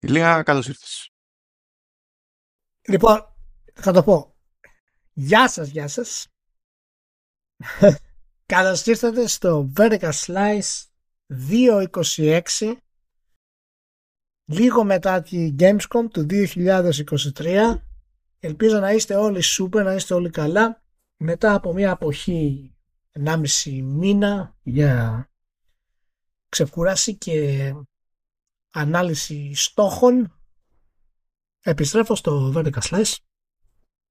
Ηλία, καλώς ήρθες. Λοιπόν, θα το πω. Γεια σας, γεια σας. Καλώς ήρθατε στο Vertical Slice 226 λίγο μετά τη Gamescom του 2023 ελπίζω να είστε όλοι super, να είστε όλοι καλά μετά από μια αποχή 1,5 μήνα για ξεκούραση και ανάλυση στόχων. Επιστρέφω στο Vertical Slice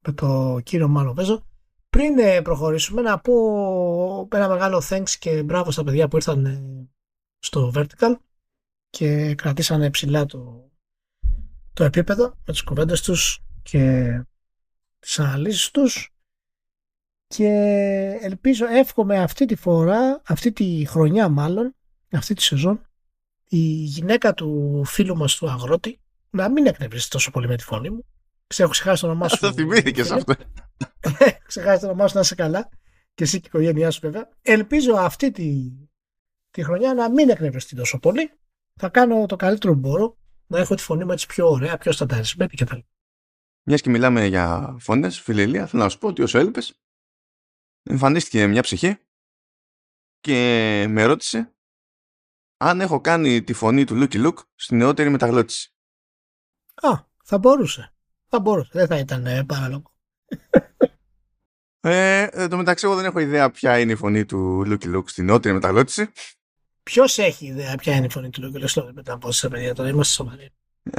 με το κύριο Μάνο Βέζο. Πριν ε, προχωρήσουμε να πω ένα μεγάλο thanks και μπράβο στα παιδιά που ήρθαν ε, στο Vertical και κρατήσανε ψηλά το, το επίπεδο με τις κουβέντες τους και τις αναλύσεις τους. Και ελπίζω, εύχομαι αυτή τη φορά, αυτή τη χρονιά μάλλον, αυτή τη σεζόν, η γυναίκα του φίλου μας του αγρότη να μην εκνευρίσει τόσο πολύ με τη φωνή μου. Ξέρω, ξεχάσει το όνομά σου. Αυτό θυμήθηκες αυτό. ξεχάσει το όνομά σου να είσαι καλά. Και εσύ και η οικογένειά σου βέβαια. Ελπίζω αυτή τη, τη χρονιά να μην εκνευριστεί τόσο πολύ. Θα κάνω το καλύτερο που μπορώ να έχω τη φωνή μου έτσι πιο ωραία, πιο στανταρισμένη κτλ. Μιας και μιλάμε για φωνές, φίλε Ηλία, θέλω να σου πω ότι όσο έλειπες, εμφανίστηκε μια ψυχή και με ρώτησε αν έχω κάνει τη φωνή του Λούκι Λουκ στην νεότερη μεταγλώτηση. Α, θα μπορούσε. Θα μπορούσε. Δεν θα ήταν ε, παράλογο. Ε, εν τω μεταξύ, εγώ δεν έχω ιδέα ποια είναι η φωνή του Λούκι Λουκ στην νεότερη μεταγλώτηση. Ποιος έχει ιδέα ποια είναι η φωνή του Λούκι Λουκ μετά από όσα παιδιά τώρα είμαστε σοβαροί.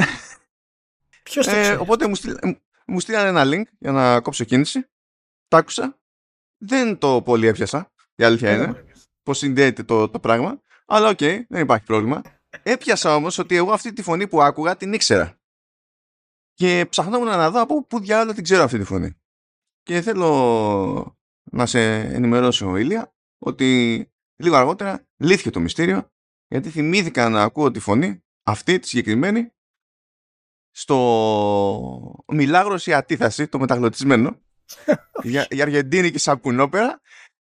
Ποιος το Ε, ξέρει; οπότε μου, στείλ, ε, μου στείλανε ένα link για να κόψω κίνηση. Τα άκουσα. Δεν το πολύ έπιασα. Η αλήθεια είναι. Πώ συνδέεται το, το πράγμα. Αλλά οκ, δεν υπάρχει πρόβλημα. Έπιασα όμως ότι εγώ αυτή τη φωνή που άκουγα την ήξερα. Και ψαχνόμουν να δω από πού διάολο την ξέρω αυτή τη φωνή. Και θέλω να σε ενημερώσω, Ηλία, ότι λίγο αργότερα λύθηκε το μυστήριο γιατί θυμήθηκα να ακούω τη φωνή αυτή τη συγκεκριμένη στο Μιλάγρος η Αντίθαση, το μεταγλωτισμένο για, για Αργεντίνικη σαπουνόπερα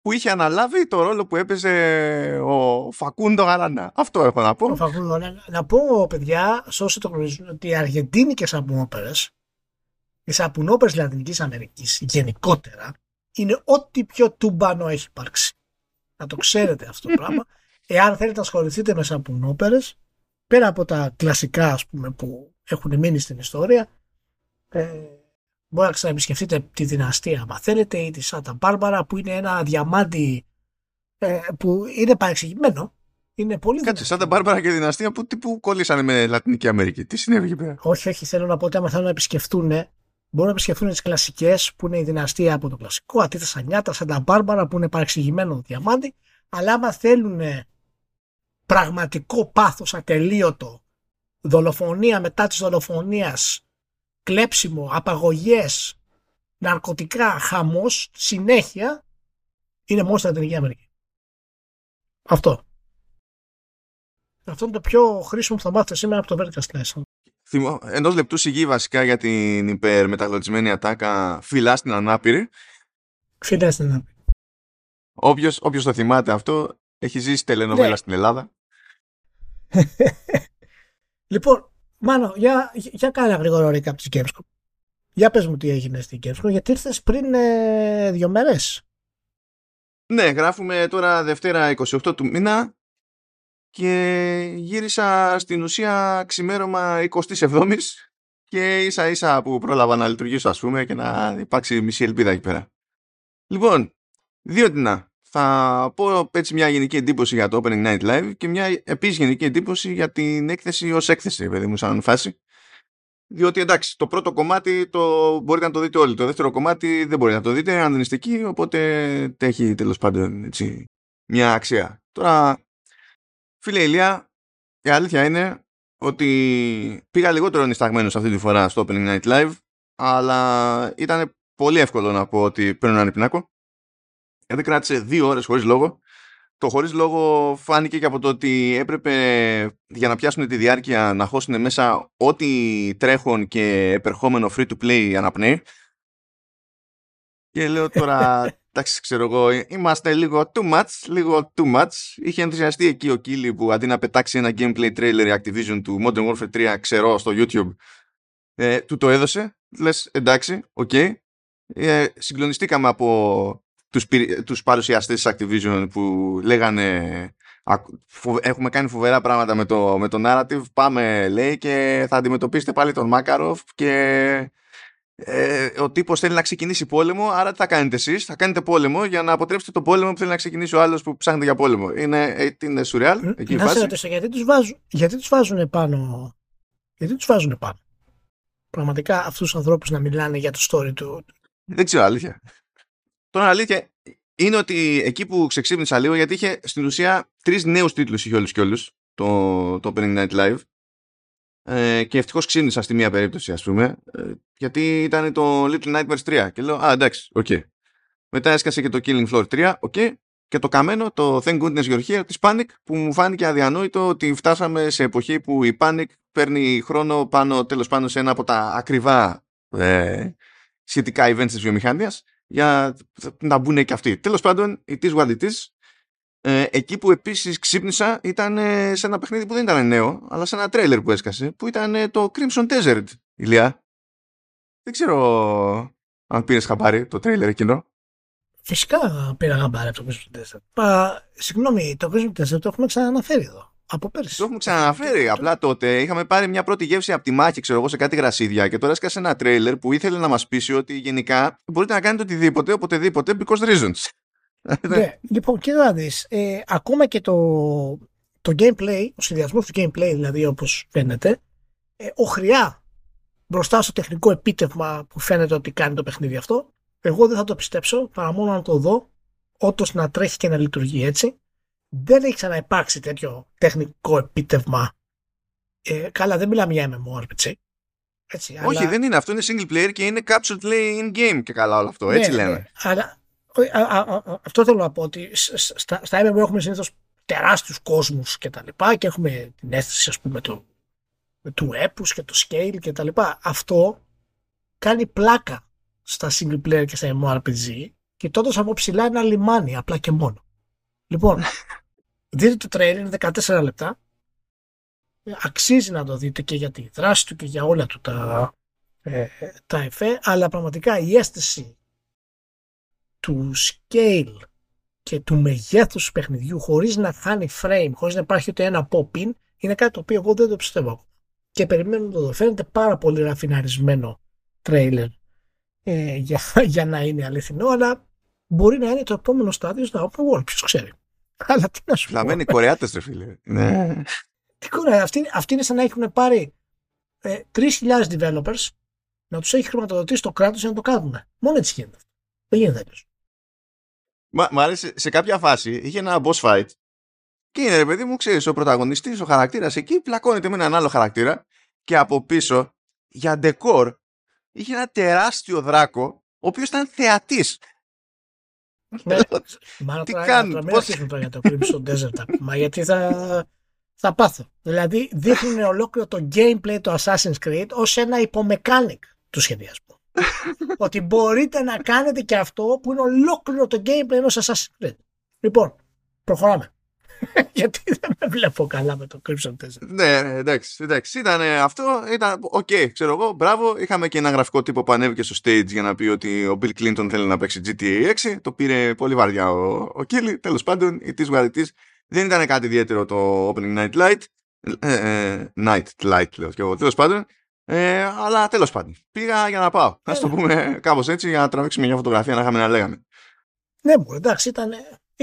που είχε αναλάβει το ρόλο που έπαιζε ο Φακούντο Γαράνα. Αυτό έχω να πω. Ο Φαγούλο, να, να πω, παιδιά, σε όσοι το γνωρίζουν, ότι οι αργεντίνικες σαπουνόπερε, οι σαπουνόπερες Λατινικής Αμερικής γενικότερα, είναι ό,τι πιο τούμπανο έχει υπάρξει. Να το ξέρετε αυτό το πράγμα. Εάν θέλετε να ασχοληθείτε με σαπουνόπερες, πέρα από τα κλασικά ας πούμε, που έχουν μείνει στην ιστορία, ε, μπορεί να ξαναεπισκεφτείτε τη δυναστεία, αν θέλετε, ή τη Σάντα Μπάρμπαρα, που είναι ένα διαμάντι ε, που είναι παρεξηγημένο. Είναι πολύ Κάτσε, δυνατό. σαν τα Μπάρμπαρα και Δυναστεία που τύπου κολλήσανε με Λατινική Αμερική. Τι συνέβη εκεί πέρα; Όχι, όχι, θέλω να πω ότι άμα θέλουν να επισκεφτούν, μπορούν να επισκεφτούν τις κλασικές που είναι η δυναστεία από το κλασικό, αντίθεσα νιάτα, σαν τα μπάρμπαρα που είναι παρεξηγημένο διαμάντι. Αλλά άμα θέλουν πραγματικό πάθος ατελείωτο, δολοφονία μετά της δολοφονίας, κλέψιμο, απαγωγές, ναρκωτικά, χαμός, συνέχεια, είναι μόνο στην Λατινική Αμερική. Αυτό. Αυτό είναι το πιο χρήσιμο που θα μάθετε σήμερα από το Vertical Slice. Θυμώ, ενός λεπτού σιγή βασικά για την υπερμεταγλωτισμένη ατάκα φυλά στην ανάπηρη. Φίλε στην Όποιος, όποιος το θυμάται αυτό έχει ζήσει τελενοβέλα Ναι. στην Ελλάδα. Λοιπόν, Μάνο, για, για κάνε ένα γρήγορο recap της Gamescom. Για πες μου τι έγινε στην Gamescom, γιατί ήρθες πριν ε, δύο μέρες. Ναι, γράφουμε τώρα Δευτέρα 28 του μήνα και γύρισα στην ουσία ξημέρωμα 27ης και ίσα ίσα που πρόλαβα να λειτουργήσω ας πούμε και να υπάρξει μισή ελπίδα εκεί πέρα. Λοιπόν, δύο τινά. Θα πω έτσι μια γενική εντύπωση για το Opening Night Live και μια επίσης γενική εντύπωση για την έκθεση ως έκθεση, παιδί μου, σαν φάση. Διότι εντάξει, το πρώτο κομμάτι το μπορείτε να το δείτε όλοι. Το δεύτερο κομμάτι δεν μπορείτε να το δείτε αν δεν είστε εκεί, οπότε έχει τέλος πάντων έτσι, μια αξία. Τώρα, φίλε Ηλία, η αλήθεια είναι ότι πήγα λιγότερο νησταγμένος αυτή τη φορά στο Opening Night Live, αλλά ήταν πολύ εύκολο να πω ότι παίρνω έναν πινάκο. Γιατί κράτησε δύο ώρες χωρίς λόγο. Το χωρίς λόγο φάνηκε και από το ότι έπρεπε για να πιάσουν τη διάρκεια να χώσουν μέσα ό,τι τρέχον και επερχόμενο free to play αναπνέει. Και λέω τώρα εντάξει, ξέρω εγώ, είμαστε λίγο too much, λίγο too much. Είχε ενθουσιαστεί εκεί ο Κίλι που αντί να πετάξει ένα gameplay trailer Activision του Modern Warfare 3, ξέρω, στο YouTube, ε, του το έδωσε. Λες, εντάξει, OK. Okay. Ε, συγκλονιστήκαμε από τους, τους παρουσιαστές της Activision που λέγανε έχουμε κάνει φοβερά πράγματα με το, με το narrative, πάμε λέει και θα αντιμετωπίσετε πάλι τον Μάκαροφ και ε, ο τύπος θέλει να ξεκινήσει πόλεμο, άρα τι θα κάνετε εσείς, θα κάνετε πόλεμο για να αποτρέψετε το πόλεμο που θέλει να ξεκινήσει ο άλλος που ψάχνετε για πόλεμο. Είναι, ε, είναι σουρεάλ. Εκεί να σε ρωτήσω, γιατί τους, βάζουν, γιατί τους βάζουν πάνω, γιατί τους βάζουν πάνω; Πραγματικά αυτούς τους ανθρώπους να μιλάνε για το story του. Δεν ξέρω αλήθεια. Τώρα αλήθεια είναι ότι εκεί που ξεξύπνησα λίγο γιατί είχε στην ουσία τρεις νέους τίτλους είχε όλους και όλους το, το Opening Night Live ε, και ευτυχώς ξύπνησα στη μία περίπτωση ας πούμε ε, γιατί ήταν το Little Nightmares 3 και λέω α εντάξει, OK. Okay. Μετά έσκασε και το Killing Floor 3, OK. Okay. Και το καμένο, το Thank Goodness You're Here της Panic που μου φάνηκε αδιανόητο ότι φτάσαμε σε εποχή που η Panic παίρνει χρόνο πάνω, τέλος πάνω σε ένα από τα ακριβά ε, σχετικά events της βιομηχανίας για να μπουν και αυτοί. Τέλος πάντων, it is what it is. Ε, εκεί που επίσης ξύπνησα ήταν ε, σε ένα παιχνίδι που δεν ήταν νέο, αλλά σε ένα τρέιλερ που έσκασε, που ήταν ε, το Crimson Desert, ηλιά. Δεν ξέρω αν πήρες χαμπάρι το τρέιλερ εκείνο. Φυσικά πήρα χαμπάρι από το Crimson Desert. Πα, συγγνώμη, το Crimson Desert το έχουμε ξαναναφέρει εδώ. Από πέρσι. Το έχουμε ξαναναφέρει. Απλά τότε είχαμε πάρει μια πρώτη γεύση από τη μάχη, ξέρω εγώ, σε κάτι γρασίδια και τώρα έσκασε ένα τρέιλερ που ήθελε να μας πείσει ότι γενικά μπορείτε να κάνετε οτιδήποτε, οποτεδήποτε, because reasons. ναι, λοιπόν, κοίτα να δεις. Ε, ακόμα και το, το gameplay, ο συνδυασμός του gameplay δηλαδή όπως φαίνεται, ε, ο χρειά μπροστά στο τεχνικό επίτευγμα που φαίνεται ότι κάνει το παιχνίδι αυτό, εγώ δεν θα το πιστέψω παρά μόνο να το δω, όντως να τρέχει και να λειτουργεί έτσι δεν έχει ξαναυπάρξει τέτοιο τεχνικό επίτευγμα. Ε, καλά, δεν μιλάμε για MMORPG. Έτσι, Όχι, αλλά... δεν είναι. Αυτό είναι single player και είναι captured play in game και καλά όλο αυτό. Ναι, έτσι λέμε. Ναι, αλλά α, α, α, αυτό θέλω να πω ότι στα, στα MMO έχουμε συνήθως τεράστιους κόσμους και τα λοιπά και έχουμε την αίσθηση ας πούμε του, του έπους και του scale και τα λοιπά. Αυτό κάνει πλάκα στα single player και στα MMORPG και τότε από ψηλά ένα λιμάνι απλά και μόνο. Λοιπόν, Δείτε το τρέιλερ, είναι 14 λεπτά. Αξίζει να το δείτε και για τη δράση του και για όλα του τα, ε, τα εφέ, αλλά πραγματικά η αίσθηση του scale και του μεγέθους του παιχνιδιού χωρίς να χάνει frame, χωρίς να υπάρχει ούτε ένα pop-in, είναι κάτι το οποίο εγώ δεν το πιστεύω. Και περιμένω να το δω. Φαίνεται πάρα πολύ ραφιναρισμένο τρέιλερ ε, για, για να είναι αληθινό, αλλά μπορεί να είναι το επόμενο στάδιο στα open world, ποιος ξέρει. Αλλά τι να σου πω. Λαμμένοι Κορεάτες, ρε φίλε. Ναι. Τι κορεάτε. Αυτοί, αυτοί είναι σαν να έχουν πάρει ε, 3.000 developers να τους έχει χρηματοδοτήσει το κράτος για να το κάνουν. Μόνο έτσι γίνεται. Δεν γίνεται αλλιώς. Μα, μ' άρεσε σε κάποια φάση είχε ένα boss fight και είναι ρε παιδί μου, ξέρεις, ο πρωταγωνιστής, ο χαρακτήρας εκεί πλακώνεται με έναν άλλο χαρακτήρα και από πίσω για ντεκόρ είχε ένα τεράστιο δράκο ο οποίος ήταν θεατής. Ναι, μάλλον Τι κάνουν, πώς... τώρα για το Crimson Desert ακόμα, γιατί θα, θα πάθω. Δηλαδή δείχνουν ολόκληρο το gameplay του Assassin's Creed ως ένα υπομεκάνικ του σχεδιασμού. ότι μπορείτε να κάνετε και αυτό που είναι ολόκληρο το gameplay ενός Assassin's Creed. Λοιπόν, προχωράμε. Γιατί δεν με βλέπω καλά με το Crimson Desert. Ναι, ναι, εντάξει, εντάξει. Ήταν αυτό, ήταν OK, okay, ξέρω εγώ, μπράβο. Είχαμε και ένα γραφικό τύπο που ανέβηκε στο stage για να πει ότι ο Bill Clinton θέλει να παίξει GTA 6. Το πήρε πολύ βαριά ο, ο Κίλι. Τέλος πάντων, it is what it Δεν ήταν κάτι ιδιαίτερο το Opening Night Live. Ε, ε, night Light, λέω και εγώ. Τέλος πάντων, ε, αλλά τέλος πάντων. Πήγα για να πάω. Α το πούμε κάπως έτσι για να τραβήξουμε μια φωτογραφία να είχαμε να λέγαμε. Ναι, εντάξει, ήταν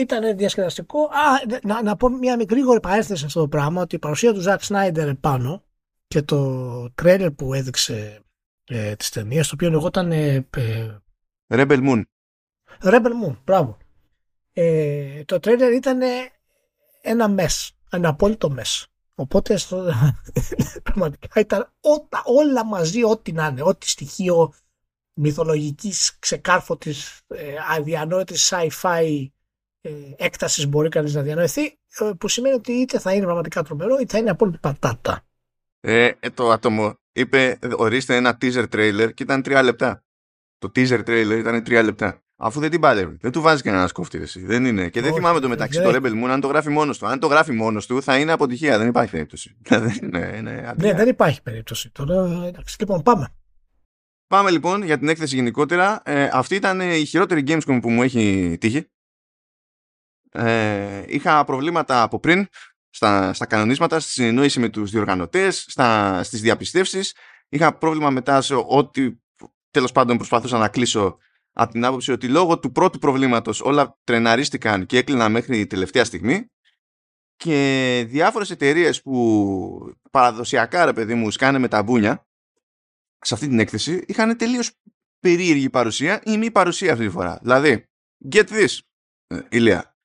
ήταν διασκεδαστικό. Α, να, να πω μια μικρή γρήγορη παρένθεση σε αυτό το πράγμα ότι η παρουσία του Ζακ Σνάιντερ επάνω και το τρέλερ που έδειξε ε, τη ταινία, το οποίο λεγόταν. Ε, ε, Rebel Moon. Rebel Moon, μπράβο. Ε, το τρέλερ ήταν ένα μες, ένα απόλυτο μες. Οπότε στο, πραγματικά ήταν ό, όλα μαζί, ό,τι να είναι, ό,τι στοιχείο μυθολογικής ξεκάρφωτης, ε, αδιανόητης sci-fi ε, έκτασης μπορεί κανείς να διανοηθεί ε, που σημαίνει ότι είτε θα είναι πραγματικά τρομερό είτε θα είναι απόλυτη πατάτα. Ε, ε, το άτομο είπε ορίστε ένα teaser trailer και ήταν τρία λεπτά. Το teaser trailer ήταν τρία λεπτά. Αφού δεν την παλεύει. Δεν του βάζει κανένας κόφτη. Εσύ. Δεν είναι. Και δεν Όχι, θυμάμαι το μεταξύ δεν- το Rebel Moon αν το γράφει μόνος του. Αν το γράφει μόνος του θα είναι αποτυχία. Δεν υπάρχει περίπτωση. δεν είναι, είναι Ναι, αντία. δεν υπάρχει περίπτωση. Τώρα, εντάξει, λοιπόν, πάμε. Πάμε λοιπόν για την έκθεση γενικότερα. Ε, αυτή ήταν η χειρότερη Gamescom που μου έχει τύχει. Ε, είχα προβλήματα από πριν στα, στα κανονίσματα, στη συνεννόηση με τους διοργανωτές, στα, στις διαπιστεύσεις. Είχα πρόβλημα μετά σε ό,τι τέλος πάντων προσπαθούσα να κλείσω από την άποψη ότι λόγω του πρώτου προβλήματος όλα τρεναρίστηκαν και έκλειναν μέχρι τελευταία στιγμή και διάφορες εταιρείες που παραδοσιακά ρε παιδί μου σκάνε με τα μπούνια σε αυτή την έκθεση είχαν τελείως περίεργη παρουσία ή μη παρουσία αυτή τη φορά. Δηλαδή, get this, ε, Ηλία.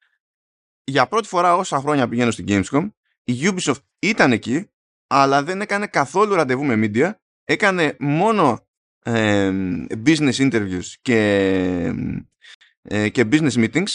Για πρώτη φορά όσα χρόνια πηγαίνω στην Gamescom, η Ubisoft ήταν εκεί, αλλά δεν έκανε καθόλου ραντεβού με media, έκανε μόνο ε, business interviews και, ε, και business meetings,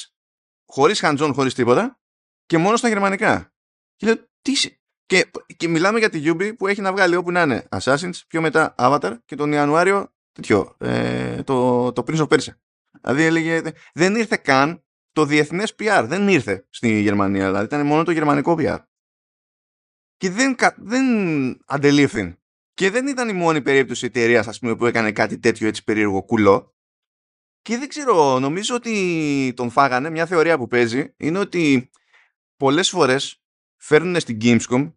χωρίς hands-on, χωρίς τίποτα, και μόνο στα γερμανικά. Και λέω, τι είσαι- και, και μιλάμε για τη Ubi που έχει να βγάλει όπου να είναι Assassins, πιο μετά Avatar και τον Ιανουάριο τέτοιο, ε, το, το Prince of Persia. Δηλαδή έλεγε, δεν ήρθε καν το διεθνές PR, δεν ήρθε στη Γερμανία, δηλαδή ήταν μόνο το γερμανικό PR. Και δεν, κα- δεν αντελήφθη. Και δεν ήταν η μόνη περίπτωση εταιρείας ας πούμε, που έκανε κάτι τέτοιο έτσι περίεργο κουλό. Και δεν ξέρω, νομίζω ότι τον φάγανε. Μια θεωρία που παίζει είναι ότι πολλές φορές φέρνουν στην Gamescom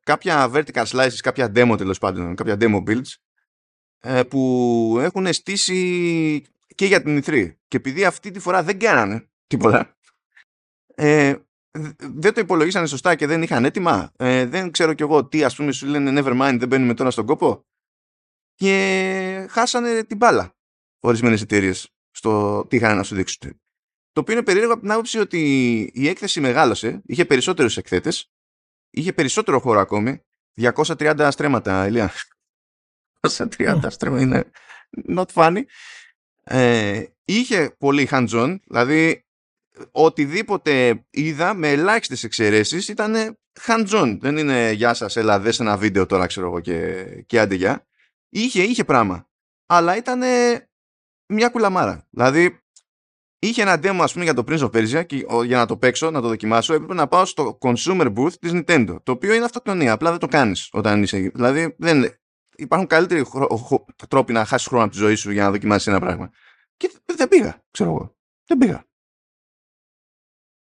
κάποια vertical slices, κάποια demo τέλος πάντων, κάποια demo builds ε, που έχουν στήσει και για την E3. Και επειδή αυτή τη φορά δεν κάνανε τίποτα, ε, δ- δεν το υπολογίσανε σωστά και δεν είχαν έτοιμα. Ε, δεν ξέρω κι εγώ τι ας πούμε σου λένε never mind δεν μπαίνουμε τώρα στον κόπο. Και χάσανε την μπάλα ορισμένες εταιρείες στο τι είχαν να σου δείξουν. Το οποίο είναι περίεργο από την άποψη ότι η έκθεση μεγάλωσε, είχε περισσότερους εκθέτες, είχε περισσότερο χώρο ακόμη, 230 στρέμματα, Ηλία. 230 στρέμματα είναι not funny. Ε, είχε πολύ hands-on, δηλαδή οτιδήποτε είδα με ελάχιστες εξαιρέσεις ήταν hands-on. Δεν είναι γεια σας, έλα δες ένα βίντεο τώρα ξέρω εγώ και, και άντε γεια. Είχε, είχε πράγμα. Αλλά ήταν μια κουλαμάρα. Δηλαδή είχε ένα demo ας πούμε για το Prince of Persia και ο, για να το παίξω, να το δοκιμάσω έπρεπε να πάω στο consumer booth της Nintendo το οποίο είναι αυτοκτονία, απλά δεν το κάνεις όταν είσαι εκεί. Δηλαδή δεν, υπάρχουν καλύτεροι χρο- χο- τρόποι να χάσεις χρόνο από τη ζωή σου για να δοκιμάσεις ένα πράγμα. Και δεν- δεν πήγα, ξέρω εγώ. Δεν πήγα.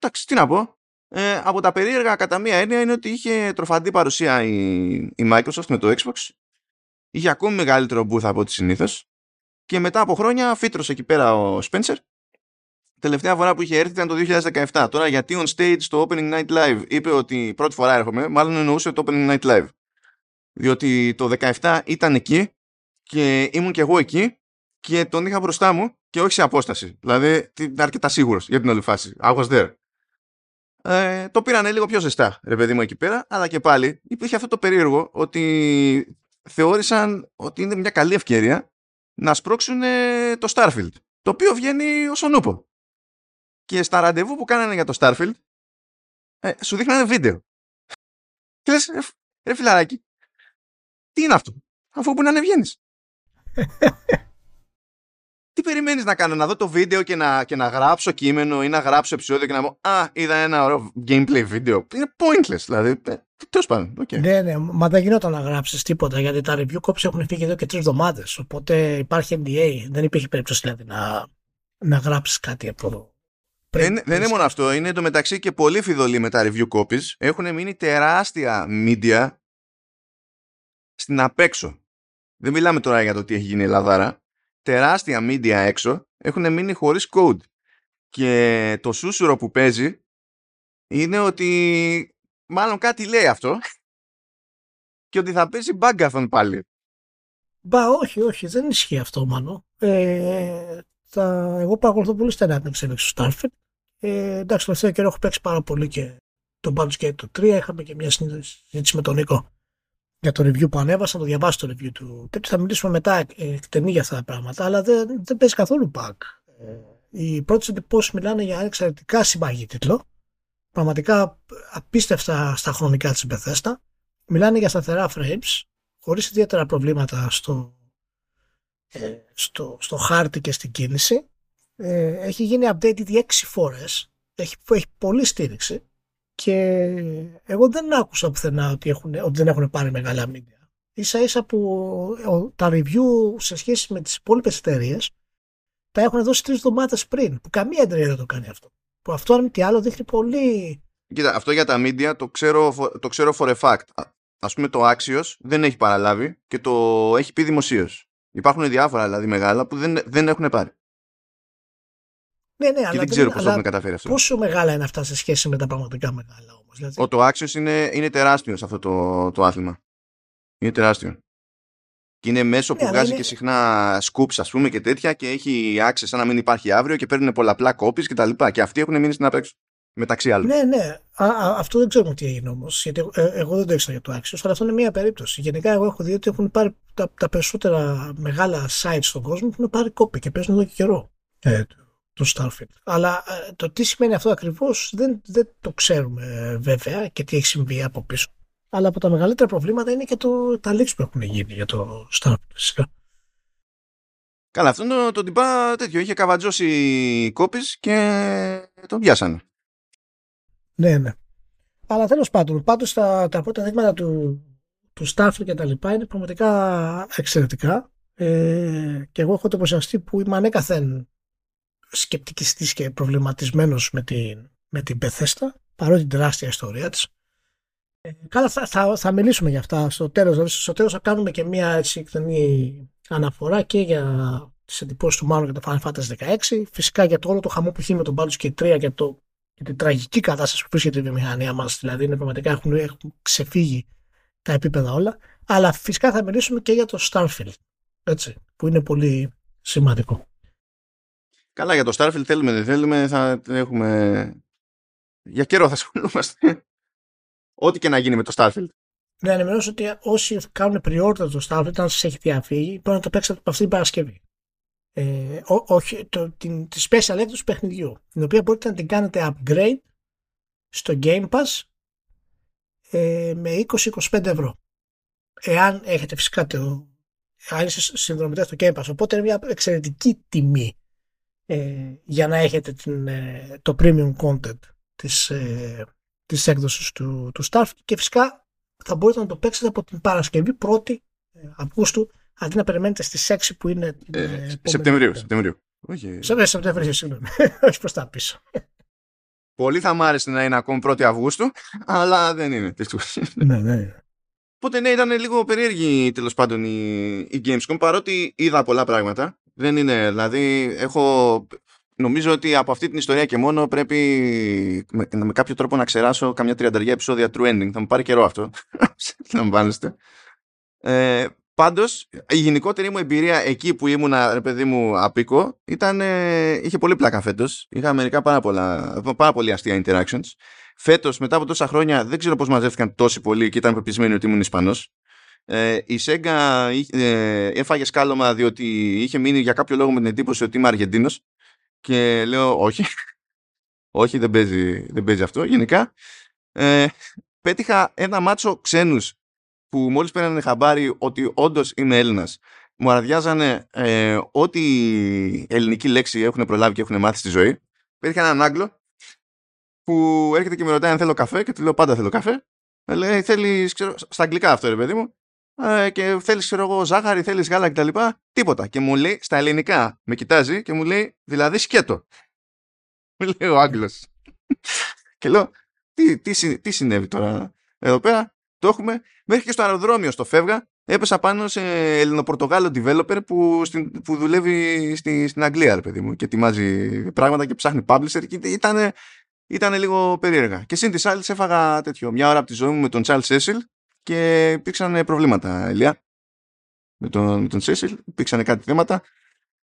Εντάξει, τι να πω. Ε, από τα περίεργα κατά μία έννοια είναι ότι είχε τροφαντή παρουσία η, η Microsoft με το Xbox. Είχε ακόμη μεγαλύτερο booth από ό,τι συνήθως. Και μετά από χρόνια φύτρωσε εκεί πέρα ο Spencer. Τελευταία φορά που είχε έρθει ήταν το 2017. Τώρα γιατί on stage στο Opening Night Live είπε ότι πρώτη φορά έρχομαι, μάλλον εννοούσε το Opening Night Live. Διότι το 17 ήταν εκεί και ήμουν και εγώ εκεί και τον είχα μπροστά μου και όχι σε απόσταση. Δηλαδή ήταν αρκετά σίγουρος για την όλη φάση. I was there. Ε, το πήρανε λίγο πιο ζεστά, ρε παιδί μου, εκεί πέρα, αλλά και πάλι υπήρχε αυτό το περίεργο ότι θεώρησαν ότι είναι μια καλή ευκαιρία να σπρώξουν ε, το Starfield, το οποίο βγαίνει ως ονούπο. Και στα ραντεβού που κάνανε για το Starfield, ε, σου δείχνανε βίντεο. Και λες, ρε, φ- ρε φιλαράκι, τι είναι αυτό, αφού που να βγαίνεις. τι περιμένεις να κάνω, να δω το βίντεο και να, και να γράψω κείμενο ή να γράψω επεισόδιο και να πω «Α, είδα ένα ωραίο gameplay βίντεο». Είναι pointless, δηλαδή. Ε, τέλος πάντων, οκ. Ναι, ναι, μα δεν γινόταν να γράψεις τίποτα γιατί τα review copies έχουν φύγει εδώ και τρεις εβδομάδες. Οπότε υπάρχει NDA. Δεν υπήρχε περίπτωση δηλαδή να, να γράψεις κάτι από εδώ. Δεν, δεν είναι μόνο αυτό, είναι εντωμεταξύ και πολύ φειδωλοί με τα review copies. Έχουν μείνει τεράστια media στην απέξω. Δεν μιλάμε τώρα για το τι έχει γίνει η Ελλαδάρα. Τεράστια media έξω έχουν μείνει χωρίς code. Και το σούσουρο που παίζει είναι ότι μάλλον κάτι λέει αυτό και ότι θα παίζει Bagathon πάλι. Μπα, όχι, όχι, δεν ισχύει αυτό μάλλον. Ε, τα, εγώ παρακολουθώ πολύ στενά την εξέλιξη του Starfield. Ε, εντάξει, τελευταίο καιρό έχω παίξει πάρα πολύ και το Baldur's Gate το 3. Είχαμε και μια συζήτηση με τον Νίκο για το review που ανέβασα, να το διαβάσει το review του. Τέτοιο θα μιλήσουμε μετά ε, εκτενή για αυτά τα πράγματα, αλλά δεν, δεν παίζει καθόλου bug. Ε, οι πρώτες εντυπώσεις μιλάνε για ένα εξαιρετικά συμπαγή τίτλο. Πραγματικά απίστευτα στα χρονικά της Bethesda. Μιλάνε για σταθερά frames, χωρίς ιδιαίτερα προβλήματα στο, ε, στο, στο χάρτη και στην κίνηση ε, έχει γίνει update ήδη έξι φορές έχει, έχει πολύ στήριξη και εγώ δεν άκουσα πουθενά ότι, έχουν, ότι δεν έχουν πάρει μεγάλα media. Ίσα ίσα που τα review σε σχέση με τις υπόλοιπες εταιρείες τα έχουν δώσει τρεις εβδομάδες πριν. Που καμία εταιρεία δεν το κάνει αυτό. Που αυτό αν τι άλλο δείχνει πολύ. Κοίτα, αυτό για τα media το ξέρω, το ξέρω for a fact. Α πούμε το Axios δεν έχει παραλάβει και το έχει πει δημοσίως. Υπάρχουν διάφορα δηλαδή μεγάλα που δεν, δεν έχουν πάρει. Ναι, ναι, και αλλά δεν ξέρω πώς το έχουν καταφέρει αυτό. Πόσο μεγάλα είναι αυτά σε σχέση με τα πραγματικά μεγάλα όμω. Δηλαδή... Ο το Axios είναι, είναι τεράστιος σε αυτό το, το άθλημα. Είναι τεράστιο. Και είναι μέσο που ναι, βγάζει είναι... και συχνά scoops, ας πούμε, και τέτοια και έχει access σαν να μην υπάρχει αύριο και παίρνουν πολλαπλά κόπης και τα λοιπά. Και αυτοί έχουν μείνει στην απέξω. Μεταξύ άλλων. Ναι, ναι. Α, α, αυτό δεν ξέρουμε τι έγινε όμως. Γιατί ε, εγώ δεν το ήξερα για το Axios, αλλά αυτό είναι μία περίπτωση. Γενικά, εγώ έχω δει ότι έχουν πάρει τα, τα περισσότερα μεγάλα sites στον κόσμο έχουν πάρει κόπη και παίζουν εδώ και καιρό. Ε, το Starfield. Αλλά ε, το τι σημαίνει αυτό ακριβώς δεν, δεν το ξέρουμε ε, βέβαια και τι έχει συμβεί από πίσω. Αλλά από τα μεγαλύτερα προβλήματα είναι και το, τα leaks που έχουν γίνει για το Starfield φυσικά. Καλά, αυτό το, το τυπά τέτοιο. Είχε καβατζώσει κόπης και τον πιάσανε. Ναι, ναι. Αλλά τέλος πάντων, πάντως τα, τα πρώτα δείγματα του, του Starfield και τα λοιπά είναι πραγματικά εξαιρετικά. Ε, και εγώ έχω το προσιαστεί που είμαι ανέκαθεν σκεπτικιστής και προβληματισμένος με την, με την Πεθέστα παρότι την τεράστια ιστορία της. Ε, καλά θα, θα, θα, μιλήσουμε για αυτά στο τέλος. Δηλαδή στο τέλος θα κάνουμε και μια έτσι εκτενή αναφορά και για τις εντυπώσεις του Μάνου για το Final Fantasy 16 φυσικά για το όλο το χαμό που έχει με τον Baldur's Gate 3 και, το, και την τραγική κατάσταση που βρίσκεται η βιομηχανία μας. Δηλαδή είναι πραγματικά έχουν, έχουν ξεφύγει τα επίπεδα όλα. Αλλά φυσικά θα μιλήσουμε και για το Starfield έτσι, που είναι πολύ σημαντικό. Καλά, για το Starfield θέλουμε, δεν θέλουμε, θα έχουμε... Για καιρό θα ασχολούμαστε. Ό,τι και να γίνει με το Starfield. Ναι, ενημερώσω ότι όσοι κάνουν pre-order το Starfield, αν σας έχει διαφύγει, μπορεί να το παίξετε από αυτή την Παρασκευή. Ε, ό, όχι, το, την, τη special έκδοση του παιχνιδιού, την οποία μπορείτε να την κάνετε upgrade στο Game Pass ε, με 20-25 ευρώ. Εάν έχετε φυσικά το, αν είστε συνδρομητές στο Game Pass, οπότε είναι μια εξαιρετική τιμή ε, για να έχετε την, ε, το premium content της, ε, της έκδοσης του, του Starfield και φυσικά θα μπορείτε να το παίξετε από την Παρασκευή 1η ε, Αυγούστου αντί να περιμένετε στις 6 που είναι ε, Σεπτεμβρίου, Σεπτεμβρίου. Όχι. Σεπτεμβρίου, συγγνώμη. Όχι προς τα πίσω. Πολύ θα μ' άρεσε να είναι ακόμη 1η Αυγούστου, αλλά δεν είναι. ναι, ναι. Οπότε ναι, ήταν λίγο περίεργη τέλος πάντων η, η Gamescom, παρότι είδα πολλά πράγματα. Δεν είναι, δηλαδή έχω... Νομίζω ότι από αυτή την ιστορία και μόνο πρέπει με, με κάποιο τρόπο να ξεράσω καμιά τριανταριά επεισόδια true ending. Θα μου πάρει καιρό αυτό. Να Ε, πάντως, η γενικότερη μου εμπειρία εκεί που ήμουνα, ρε παιδί μου, απίκο, ήταν, ε, είχε πολύ πλάκα φέτος. Είχα μερικά πάρα, πολλά, πάρα πολύ αστεία interactions. Φέτος, μετά από τόσα χρόνια, δεν ξέρω πώς μαζεύτηκαν τόσοι πολλοί και ήταν πεπισμένοι ότι ήμουν Ισπανός. Ε, η Σέγγα ε, έφαγε σκάλωμα διότι είχε μείνει για κάποιο λόγο με την εντύπωση ότι είμαι Αργεντίνος και λέω όχι, όχι δεν παίζει, δεν παίζει αυτό γενικά. Ε, πέτυχα ένα μάτσο ξένους που μόλις πέρανε χαμπάρι ότι όντως είμαι Έλληνας. Μου αραδιάζανε ε, ό,τι ελληνική λέξη έχουν προλάβει και έχουν μάθει στη ζωή. Πέτυχα έναν Άγγλο που έρχεται και με ρωτάει αν θέλω καφέ και του λέω πάντα θέλω καφέ. Με λέει θέλεις στα αγγλικά αυτό ρε παιδί μου ε, και θέλεις, ξέρω εγώ, ζάχαρη, θέλεις γάλα κτλ. Τίποτα. Και μου λέει στα ελληνικά, με κοιτάζει και μου λέει, δηλαδή σκέτο. Μου λέει ο Άγγλος. και λέω, τι, τι, τι συνέβη τώρα εδώ πέρα; Το έχουμε. Μέχρι και στο αεροδρόμιο, στο φεύγα, έπεσα πάνω σε Ελληνοπορτογάλο developer που, στην, που δουλεύει στη, στην Αγγλία, ρε παιδί μου, και ετοιμάζει πράγματα και ψάχνει publisher. Και ήταν, ήταν λίγο περίεργα. Και συν της άλλης έφαγα τέτοιο, μια ώρα από τη ζωή μου με τον Charles Cecil και υπήρξαν προβλήματα, Ηλία. Με τον, με τον Σέσιλ, υπήρξαν κάτι θέματα.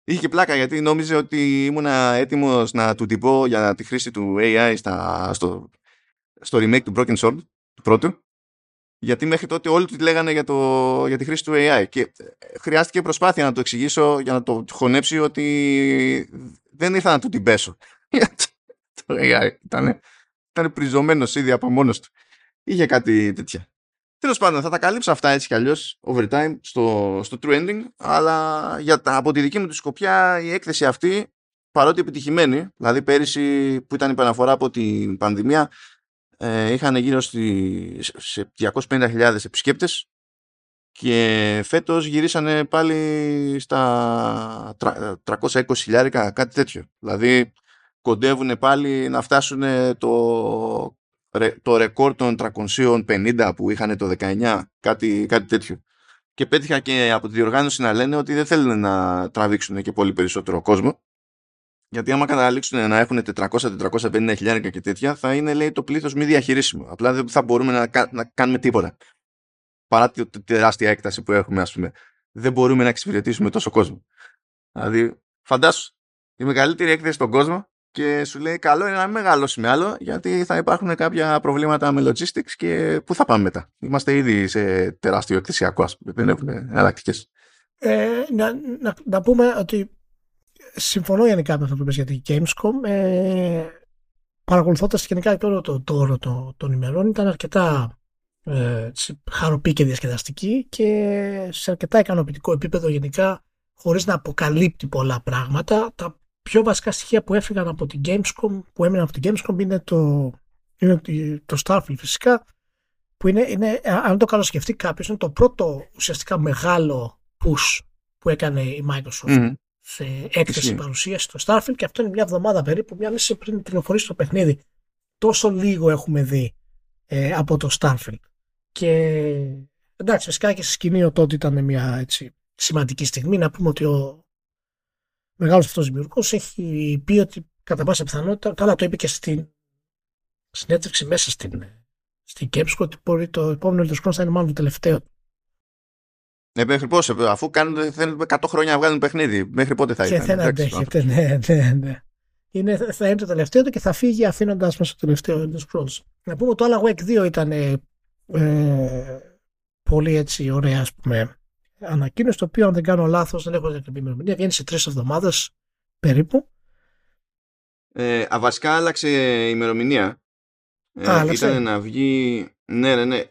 Είχε και πλάκα γιατί νόμιζε ότι ήμουν έτοιμος να του τυπώ για τη χρήση του AI στα, στο, στο remake του Broken Sword, του πρώτου. Γιατί μέχρι τότε όλοι του λέγανε για, το, για τη χρήση του AI. Και χρειάστηκε προσπάθεια να το εξηγήσω για να το χωνέψει ότι δεν ήρθα να του την πέσω. το AI ήταν, ήταν πριζωμένος ήδη από μόνος του. Είχε κάτι τέτοια. Τέλος πάντων, θα τα καλύψω αυτά έτσι κι αλλιώς overtime στο, στο True Ending, αλλά για τα, από τη δική μου τη σκοπιά η έκθεση αυτή παρότι επιτυχημένοι, δηλαδή πέρυσι που ήταν η παναφορά από την πανδημία, ε, είχαν γύρω στη, σε 250.000 επισκέπτες και φέτος γυρίσανε πάλι στα 320 χιλιάρικα, κάτι τέτοιο. Δηλαδή κοντεύουν πάλι να φτάσουν το, το ρεκόρ των 350 που είχαν το 19, κάτι, κάτι τέτοιο. Και πέτυχα και από τη διοργάνωση να λένε ότι δεν θέλουν να τραβήξουν και πολύ περισσότερο κόσμο. Γιατί άμα καταλήξουν να έχουν 400-450 χιλιάρικα και τέτοια, θα είναι λέει το πλήθος μη διαχειρίσιμο. Απλά δεν θα μπορούμε να, να κάνουμε τίποτα παρά τη, τεράστια έκταση που έχουμε, ας πούμε, δεν μπορούμε να εξυπηρετήσουμε τόσο κόσμο. Δηλαδή, φαντάσου, η μεγαλύτερη έκθεση στον κόσμο και σου λέει καλό είναι να μην μεγαλώσουμε άλλο γιατί θα υπάρχουν κάποια προβλήματα με logistics και πού θα πάμε μετά. Είμαστε ήδη σε τεράστιο εκθεσιακό, ας πούμε, δεν έχουμε εναλλακτικές. Ε, να, να, να, πούμε ότι συμφωνώ γενικά με αυτό που είπες για την Gamescom. Ε, παρακολουθώντας γενικά το το, το, το, των ημερών ήταν αρκετά ε, χαροπή και διασκεδαστική και σε αρκετά ικανοποιητικό επίπεδο γενικά χωρίς να αποκαλύπτει πολλά πράγματα. Τα πιο βασικά στοιχεία που έφυγαν από την Gamescom, που έμειναν από την Gamescom είναι το, είναι το Starfield φυσικά, που είναι, είναι, αν το καλοσκεφτεί κάποιος, είναι το πρώτο ουσιαστικά μεγάλο push που έκανε η Microsoft σε έκθεση παρουσίαση στο Starfield και αυτό είναι μια εβδομάδα περίπου, μια μισή πριν κυκλοφορήσει το παιχνίδι. Τόσο λίγο έχουμε δει ε, από το Starfield. Και εντάξει, φυσικά και στη σκηνή ο τότε ήταν μια έτσι, σημαντική στιγμή. Να πούμε ότι ο μεγάλος αυτός δημιουργός έχει πει ότι κατά πάσα πιθανότητα, καλά το είπε και στην συνέντευξη μέσα στην, στην Gamescom ότι μπορεί το επόμενο Elder Scrolls θα είναι μάλλον το τελευταίο. Ναι, μέχρι πώς, αφού κάνουν, θέλουν 100 χρόνια να βγάλουν παιχνίδι, μέχρι πότε θα ήταν. Και δεν αντέχετε, ναι, ναι, ναι. Είναι, θα είναι το τελευταίο του και θα φύγει αφήνοντα μέσα το τελευταίο Elder Scrolls. Να πούμε ότι το Alan Wake 2 ήταν ε, πολύ έτσι ωραία ας πούμε ανακοίνωση το οποίο αν δεν κάνω λάθος δεν έχω την ημερομηνία βγαίνει σε τρεις εβδομάδες περίπου ε, βασικά άλλαξε η ημερομηνία ε, ήταν να βγει ναι, ναι, ναι.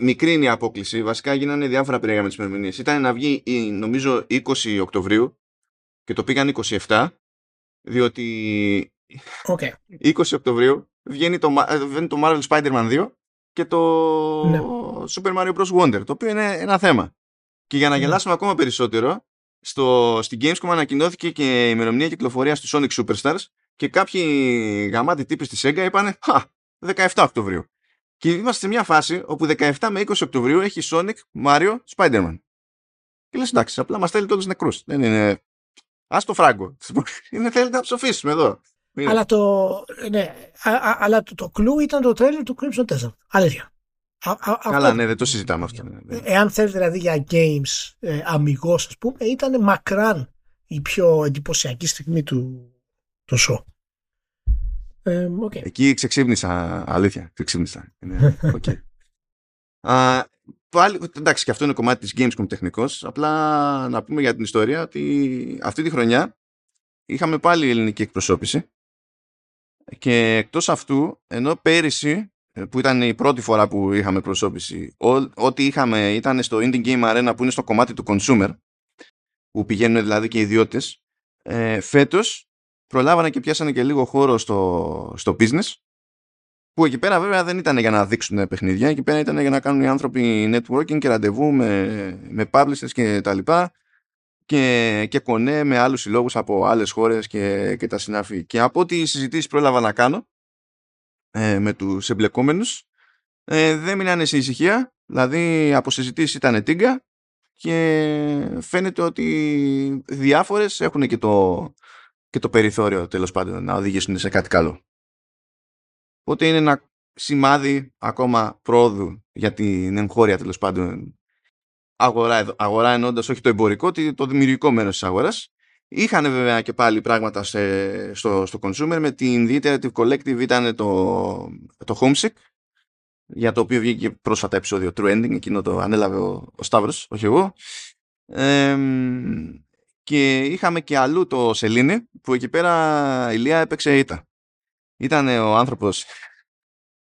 Μικρή είναι η απόκληση. Βασικά γίνανε διάφορα περίεργα με τις ημερομηνίες. Ήταν να βγει, νομίζω, 20 Οκτωβρίου και το πήγαν 27, διότι okay. 20 Οκτωβρίου βγαίνει το, ε, βγαίνει το Marvel Spider-Man 2 και το ναι. Super Mario Bros. Wonder, το οποίο είναι ένα θέμα. Και για να ναι. γελάσουμε ακόμα περισσότερο, στο, στην Gamescom ανακοινώθηκε και η ημερομηνία κυκλοφορίας του Sonic Superstars και κάποιοι γαμάτοι τύποι στη Sega είπαν «Χα, 17 Οκτωβρίου». Και είμαστε σε μια φάση όπου 17 με 20 Οκτωβρίου έχει Sonic, Mario, Spider-Man. Και λες εντάξει, απλά μας θέλει todos νεκρούς. Δεν είναι... Ας το φράγκο. είναι θέλει να ψοφήσουμε εδώ. Αλλά το, ναι, αλλά το, το κλου ήταν το τρέλερ του Crimson Desert. Αλήθεια. Α, α, Καλά, αυτό, ναι, δεν το συζητάμε αυτό. Ναι, ναι. Εάν θέλει δηλαδή για games ε, αμυγός, ας πούμε, ήταν μακράν η πιο εντυπωσιακή στιγμή του, του show. Ε, okay. Εκεί ξεξύπνησα, αλήθεια, ξεξύπνησα. okay. α, πάλι, εντάξει, και αυτό είναι κομμάτι της Gamescom τεχνικός, απλά να πούμε για την ιστορία ότι αυτή τη χρονιά είχαμε πάλι ελληνική εκπροσώπηση και εκτός αυτού, ενώ πέρυσι, ε, που ήταν η πρώτη φορά που είχαμε προσώπηση, ό,τι είχαμε ήταν στο Indie Game Arena που είναι στο κομμάτι του consumer, που πηγαίνουν δηλαδή και οι ιδιώτες, ε, φέτος προλάβανε και πιάσανε και λίγο χώρο στο, στο business, που εκεί πέρα βέβαια δεν ήταν για να δείξουν παιχνίδια, εκεί πέρα ήταν για να κάνουν οι άνθρωποι networking και ραντεβού με, με publishers και τα λοιπά, και, και κονέ με άλλους συλλόγους από άλλες χώρες και, και τα συνάφη. Και από ό,τι συζητήσεις πρόλαβα να κάνω ε, με τους εμπλεκόμενους ε, δεν μείνανε σε ησυχία, δηλαδή από συζητήσεις ήταν τίγκα και φαίνεται ότι διάφορες έχουν και το, και το περιθώριο τέλος πάντων να οδηγήσουν σε κάτι καλό. Οπότε είναι ένα σημάδι ακόμα πρόοδου για την εγχώρια τέλος πάντων αγορά, αγορά ενώντας όχι το εμπορικό, το δημιουργικό μέρος της αγοράς. Είχαν βέβαια και πάλι πράγματα σε, στο, στο consumer με την The Collective ήταν το, το Homesick για το οποίο βγήκε πρόσφατα επεισόδιο Trending, εκείνο το ανέλαβε ο, ο Σταύρος, όχι εγώ. και είχαμε και αλλού το Σελήνη που εκεί πέρα η Λία έπαιξε ήττα. Ήταν ο άνθρωπος,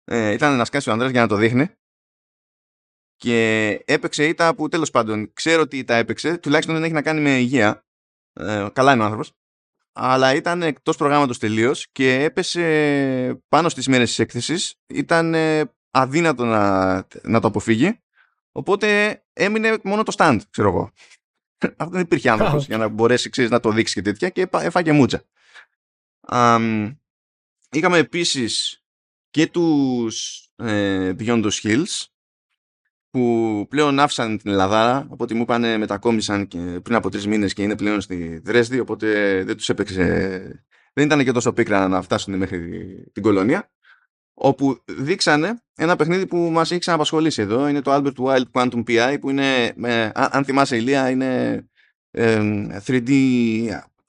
ε, ήταν να σκάσει ο Ανδρέας για να το δείχνει και έπαιξε ήττα που τέλος πάντων ξέρω ότι ήττα έπαιξε, τουλάχιστον δεν έχει να κάνει με υγεία. Ε, καλά είναι ο άνθρωπος. αλλά ήταν εκτός προγράμματος τελείως και έπεσε πάνω στις μέρες της έκθεσης. Ήταν αδύνατο να, να το αποφύγει. Οπότε έμεινε μόνο το stand, ξέρω εγώ. Αυτό δεν υπήρχε άνθρωπος για να μπορέσει ξέρεις, να το δείξει και τέτοια και έφαγε μούτσα. Um, είχαμε επίσης και τους ε, Beyond the Hills που πλέον άφησαν την Ελλάδα από ό,τι μου είπαν μετακόμισαν και πριν από τρεις μήνες και είναι πλέον στη Δρέσδη οπότε δεν τους έπαιξε δεν ήταν και τόσο πίκρα να φτάσουν μέχρι την κολονία όπου δείξανε ένα παιχνίδι που μας έχει ξαναπασχολήσει εδώ είναι το Albert Wild Quantum PI που είναι, αν θυμάσαι Ηλία είναι 3D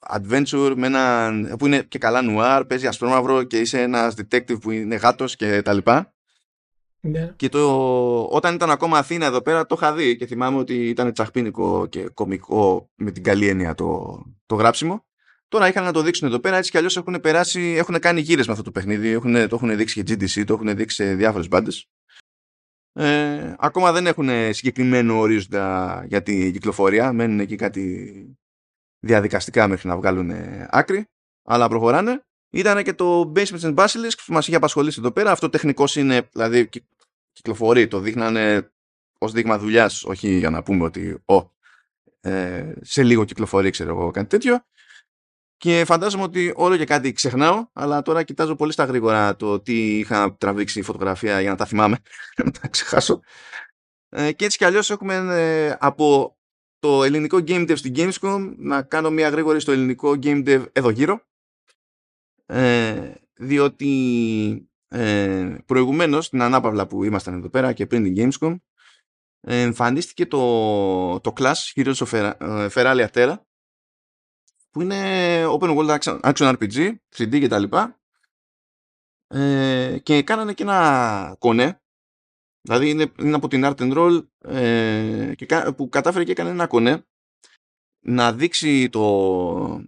adventure με ένα, που είναι και καλά νουάρ, παίζει ασπρόμαυρο και είσαι ένας detective που είναι γάτος και τα λοιπά. Ναι. Και το, όταν ήταν ακόμα Αθήνα εδώ πέρα το είχα δει και θυμάμαι ότι ήταν τσαχπίνικο και κομικό με την καλή έννοια το, το γράψιμο. Τώρα είχαν να το δείξουν εδώ πέρα, έτσι κι αλλιώς έχουν περάσει, έχουν κάνει γύρες με αυτό το παιχνίδι. Έχουν, το έχουν δείξει και GDC, το έχουν δείξει σε διάφορες μπάντες. Ε, ακόμα δεν έχουν συγκεκριμένο ορίζοντα για την κυκλοφορία. Μένουν εκεί κάτι διαδικαστικά μέχρι να βγάλουν άκρη. Αλλά προχωράνε. Ήταν και το Basement and Basilisk που μας είχε απασχολήσει εδώ πέρα. Αυτό τεχνικός είναι, δηλαδή κυκλοφορεί. Το δείχνανε ως δείγμα δουλειάς, όχι για να πούμε ότι ο, ε, σε λίγο κυκλοφορεί, ξέρω εγώ, κάτι τέτοιο. Και φαντάζομαι ότι όλο και κάτι ξεχνάω, αλλά τώρα κοιτάζω πολύ στα γρήγορα το τι είχα τραβήξει φωτογραφία για να τα θυμάμαι, να τα ξεχάσω. Ε, και έτσι κι αλλιώς έχουμε ε, από το ελληνικό Game Dev στην Gamescom να κάνω μια γρήγορη στο ελληνικό Game Dev εδώ γύρω. Ε, διότι ε, προηγουμένως, την ανάπαυλα που ήμασταν εδώ πέρα και πριν την Gamescom, εμφανίστηκε το, το Clash Heroes of Feralia Terra που είναι open world action RPG, 3D και τα λοιπά. Ε, και κάνανε και ένα κονέ. Δηλαδή είναι, είναι από την Art and Roll ε, και, που κατάφερε και έκανε ένα κονέ να δείξει το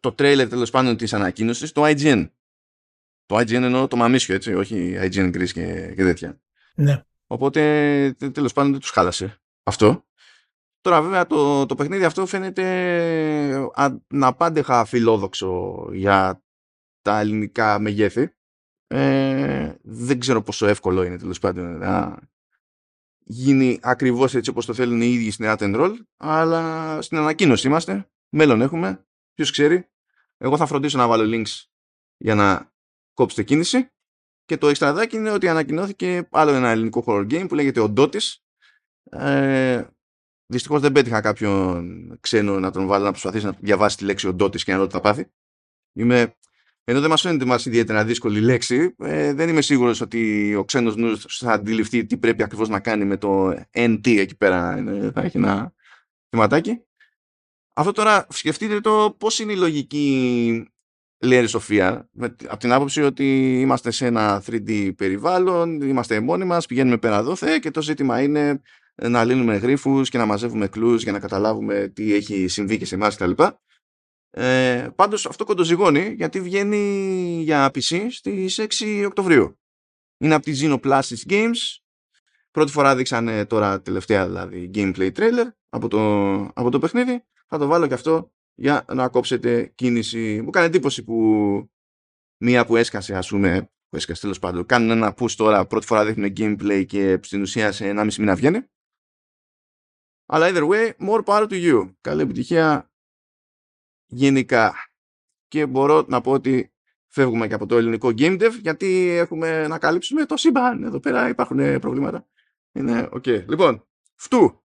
το τρέιλερ τέλος πάντων της ανακοίνωσης το IGN το IGN εννοώ το μαμίσιο έτσι όχι IGN Greece και, και τέτοια ναι. οπότε τέλος πάντων δεν τους χάλασε αυτό Τώρα βέβαια το, το παιχνίδι αυτό φαίνεται αναπάντεχα φιλόδοξο για τα ελληνικά μεγέθη. Ε, δεν ξέρω πόσο εύκολο είναι τέλος πάντων να γίνει ακριβώς έτσι όπως το θέλουν οι ίδιοι στην Art Roll αλλά στην ανακοίνωση είμαστε, μέλλον έχουμε, ποιος ξέρει. Εγώ θα φροντίσω να βάλω links για να κόψετε κίνηση και το εξτραδάκι είναι ότι ανακοινώθηκε άλλο ένα ελληνικό horror game που λέγεται ο Ντότης ε, Δυστυχώς δεν πέτυχα κάποιον ξένο να τον βάλω να προσπαθήσει να διαβάσει τη λέξη οντότη και να δω τι θα πάθει. Είμαι... Ενώ δεν μας φαίνεται μας ιδιαίτερα δύσκολη λέξη, ε, δεν είμαι σίγουρος ότι ο ξένος νους θα αντιληφθεί τι πρέπει ακριβώς να κάνει με το NT εκεί πέρα. Ε, θα έχει ένα θεματάκι. Αυτό τώρα σκεφτείτε το πώς είναι η λογική λέει Σοφία, από την άποψη ότι είμαστε σε ένα 3D περιβάλλον, είμαστε μόνοι μας, πηγαίνουμε πέρα δόθε και το ζήτημα είναι να λύνουμε γρίφους και να μαζεύουμε κλούς για να καταλάβουμε τι έχει συμβεί και σε εμάς κτλ. Ε, πάντως αυτό κοντοζυγώνει γιατί βγαίνει για PC στις 6 Οκτωβρίου. Είναι από τη Xenoplasis Games. Πρώτη φορά δείξανε τώρα τελευταία δηλαδή gameplay trailer από το, από το παιχνίδι. Θα το βάλω και αυτό για να κόψετε κίνηση. Μου κάνει εντύπωση που μία που έσκασε ας πούμε που έσκασε τέλος πάντων κάνουν ένα push τώρα πρώτη φορά δείχνουν gameplay και στην ουσία σε 1,5 μήνα βγαίνει αλλά either way, more power to you. Καλή επιτυχία γενικά. Και μπορώ να πω ότι φεύγουμε και από το ελληνικό game dev γιατί έχουμε να καλύψουμε το σύμπαν. Εδώ πέρα υπάρχουν προβλήματα. Είναι OK. Okay. Λοιπόν, φτού.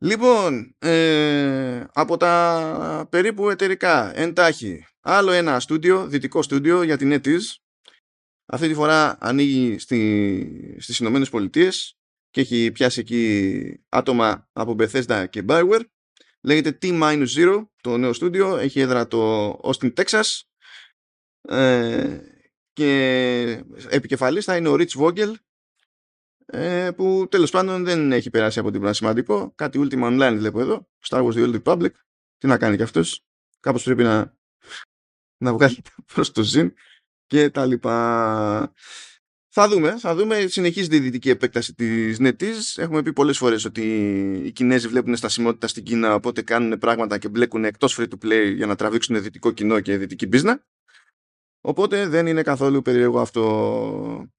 Λοιπόν, ε, από τα περίπου εταιρικά εντάξει άλλο ένα στούντιο, δυτικό στούντιο για την NetEase. Αυτή τη φορά ανοίγει στη, στις Ηνωμένες Πολιτείες και έχει πιάσει εκεί άτομα από Bethesda και Bioware. Λέγεται T-Zero το νέο στούντιο. Έχει έδρα το Austin, Texas. Ε, και επικεφαλής θα είναι ο Rich Vogel ε, που τέλος πάντων δεν έχει περάσει από τίποτα σημαντικό. Κάτι Ultima Online βλέπω εδώ. Star Wars The Old Republic. Τι να κάνει κι αυτός. Κάπως πρέπει να, να βγάλει προς το ζήν και τα λοιπά. Θα δούμε, θα δούμε. Συνεχίζεται η δυτική επέκταση της NetEase. Έχουμε πει πολλές φορές ότι οι Κινέζοι βλέπουν στασιμότητα στην Κίνα, οπότε κάνουν πράγματα και μπλέκουν εκτός free to play για να τραβήξουν δυτικό κοινό και δυτική business. Οπότε δεν είναι καθόλου περίεργο αυτό.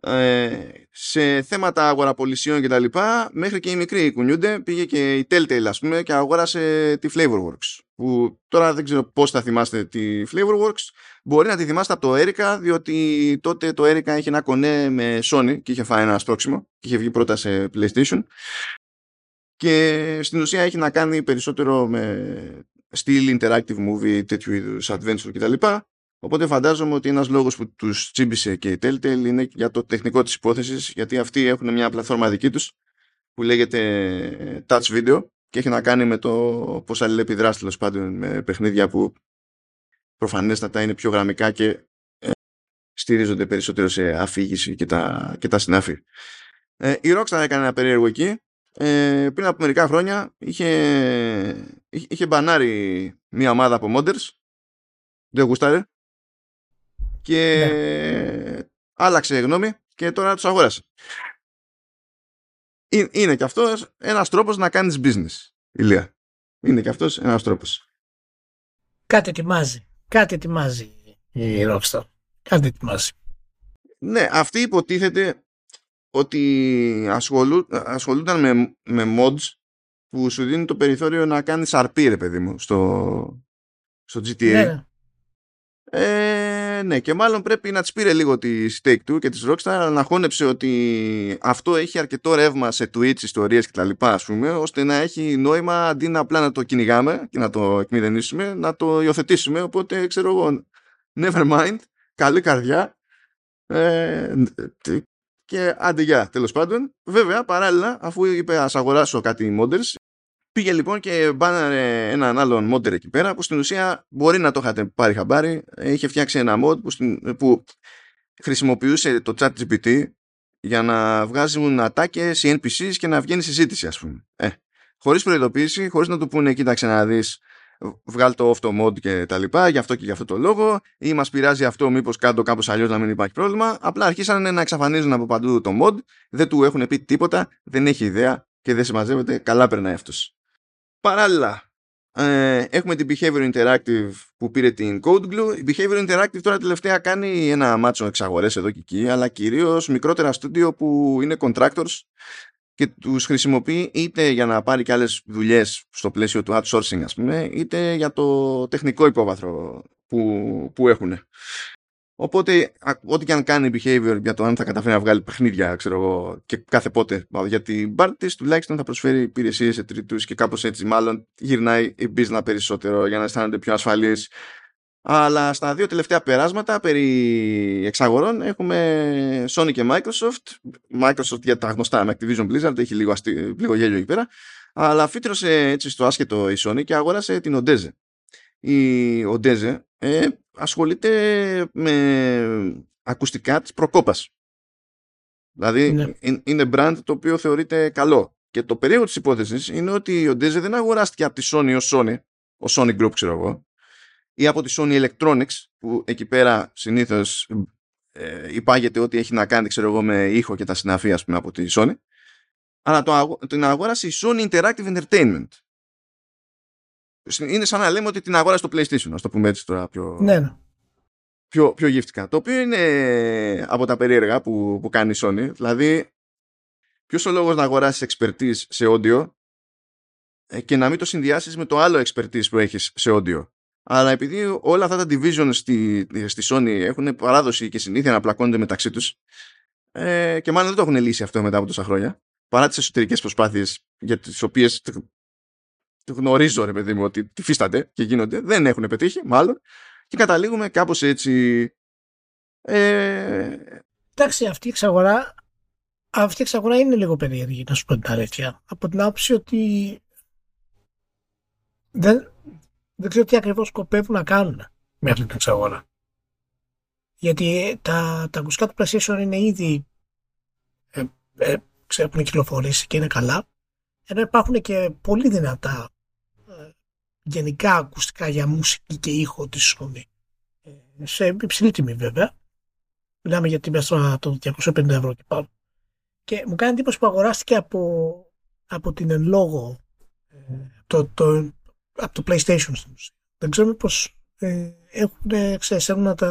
Ε, σε θέματα αγοραπολισιών και τα λοιπά, μέχρι και οι μικροί κουνιούνται. Πήγε και η Telltale, ας πούμε, και αγόρασε τη Flavorworks. Που τώρα δεν ξέρω πώς θα θυμάστε τη Flavorworks. Μπορεί να τη θυμάστε από το Erica, διότι τότε το Erica είχε ένα κονέ με Sony και είχε φάει ένα στρόξιμο και είχε βγει πρώτα σε PlayStation. Και στην ουσία έχει να κάνει περισσότερο με στυλ interactive movie, τέτοιου είδους adventure κτλ. Οπότε φαντάζομαι ότι ένας λόγος που τους τσίμπησε και η Telltale είναι για το τεχνικό της υπόθεσης, γιατί αυτοί έχουν μια πλατφόρμα δική τους που λέγεται Touch Video και έχει να κάνει με το πώς αλληλεπιδράσει τέλος πάντων με παιχνίδια που προφανέστατα είναι πιο γραμμικά και ε, στηρίζονται περισσότερο σε αφήγηση και τα, και τα συνάφη. Ε, η Rockstar έκανε ένα περίεργο εκεί. Ε, πριν από μερικά χρόνια είχε, είχε μπανάρει μια ομάδα από modders δεν γούσταρε και ναι. άλλαξε γνώμη και τώρα τους αγόρασε. Είναι και αυτός ένας τρόπος να κάνεις business, Ηλία. Είναι και αυτός ένας τρόπος. Κάτι ετοιμάζει. Κάτι ετοιμάζει η Rockstar. Κάτι ετοιμάζει. Ναι, αυτή υποτίθεται ότι ασχολού, ασχολούνταν με, με mods που σου δίνουν το περιθώριο να κάνεις RP, ρε παιδί μου, στο, στο GTA. Ναι, ναι. Ε, ναι, και μάλλον πρέπει να της πήρε λίγο τη Take Two και της Rockstar, αλλά να χώνεψε ότι αυτό έχει αρκετό ρεύμα σε Twitch, ιστορίες κτλ. ας πούμε, ώστε να έχει νόημα αντί να απλά να το κυνηγάμε και να το εκμηδενήσουμε, να το υιοθετήσουμε. Οπότε ξέρω εγώ, never mind, καλή καρδιά. Ε, και άντε για, τέλος πάντων. Βέβαια, παράλληλα, αφού είπε ας αγοράσω κάτι modders, Πήγε λοιπόν και μπάναρε έναν άλλον modder εκεί πέρα που στην ουσία μπορεί να το είχατε πάρει χαμπάρι. Είχε φτιάξει ένα mod που, στην, που χρησιμοποιούσε το chat GPT για να βγάζουν ατάκες οι NPCs και να βγαίνει συζήτηση ας πούμε. Ε, χωρίς προειδοποίηση, χωρίς να του πούνε κοίταξε να δεις βγάλει το off το mod και τα λοιπά, γι' αυτό και γι' αυτό το λόγο, ή μας πειράζει αυτό, μήπως κάτω κάπως αλλιώς να μην υπάρχει πρόβλημα. Απλά αρχίσαν να εξαφανίζουν από παντού το mod, δεν του έχουν πει τίποτα, δεν έχει ιδέα και δεν συμμαζεύεται, καλά περνάει αυτός. Παράλληλα, ε, έχουμε την Behavior Interactive που πήρε την Code Glue. Η Behavior Interactive τώρα τελευταία κάνει ένα μάτσο εξαγορές εδώ και εκεί, αλλά κυρίως μικρότερα στούντιο που είναι contractors και τους χρησιμοποιεί είτε για να πάρει και άλλες δουλειές στο πλαίσιο του outsourcing ας πούμε, είτε για το τεχνικό υπόβαθρο που, που έχουν. Οπότε, ό,τι και αν κάνει behavior για το αν θα καταφέρει να βγάλει παιχνίδια, ξέρω εγώ, και κάθε πότε για την part της, τουλάχιστον θα προσφέρει υπηρεσίες σε τρίτους και κάπως έτσι, μάλλον γυρνάει η business περισσότερο για να αισθάνονται πιο ασφαλείς. Αλλά στα δύο τελευταία περάσματα περί εξαγορών έχουμε Sony και Microsoft. Microsoft για τα γνωστά με Activision Blizzard, έχει λίγο, αστι... λίγο γέλιο εκεί πέρα. Αλλά φύτρωσε έτσι στο άσχετο η Sony και αγόρασε την Odeze. Η Odeze ε, ασχολείται με ακουστικά της προκόπας. Δηλαδή ναι. είναι brand το οποίο θεωρείται καλό. Και το περίεργο της υπόθεσης είναι ότι ο Ντέζε δεν αγοράστηκε από τη Sony ως Sony, ο Sony Group ξέρω εγώ, ή από τη Sony Electronics που εκεί πέρα συνήθως ε, υπάγεται ότι έχει να κάνει ξέρω εγώ με ήχο και τα συναφή ας πούμε από τη Sony αλλά το, την αγόρασε η Sony Interactive Entertainment είναι σαν να λέμε ότι την αγόρασε στο PlayStation, ας το πούμε έτσι τώρα πιο, ναι, ναι. πιο, πιο γύφτικα. Το οποίο είναι από τα περίεργα που, που κάνει η Sony. Δηλαδή, ποιος ο λόγος να αγοράσεις expertise σε audio ε, και να μην το συνδυάσεις με το άλλο expertise που έχεις σε audio. Αλλά επειδή όλα αυτά τα divisions στη, στη Sony έχουν παράδοση και συνήθεια να πλακώνονται μεταξύ τους, ε, και μάλλον δεν το έχουν λύσει αυτό μετά από τόσα χρόνια, παρά τις εσωτερικές προσπάθειες για τις οποίες γνωρίζω ρε παιδί μου ότι τι φύστανται και γίνονται, δεν έχουν πετύχει μάλλον. Και καταλήγουμε κάπως έτσι. Ε... Εντάξει αυτή η εξαγορά αυτή η εξαγορά είναι λίγο περίεργη να σου πω την αλήθεια. Από την άποψη ότι δεν, δεν ξέρω τι ακριβώς σκοπεύουν να κάνουν με αυτή την εξαγορά. Γιατί τα, τα ακουστικά του PlayStation είναι ήδη ε, ε, έχουν κυκλοφορήσει και είναι καλά. Ενώ υπάρχουν και πολύ δυνατά γενικά ακουστικά για μουσική και ήχο της Sony ε, σε υψηλή τιμή βέβαια Μιλάμε για τιμές τώρα των 250 ευρώ και πάνω. Και μου κάνει εντύπωση που αγοράστηκε από, από την εν λόγω ε, το, το, από το PlayStation στην ουσία. Δεν ξέρω μήπως ε, έχουν, ξέρεις, έχουν να τα...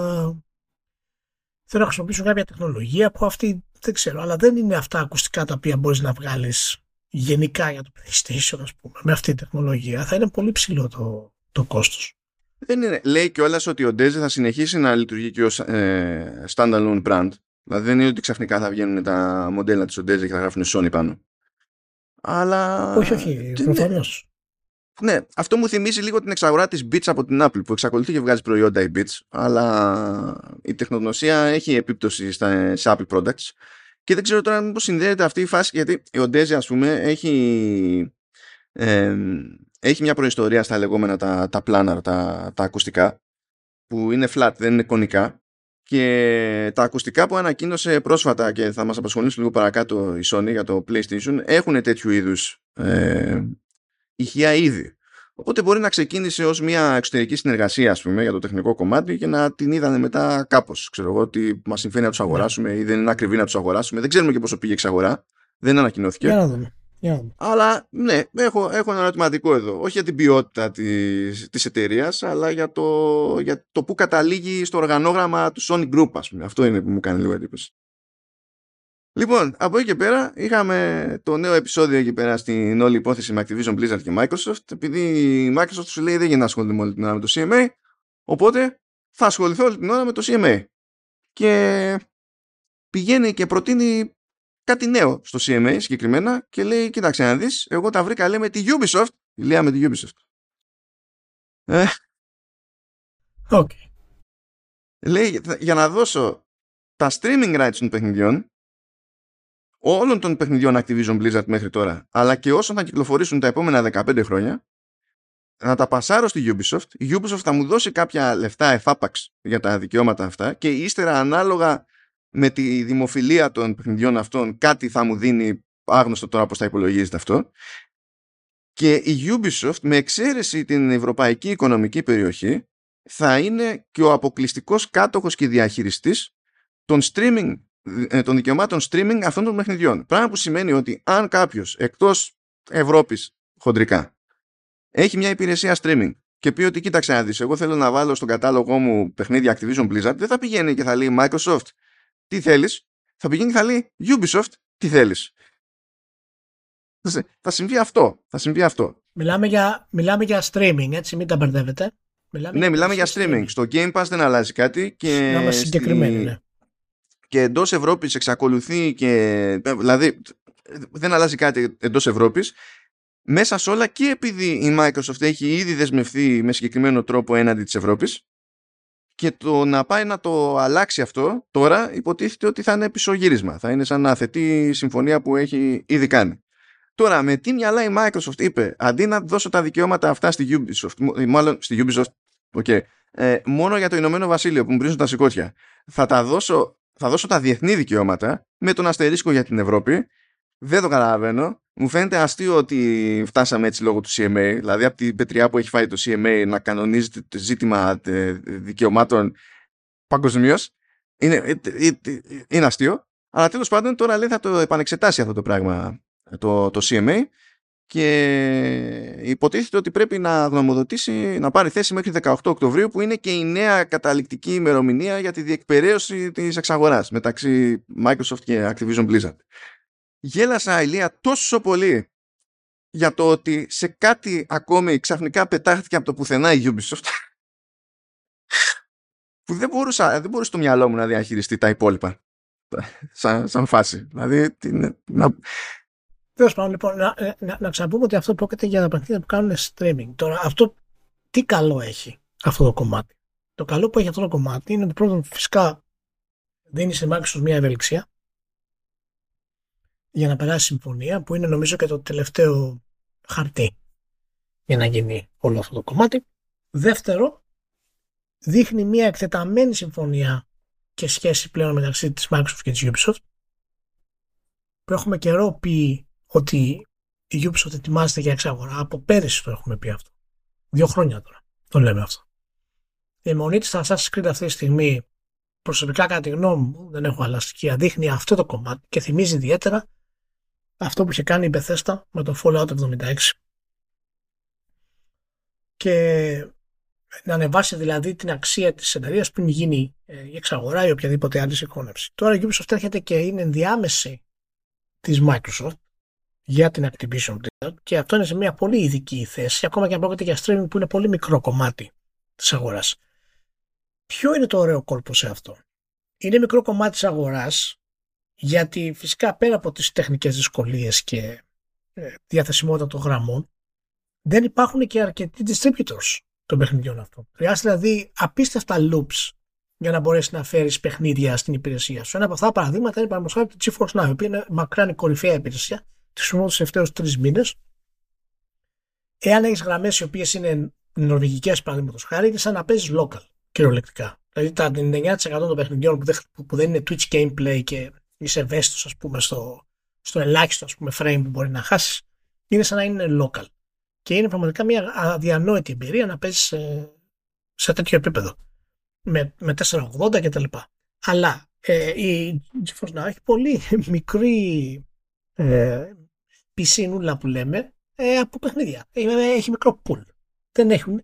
Θέλω να χρησιμοποιήσουν κάποια τεχνολογία που αυτή δεν ξέρω, αλλά δεν είναι αυτά ακουστικά τα οποία μπορείς να βγάλεις γενικά για το PlayStation, ας πούμε, με αυτή τη τεχνολογία. Θα είναι πολύ ψηλό το, το κόστος. Δεν είναι. Λέει κιόλας ότι ο Ντέζε θα συνεχίσει να λειτουργεί και ως ε, standalone brand. Δηλαδή δεν είναι ότι ξαφνικά θα βγαίνουν τα μοντέλα της Οντέζε και θα γράφουν Sony πάνω. Αλλά. Όχι, όχι, προφανώς. Ναι, αυτό μου θυμίζει λίγο την εξαγορά της Beats από την Apple που εξακολουθεί και βγάζει προϊόντα η Beats αλλά η τεχνογνωσία έχει επίπτωση στα, σε Apple products και δεν ξέρω τώρα πώς συνδέεται αυτή η φάση γιατί η Οντέζε ας πούμε έχει ε, έχει μια προϊστορία στα λεγόμενα τα, τα planar, τα, τα ακουστικά που είναι flat, δεν είναι κονικά και τα ακουστικά που ανακοίνωσε πρόσφατα και θα μας απασχολήσει λίγο παρακάτω η Sony για το PlayStation έχουν τέτοιου είδους ε, ηχεία ήδη. Οπότε μπορεί να ξεκίνησε ως μια εξωτερική συνεργασία ας πούμε, για το τεχνικό κομμάτι και να την είδανε μετά κάπως. Ξέρω εγώ ότι μας συμφέρει να τους ναι. αγοράσουμε ή δεν είναι ακριβή να τους αγοράσουμε. Δεν ξέρουμε και πόσο πήγε εξαγορά. Δεν ανακοινώθηκε. Για να δούμε. Αλλά ναι, έχω, έχω ένα ερωτηματικό εδώ. Όχι για την ποιότητα της, της εταιρείας, αλλά για το, για το που καταλήγει στο οργανόγραμμα του Sony Group, ας πούμε. Αυτό είναι που μου κάνει λίγο εντύπωση. Λοιπόν, από εκεί και πέρα είχαμε το νέο επεισόδιο εκεί πέρα στην όλη υπόθεση με Activision Blizzard και Microsoft επειδή η Microsoft σου λέει δεν γίνεται να ασχολείται με όλη την ώρα με το CMA οπότε θα ασχοληθώ όλη την ώρα με το CMA και πηγαίνει και προτείνει κάτι νέο στο CMA συγκεκριμένα και λέει κοίταξε να δεις εγώ τα βρήκα λέει με τη Ubisoft λέει με τη Ubisoft ε. okay. λέει για να δώσω τα streaming rights των παιχνιδιών όλων των παιχνιδιών Activision Blizzard μέχρι τώρα αλλά και όσων θα κυκλοφορήσουν τα επόμενα 15 χρόνια να τα πασάρω στη Ubisoft. Η Ubisoft θα μου δώσει κάποια λεφτά εφάπαξ για τα δικαιώματα αυτά και ύστερα ανάλογα με τη δημοφιλία των παιχνιδιών αυτών κάτι θα μου δίνει άγνωστο τώρα πώς θα υπολογίζεται αυτό. Και η Ubisoft με εξαίρεση την ευρωπαϊκή οικονομική περιοχή θα είναι και ο αποκλειστικός κάτοχος και διαχειριστής των streaming ε, των δικαιωμάτων streaming αυτών των παιχνιδιών. Πράγμα που σημαίνει ότι αν κάποιος εκτός Ευρώπης χοντρικά έχει μια υπηρεσία streaming και πει ότι κοίταξε να δεις, εγώ θέλω να βάλω στον κατάλογό μου παιχνίδια Activision Blizzard, δεν θα πηγαίνει και θα λέει Microsoft, τι θέλεις, θα πηγαίνει και θα λέει Ubisoft, τι θέλεις. Θα συμβεί αυτό. Θα συμβεί αυτό. Μιλάμε για, μιλάμε για streaming, έτσι, μην τα μπερδεύετε. Μιλάμε ναι, μιλάμε για streaming. Στο Game Pass δεν αλλάζει κάτι. Και να είμαστε συγκεκριμένοι, ναι. Και εντός Ευρώπης εξακολουθεί και. Ε, δηλαδή, δεν αλλάζει κάτι εντός Ευρώπης. Μέσα σε όλα και επειδή η Microsoft έχει ήδη δεσμευθεί με συγκεκριμένο τρόπο έναντι της Ευρώπης και το να πάει να το αλλάξει αυτό τώρα υποτίθεται ότι θα είναι πισωγύρισμα. Θα είναι σαν να θετεί συμφωνία που έχει ήδη κάνει. Τώρα με τι μυαλά η Microsoft είπε αντί να δώσω τα δικαιώματα αυτά στη Ubisoft, μάλλον στη Ubisoft, okay, ε, μόνο για το Ηνωμένο Βασίλειο που μου πρίζουν τα σηκώτια, θα τα δώσω, θα δώσω τα διεθνή δικαιώματα με τον αστερίσκο για την Ευρώπη. Δεν το καταλαβαίνω. Μου φαίνεται αστείο ότι φτάσαμε έτσι λόγω του CMA, δηλαδή από την πετριά που έχει φάει το CMA να κανονίζεται το ζήτημα ε, δικαιωμάτων παγκοσμίως. Είναι, ε, ε, είναι αστείο. Αλλά τέλος πάντων τώρα λέει θα το επανεξετάσει αυτό το πράγμα το, το CMA και υποτίθεται ότι πρέπει να γνωμοδοτήσει, να πάρει θέση μέχρι 18 Οκτωβρίου που είναι και η νέα καταληκτική ημερομηνία για τη διεκπαιρέωση της εξαγοράς μεταξύ Microsoft και Activision Blizzard γέλασα ηλία τόσο πολύ για το ότι σε κάτι ακόμη ξαφνικά πετάχτηκε από το πουθενά η Ubisoft που δεν μπορούσα, δεν μπορούσε το μυαλό μου να διαχειριστεί τα υπόλοιπα σαν, σαν φάση. Δηλαδή, την, να... Τέλος πάντων, λοιπόν, να, να, να ξαναπούμε ότι αυτό πρόκειται για τα παιχνίδια που κάνουν streaming. Τώρα, αυτό τι καλό έχει αυτό το κομμάτι; Το καλό που έχει αυτό το κομμάτι είναι ότι πρώτον φυσικά δίνει σε Microsoft μια ευελιξία για να περάσει συμφωνία που είναι νομίζω και το τελευταίο χαρτί για να γίνει όλο αυτό το κομμάτι. Δεύτερο, δείχνει μια εκτεταμένη συμφωνία και σχέση πλέον μεταξύ της Microsoft και της Ubisoft που έχουμε καιρό πει ότι η Ubisoft ετοιμάζεται για εξαγορά. Από πέρυσι το έχουμε πει αυτό. Δύο χρόνια τώρα το λέμε αυτό. Η αιμονή της στα Assassin's Creed αυτή τη στιγμή προσωπικά κατά τη γνώμη μου, δεν έχω άλλα στοιχεία, δείχνει αυτό το κομμάτι και θυμίζει ιδιαίτερα αυτό που είχε κάνει η Bethesda με το Fallout 76. Και να ανεβάσει δηλαδή την αξία της εταιρείας πριν γίνει ε, η εξαγορά ή οποιαδήποτε άλλη συγχώνευση. Τώρα η Ubisoft έρχεται και είναι ενδιάμεση της Microsoft για την Activision και αυτό είναι σε μια πολύ ειδική θέση ακόμα και αν πρόκειται για streaming που είναι πολύ μικρό κομμάτι της αγοράς. Ποιο είναι το ωραίο κόλπο σε αυτό; Είναι μικρό κομμάτι της αγοράς γιατί φυσικά πέρα από τις τεχνικές δυσκολίες και ε, διαθεσιμότητα των γραμμών δεν υπάρχουν και αρκετοί distributors των παιχνιδιών αυτών. Χρειάζεται δηλαδή απίστευτα loops για να μπορέσεις να φέρεις παιχνίδια στην υπηρεσία σου. Ένα από αυτά τα παραδείγματα είναι παραδείγματος το GeForce Now, η οποία είναι μακράν η κορυφαία υπηρεσία. Τη χρησιμοποιώ του τελευταίου τρεις μήνες. Εάν έχεις γραμμές οι οποίες είναι νορβηγικές, παραδείγματος χάρη, είναι σαν να παίζεις local κυριολεκτικά. Δηλαδή τα 99% των παιχνιδιών που δεν, που δεν είναι Twitch gameplay και είσαι ευαίσθητος, ας πούμε, στο, στο ελάχιστο ας πούμε, frame που μπορεί να χάσεις, είναι σαν να είναι local. Και είναι πραγματικά μια αδιανόητη εμπειρία να παίζεις σε, σε τέτοιο επίπεδο. Με, με 480 κτλ. Αλλά ε, η GeForce Now έχει πολύ μικρή ε, πισίνουλα που λέμε ε, από παιχνίδια. Έχει μικρό πουλ. Δεν, έχουν,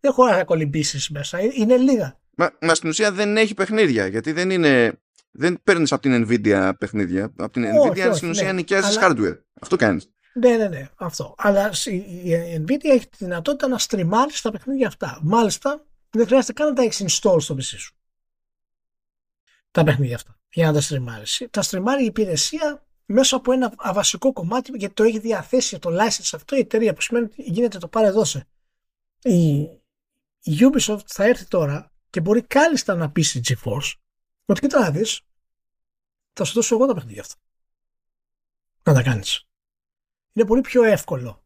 δεν χωράει να κολυμπήσεις μέσα. Είναι λίγα. Μα, μα στην ουσία δεν έχει παιχνίδια. Γιατί δεν είναι. Δεν παίρνεις από την Nvidia παιχνίδια. Από την Nvidia στην ουσία ναι. νοικιάζει Αλλά... hardware. Αυτό κάνεις. Ναι, ναι, ναι, αυτό. Αλλά η Nvidia έχει τη δυνατότητα να στριμάρει τα παιχνίδια αυτά. Μάλιστα, δεν χρειάζεται καν να τα έχεις install στο PC σου. Τα παιχνίδια αυτά. Για να τα στριμάρεις. Τα στριμάρει η υπηρεσία μέσα από ένα βασικό κομμάτι γιατί το έχει διαθέσει το license αυτό η εταιρεία που σημαίνει ότι γίνεται το πάρε δώσε. Η, η Ubisoft θα έρθει τώρα και μπορεί κάλλιστα να πει στη GeForce ότι κοίτα να δεις θα σου δώσω εγώ τα παιχνίδια αυτά. Να τα κάνεις είναι πολύ πιο εύκολο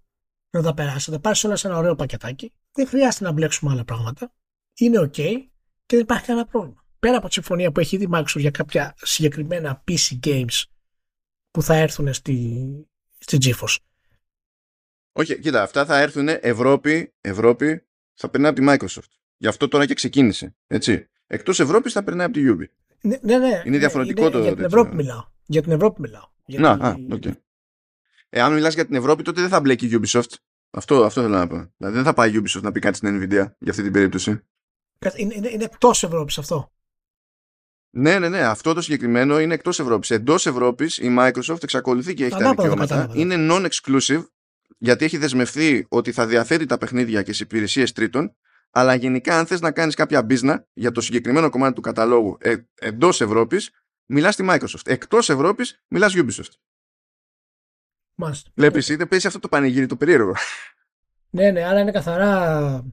να τα περάσεις. Να πάρεις όλα σε ένα ωραίο πακετάκι. Δεν χρειάζεται να μπλέξουμε άλλα πράγματα. Είναι OK και δεν υπάρχει κανένα πρόβλημα. Πέρα από τη συμφωνία που έχει ήδη Microsoft για κάποια συγκεκριμένα PC games που θα έρθουν στη, στη GeForce. Όχι, κοίτα, αυτά θα έρθουν Ευρώπη, Ευρώπη θα περνάει από τη Microsoft. Γι' αυτό τώρα και ξεκίνησε. Έτσι. Εκτός Ευρώπης θα περνάει από τη Ubi. Ναι, ναι, ναι. Είναι διαφορετικό είναι, το. Για την Ευρώπη μιλάω. Για την Ευρώπη μιλάω. Να, α, okay. Εάν μιλάς για την Ευρώπη, τότε δεν θα μπλέκει η Ubisoft. Αυτό, αυτό θέλω να πω. Δηλαδή δεν θα πάει η Ubisoft να πει κάτι στην Nvidia για αυτή την περίπτωση. Είναι, είναι, είναι εκτός Ευρώπης αυτό. Ναι, ναι, ναι. Αυτό το συγκεκριμένο είναι εκτός Ευρώπης. Εντός Ευρώπης η Microsoft εξακολουθεί και έχει τα δικαιώματα. Είναι non-exclusive γιατί έχει δεσμευθεί ότι θα διαθέτει τα παιχνίδια και τι υπηρεσίες τρίτων. Αλλά γενικά, αν θες να κάνεις κάποια business για το συγκεκριμένο κομμάτι του καταλόγου ε, εντός Ευρώπης, μιλάς στη Microsoft. Εκτός Ευρώπης, μιλάς Ubisoft. Βλέπεις, είτε πέσει αυτό το πανηγύρι το περίεργο. Ναι, ναι, αλλά είναι καθαρά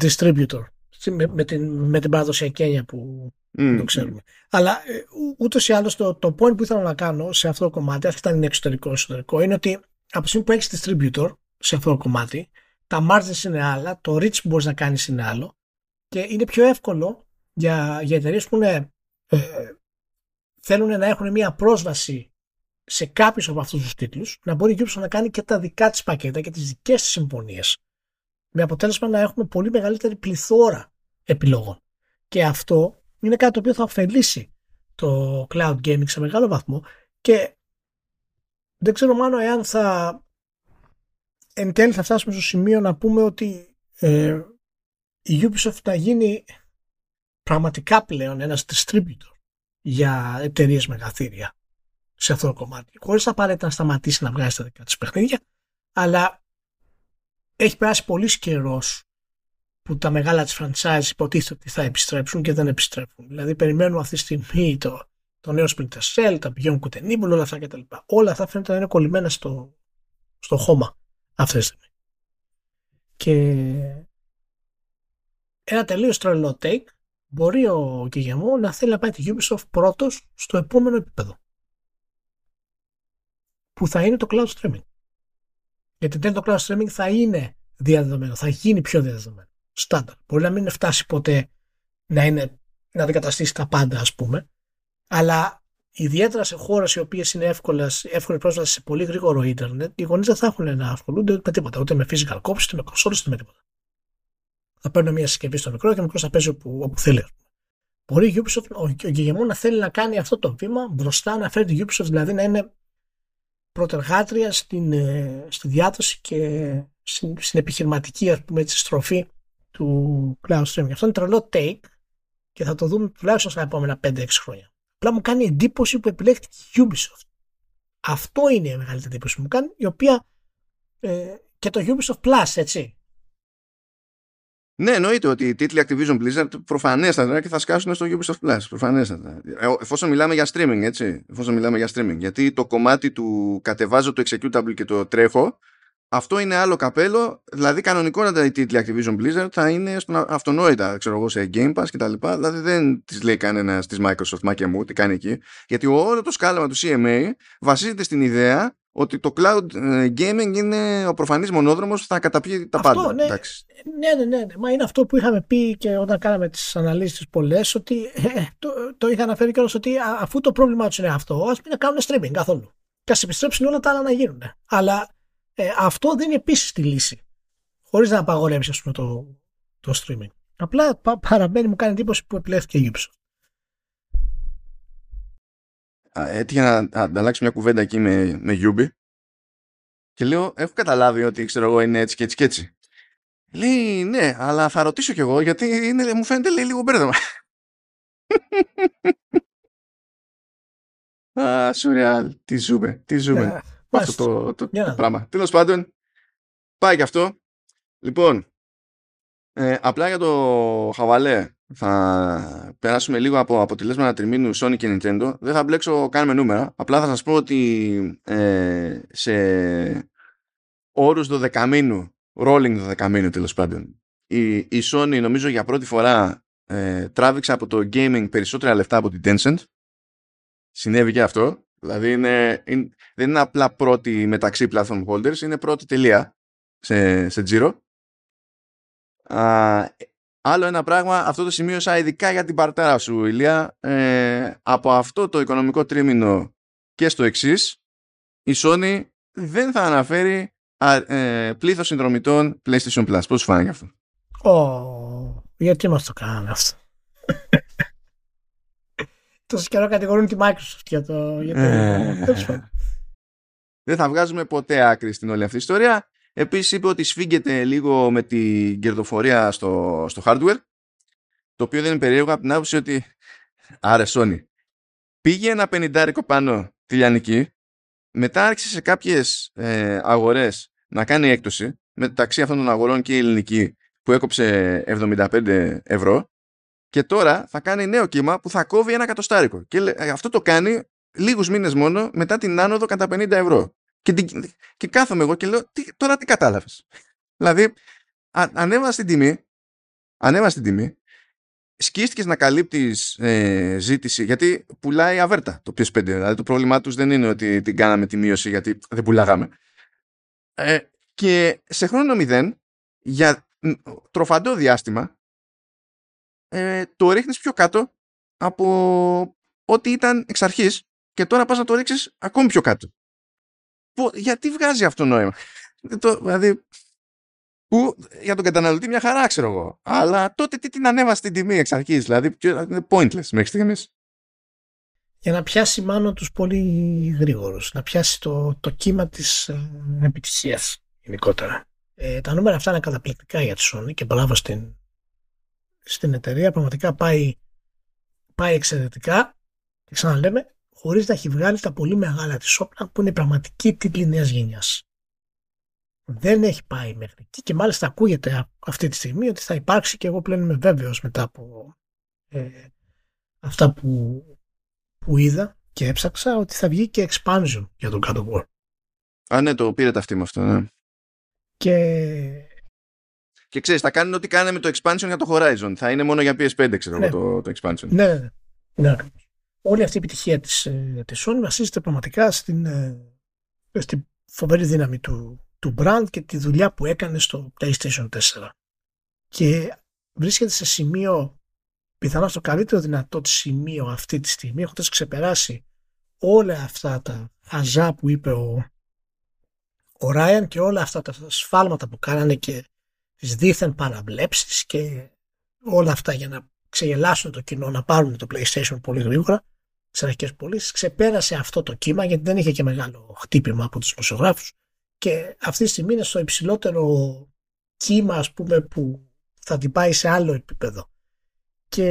distributor. Με, με, την, με την παραδοσιακή έννοια που mm. το ξέρουμε. Αλλά ε, ούτως ή άλλως το, το point που ήθελα να κάνω σε αυτό το κομμάτι, αν είναι εξωτερικό ή εσωτερικό, είναι ότι από τη στιγμή που έχεις distributor σε αυτό το κομμάτι, τα margins είναι άλλα, το reach που μπορείς να κάνεις είναι άλλο και είναι πιο εύκολο για, για εταιρείες που είναι, ε, θέλουν να έχουν μια πρόσβαση σε κάποιους από αυτούς τους τίτλους να μπορεί η Ubisoft να κάνει και τα δικά της πακέτα και τις δικές της συμφωνίες. Με αποτέλεσμα να έχουμε πολύ μεγαλύτερη πληθώρα επιλογών. Και αυτό είναι κάτι το οποίο θα ωφελήσει το cloud gaming σε μεγάλο βαθμό και δεν ξέρω μάλλον εάν θα εν τέλει θα φτάσουμε στο σημείο να πούμε ότι ε, η Ubisoft θα γίνει πραγματικά πλέον ένας distributor για εταιρείες μεγαθύρια σε αυτό το κομμάτι. Χωρίς απαραίτητα να σταματήσει να βγάζει τα δικά της παιχνίδια, αλλά έχει περάσει πολύς καιρός που τα μεγάλα της franchise υποτίθεται ότι θα επιστρέψουν και δεν επιστρέφουν. Δηλαδή, περιμένουμε αυτή τη στιγμή το, το νέο Splinter Cell, τα Beyond Good and Evil, όλα αυτά κτλ. Όλα αυτά φαίνεται να είναι κολλημένα στο, στο χώμα αυτή τη στιγμή. Και ένα τελείως τρελό take μπορεί ο Κιγεμό να θέλει να πάει τη Ubisoft πρώτος στο επόμενο επίπεδο που θα είναι το cloud streaming. Γιατί δεν το cloud streaming θα είναι διαδεδομένο, θα γίνει πιο διαδεδομένο. Στάνταρ. Μπορεί να μην φτάσει ποτέ να, είναι, να αντικαταστήσει τα πάντα, ας πούμε, αλλά ιδιαίτερα σε χώρες οι οποίες είναι εύκολες, εύκολη πρόσβαση σε πολύ γρήγορο ίντερνετ, οι γονείς δεν θα έχουν να ασχολούνται με τίποτα, ούτε με physical copies, ούτε με console, ούτε με τίποτα. Θα παίρνουν μια συσκευή στο μικρό και ο μικρός θα παίζει όπου, όπου θέλει. Μπορεί η Ubisoft, ο, ο να θέλει να κάνει αυτό το βήμα μπροστά, να φέρει τη Ubisoft δηλαδή να είναι πρωτεργάτρια στην, ε, στη διάδοση και στην, στην επιχειρηματική ας πούμε, τη στροφή του cloud streaming. Αυτό είναι τρελό take και θα το δούμε τουλάχιστον στα επόμενα 5-6 χρόνια. Απλά μου κάνει εντύπωση που επιλέχθηκε η Ubisoft. Αυτό είναι η μεγαλύτερη εντύπωση που μου κάνει, η οποία ε, και το Ubisoft Plus, έτσι. Ναι, εννοείται ότι οι τίτλοι Activision Blizzard προφανέστατα και θα σκάσουν στο Ubisoft Plus. Προφανέστατα. Ε, εφόσον μιλάμε για streaming, έτσι. Εφόσον μιλάμε για streaming. Γιατί το κομμάτι του κατεβάζω το executable και το τρέχω, αυτό είναι άλλο καπέλο. Δηλαδή, κανονικότατα οι τίτλοι Activision Blizzard θα είναι στον αυτονόητα, ξέρω εγώ, σε Game Pass κτλ. Δηλαδή, δεν τη λέει κανένα τη Microsoft, μα και μου, τι κάνει εκεί. Γιατί όλο το σκάλαμα του CMA βασίζεται στην ιδέα ότι το cloud ε, gaming είναι ο προφανής μονόδρομος που θα καταπιεί τα αυτό, πάντα. Ναι, ναι, ναι, ναι, ναι, Μα είναι αυτό που είχαμε πει και όταν κάναμε τις αναλύσεις πολλές ότι ε, το, το είχα αναφέρει κιόλας ότι αφού το πρόβλημά τους είναι αυτό ας μην κάνουν streaming καθόλου. Και ας επιστρέψουν όλα τα άλλα να γίνουν. Αλλά ε, αυτό δεν είναι επίσης τη λύση. Χωρίς να απαγορεύσει ας πούμε, το, το streaming. Απλά πα, παραμένει μου κάνει εντύπωση που επιλέχθηκε η Ubisoft έτυχε να ανταλλάξει μια κουβέντα εκεί με, με Yubi και λέω, έχω καταλάβει ότι ξέρω εγώ είναι έτσι και έτσι και έτσι. Λέει, ναι, αλλά θα ρωτήσω κι εγώ γιατί είναι, μου φαίνεται λέει, λίγο μπέρδεμα. Α, σουρεάλ, τι ζούμε, τι ζούμε. Yeah, ναι, αυτό το, το, yeah. το πράγμα. Τέλος πάντων, πάει κι αυτό. Λοιπόν, ε, απλά για το χαβαλέ θα περάσουμε λίγο από αποτελέσματα τριμήνου Sony και Nintendo. Δεν θα μπλέξω καν με νούμερα. Απλά θα σας πω ότι ε, σε όρους δεκαμήνου, rolling δεκαμήνου τέλος πάντων, η, η Sony νομίζω για πρώτη φορά ε, τράβηξε από το gaming περισσότερα λεφτά από την Tencent. Συνέβη και αυτό. Δηλαδή είναι, είναι, δεν είναι απλά πρώτη μεταξύ platform holders, είναι πρώτη τελεία σε, σε Giro. Άλλο ένα πράγμα, αυτό το σημείωσα ειδικά για την παρτάρα σου, Ηλία. Ε, από αυτό το οικονομικό τρίμηνο και στο εξής, η Sony δεν θα αναφέρει α, ε, πλήθος συνδρομητών PlayStation Plus. Πώς σου φάνηκε αυτό; Oh, γιατί μας το κάνανε αυτό; Τόσο καιρό κατηγορούν τη Microsoft για το... Για το... Ε, δεν θα βγάζουμε ποτέ άκρη στην όλη αυτή η ιστορία. Επίσης είπε ότι σφίγγεται λίγο με την κερδοφορία στο, στο hardware το οποίο δεν είναι περίεργο από την άποψη ότι άρε Sony πήγε ένα πενιντάρικο πάνω τη λιανική μετά άρχισε σε κάποιες ε, αγορές να κάνει έκπτωση μεταξύ αυτών των αγορών και η ελληνική που έκοψε 75 ευρώ και τώρα θα κάνει νέο κύμα που θα κόβει ένα κατοστάρικο και αυτό το κάνει λίγους μήνες μόνο μετά την άνοδο κατά 50 ευρώ και, και κάθομαι εγώ και λέω, τι, τώρα τι κατάλαβες. δηλαδή, ανέβασε την τιμή, ανέβασε την τιμή, σκίστηκες να καλύπτεις ε, ζήτηση, γιατί πουλάει αβέρτα το PS5. Δηλαδή το πρόβλημά τους δεν είναι ότι την κάναμε τη μείωση γιατί δεν πουλάγαμε. Ε, και σε χρόνο μηδέν, για τροφαντό διάστημα, ε, το ρίχνεις πιο κάτω από ό,τι ήταν εξ αρχής και τώρα πας να το ρίξεις ακόμη πιο κάτω γιατί βγάζει αυτό νόημα; Το, δηλαδή, που για τον καταναλωτή μια χαρά ξέρω εγώ. Αλλά τότε τι την ανέβασε την τιμή εξ αρχής. Δηλαδή, είναι pointless μέχρι στιγμής. Για να πιάσει μάλλον τους πολύ γρήγορου. Να πιάσει το, το κύμα της ε, επιτυχίας γενικότερα. Ε, τα νούμερα αυτά είναι καταπληκτικά για τη Sony και μπράβο στην, στην εταιρεία. Πραγματικά πάει, πάει εξαιρετικά. Και ξαναλέμε, χωρίς να έχει βγάλει τα πολύ μεγάλα της όπλα που είναι η πραγματική τίτλη νέας γενιάς. Δεν έχει πάει μέχρι εκεί και μάλιστα ακούγεται αυτή τη στιγμή ότι θα υπάρξει και εγώ πλέον είμαι βέβαιος μετά από ε, αυτά που, που είδα και έψαξα ότι θα βγει και expansion για τον God of War. Α, ναι, το πήρε αυτή με αυτό, ναι. Και... Και ξέρεις, θα κάνουν ό,τι κάναμε το expansion για το Horizon. Θα είναι μόνο για PS5, ξέρω ναι. το, το expansion. Ναι, ναι, ναι. ναι όλη αυτή η επιτυχία της, ε, της Sony βασίζεται πραγματικά στην, ε, στην φοβερή δύναμη του, του brand και τη δουλειά που έκανε στο PlayStation 4. Και βρίσκεται σε σημείο, πιθανά στο καλύτερο δυνατό σημείο αυτή τη στιγμή, έχοντας ξεπεράσει όλα αυτά τα χαζά που είπε ο, ο Ryan και όλα αυτά τα σφάλματα που κάνανε και τις δίθεν παραβλέψεις και όλα αυτά για να ξεγελάσουν το κοινό να πάρουν το PlayStation πολύ γρήγορα στι αρχικέ πωλήσεις. Ξεπέρασε αυτό το κύμα γιατί δεν είχε και μεγάλο χτύπημα από τους δημοσιογράφους. Και αυτή τη στιγμή είναι στο υψηλότερο κύμα, ας πούμε, που θα την πάει σε άλλο επίπεδο. Και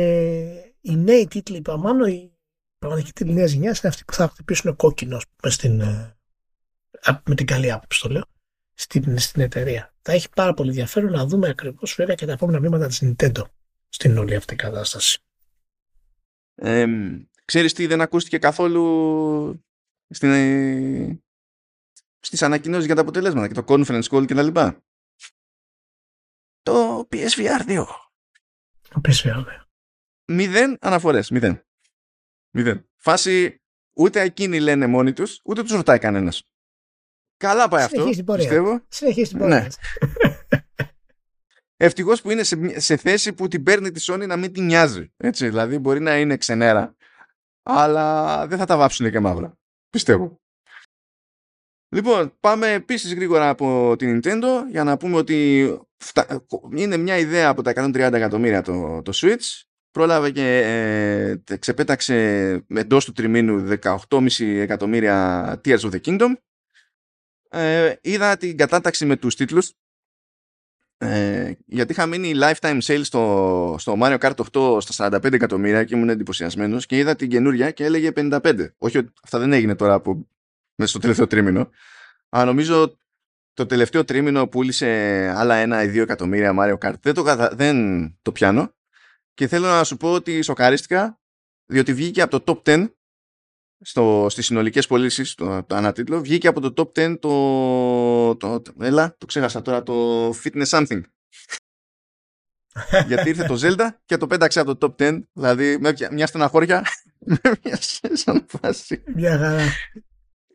οι νέοι τίτλοι, πάνω οι πραγματικοί τίτλοι νέας γενιάς είναι αυτοί που θα χτυπήσουν κόκκινο, στην, ε, με την καλή άποψη το λέω, στην, στην εταιρεία. Θα έχει πάρα πολύ ενδιαφέρον να δούμε ακριβώς βέβαια και τα επόμενα βήματα της Nintendo στην όλη αυτή κατάσταση. Ε, ξέρεις τι δεν ακούστηκε καθόλου στην, ε, στις ανακοινώσεις για τα αποτελέσματα και το conference call και τα λοιπά; Το PSVR 2. Το PSVR 2. Μηδέn αναφορές. Μηδέn. Μηδέν. Φάση ούτε εκείνοι λένε μόνοι τους, ούτε τους ρωτάει κανένας. Καλά πάει αυτό, πιστεύω. Συνεχίζει την πορεία. Ναι. Ευτυχώς που είναι σε, σε, θέση που την παίρνει τη Sony να μην την νοιάζει. Έτσι, δηλαδή μπορεί να είναι ξενέρα, αλλά δεν θα τα βάψουν και μαύρα. Πιστεύω. Λοιπόν, πάμε επίσης γρήγορα από την Nintendo για να πούμε ότι είναι μια ιδέα από τα 130 εκατομμύρια το, το Switch. Πρόλαβε και ε, ξεπέταξε εντός του τριμήνου 18,5 εκατομμύρια Tears of the Kingdom. Ε, είδα την κατάταξη με τους τίτλους ε, γιατί είχα μείνει lifetime sale στο, στο Mario Kart 8 στα 45 εκατομμύρια και ήμουν εντυπωσιασμένος και είδα την καινούρια και έλεγε 55. Όχι ότι αυτά δεν έγινε τώρα από, μέσα στο τελευταίο τρίμηνο. Αλλά νομίζω το τελευταίο τρίμηνο πούλησε άλλα ένα ή δύο εκατομμύρια Mario Kart. Δεν το, δεν το πιάνω. Και θέλω να σου πω ότι σοκαρίστηκα διότι βγήκε από το top 10 στο, στις συνολικές πωλήσεις το, το ανατίτλο βγήκε από το top 10 το, το, το, έλα, το ξέχασα τώρα το fitness something. Γιατί ήρθε το Zelda και το πέταξε από το top 10 δηλαδή με μια στεναχώρια με μια σαν φάση. Μια χαρά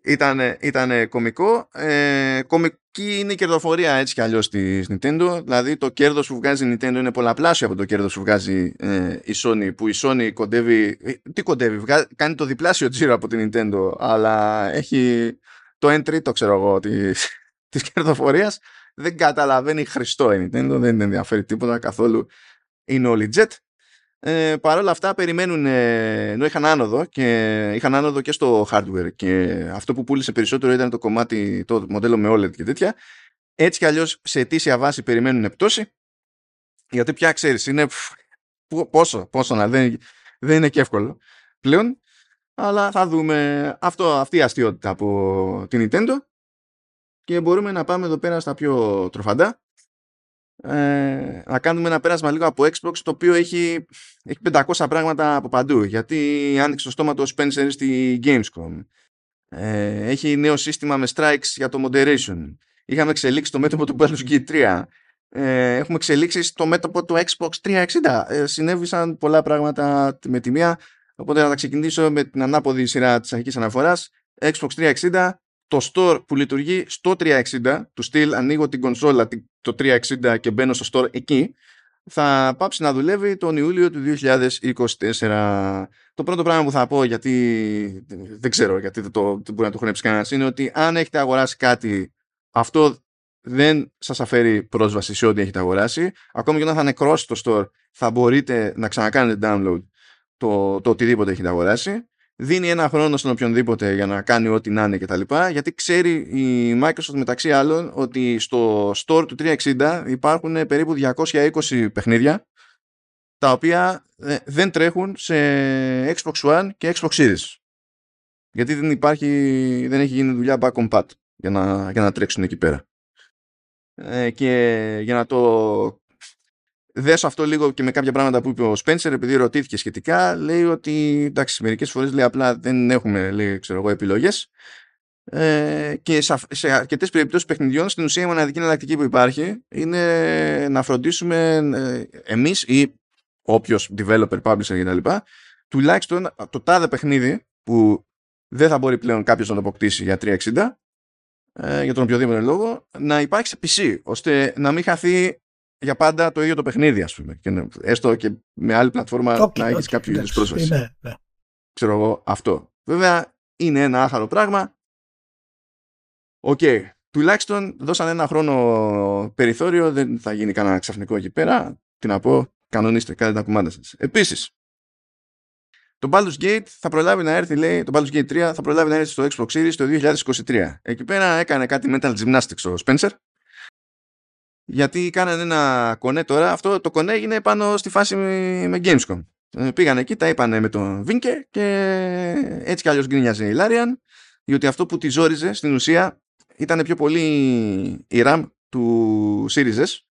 ήταν, ήταν κομικό. Ε, κομική είναι η κερδοφορία έτσι κι αλλιώς της Nintendo. Δηλαδή το κέρδος που βγάζει η Nintendo είναι πολλαπλάσιο από το κέρδος που βγάζει ε, η Sony. Που η Sony κοντεύει. Ε, τι κοντεύει, κάνει το διπλάσιο τζίρο από την Nintendo. Αλλά έχει το 1 τρίτο, ξέρω εγώ, της της κερδοφορίας. Δεν καταλαβαίνει Χριστό η Nintendo. Δεν ενδιαφέρει τίποτα καθόλου. Είναι όλοι jet. Ε, Παρ' όλα αυτά περιμένουν, ε, ενώ είχαν άνοδο και είχαν άνοδο και στο hardware και αυτό που πούλησε περισσότερο ήταν το κομμάτι, το μοντέλο με OLED και τέτοια. Έτσι κι αλλιώς σε αιτήσια βάση περιμένουν πτώση γιατί πια ξέρεις είναι πόσο, πόσο να δεν, δεν είναι και εύκολο πλέον αλλά θα δούμε αυτό, αυτή η αστείωτητα από την Nintendo και μπορούμε να πάμε εδώ πέρα στα πιο τροφαντά ε, να κάνουμε ένα πέρασμα λίγο από Xbox το οποίο έχει, έχει 500 πράγματα από παντού γιατί άνοιξε το στόμα του Spencer στη Gamescom. Ε, έχει νέο σύστημα με strikes για το moderation. Είχαμε εξελίξει το μέτωπο του Baldur's Gate 3 ε, έχουμε εξελίξει το μέτωπο του Xbox 360 ε, συνέβησαν πολλά πράγματα με τη μία. Οπότε να τα ξεκινήσω με την ανάποδη σειρά της αρχικής αναφοράς. Xbox 360 το store που λειτουργεί στο 360, του στυλ ανοίγω την κονσόλα το 360 και μπαίνω στο store εκεί, θα πάψει να δουλεύει τον Ιούλιο του 2024. Το πρώτο πράγμα που θα πω, γιατί δεν ξέρω γιατί δεν, το, δεν μπορεί να το χρονέψει κανένας, είναι ότι αν έχετε αγοράσει κάτι, αυτό δεν σας αφαιρεί πρόσβαση σε ό,τι έχετε αγοράσει. Ακόμη και όταν θα νεκρώσει το store, θα μπορείτε να ξανακάνετε download το, το οτιδήποτε έχετε αγοράσει δίνει ένα χρόνο στον οποιονδήποτε για να κάνει ό,τι να είναι κτλ. Γιατί ξέρει η Microsoft μεταξύ άλλων ότι στο store του 360 υπάρχουν περίπου 220 παιχνίδια τα οποία ε, δεν τρέχουν σε Xbox One και Xbox Series. Γιατί δεν υπάρχει, δεν έχει γίνει δουλειά back on pat για να, για να τρέξουν εκεί πέρα. Ε, και για να το δέσω αυτό λίγο και με κάποια πράγματα που είπε ο Σπένσερ επειδή ρωτήθηκε σχετικά λέει ότι εντάξει μερικές φορές λέει απλά δεν έχουμε λέει, ξέρω εγώ, επιλογές. Ε, και σε, σε αρκετές περιπτώσεις παιχνιδιών στην ουσία η μοναδική εναλλακτική που υπάρχει είναι να φροντίσουμε ε, εμείς ή όποιος developer, publisher κτλ. τουλάχιστον το τάδε παιχνίδι που δεν θα μπορεί πλέον κάποιος να το αποκτήσει για 360 ε, για τον οποιοδήποτε λόγο να υπάρχει σε PC ώστε να μην χαθεί για πάντα το ίδιο το παιχνίδι, ας πούμε. Και, έστω και με άλλη πλατφόρμα okay, να έχεις okay, κάποιο είδους πρόσβαση. Ναι, ναι. Ξέρω εγώ αυτό. Βέβαια είναι ένα άχαρο πράγμα. OK. Okay. Τουλάχιστον δώσαν ένα χρόνο περιθώριο, δεν θα γίνει κανένα ξαφνικό εκεί πέρα. Τι να πω, κανονίστε, κάντε τα κουμάντα σας. Επίσης, το Baldur's Gate θα προλάβει να έρθει, λέει, το Baldur's Gate 3 θα προλάβει να έρθει στο Xbox Series το 2023. Εκεί πέρα έκανε κάτι Mental Gymnastics ο Spencer, γιατί κάνανε ένα κονέ τώρα. Αυτό το κονέ έγινε πάνω στη φάση με Gamescom. Ε, πήγαν εκεί, τα είπανε με τον Βίνκε και έτσι κι αλλιώς γκρίνιαζε η Λάριαν, διότι αυτό που τη ζόριζε στην ουσία ήταν πιο πολύ η RAM του Series S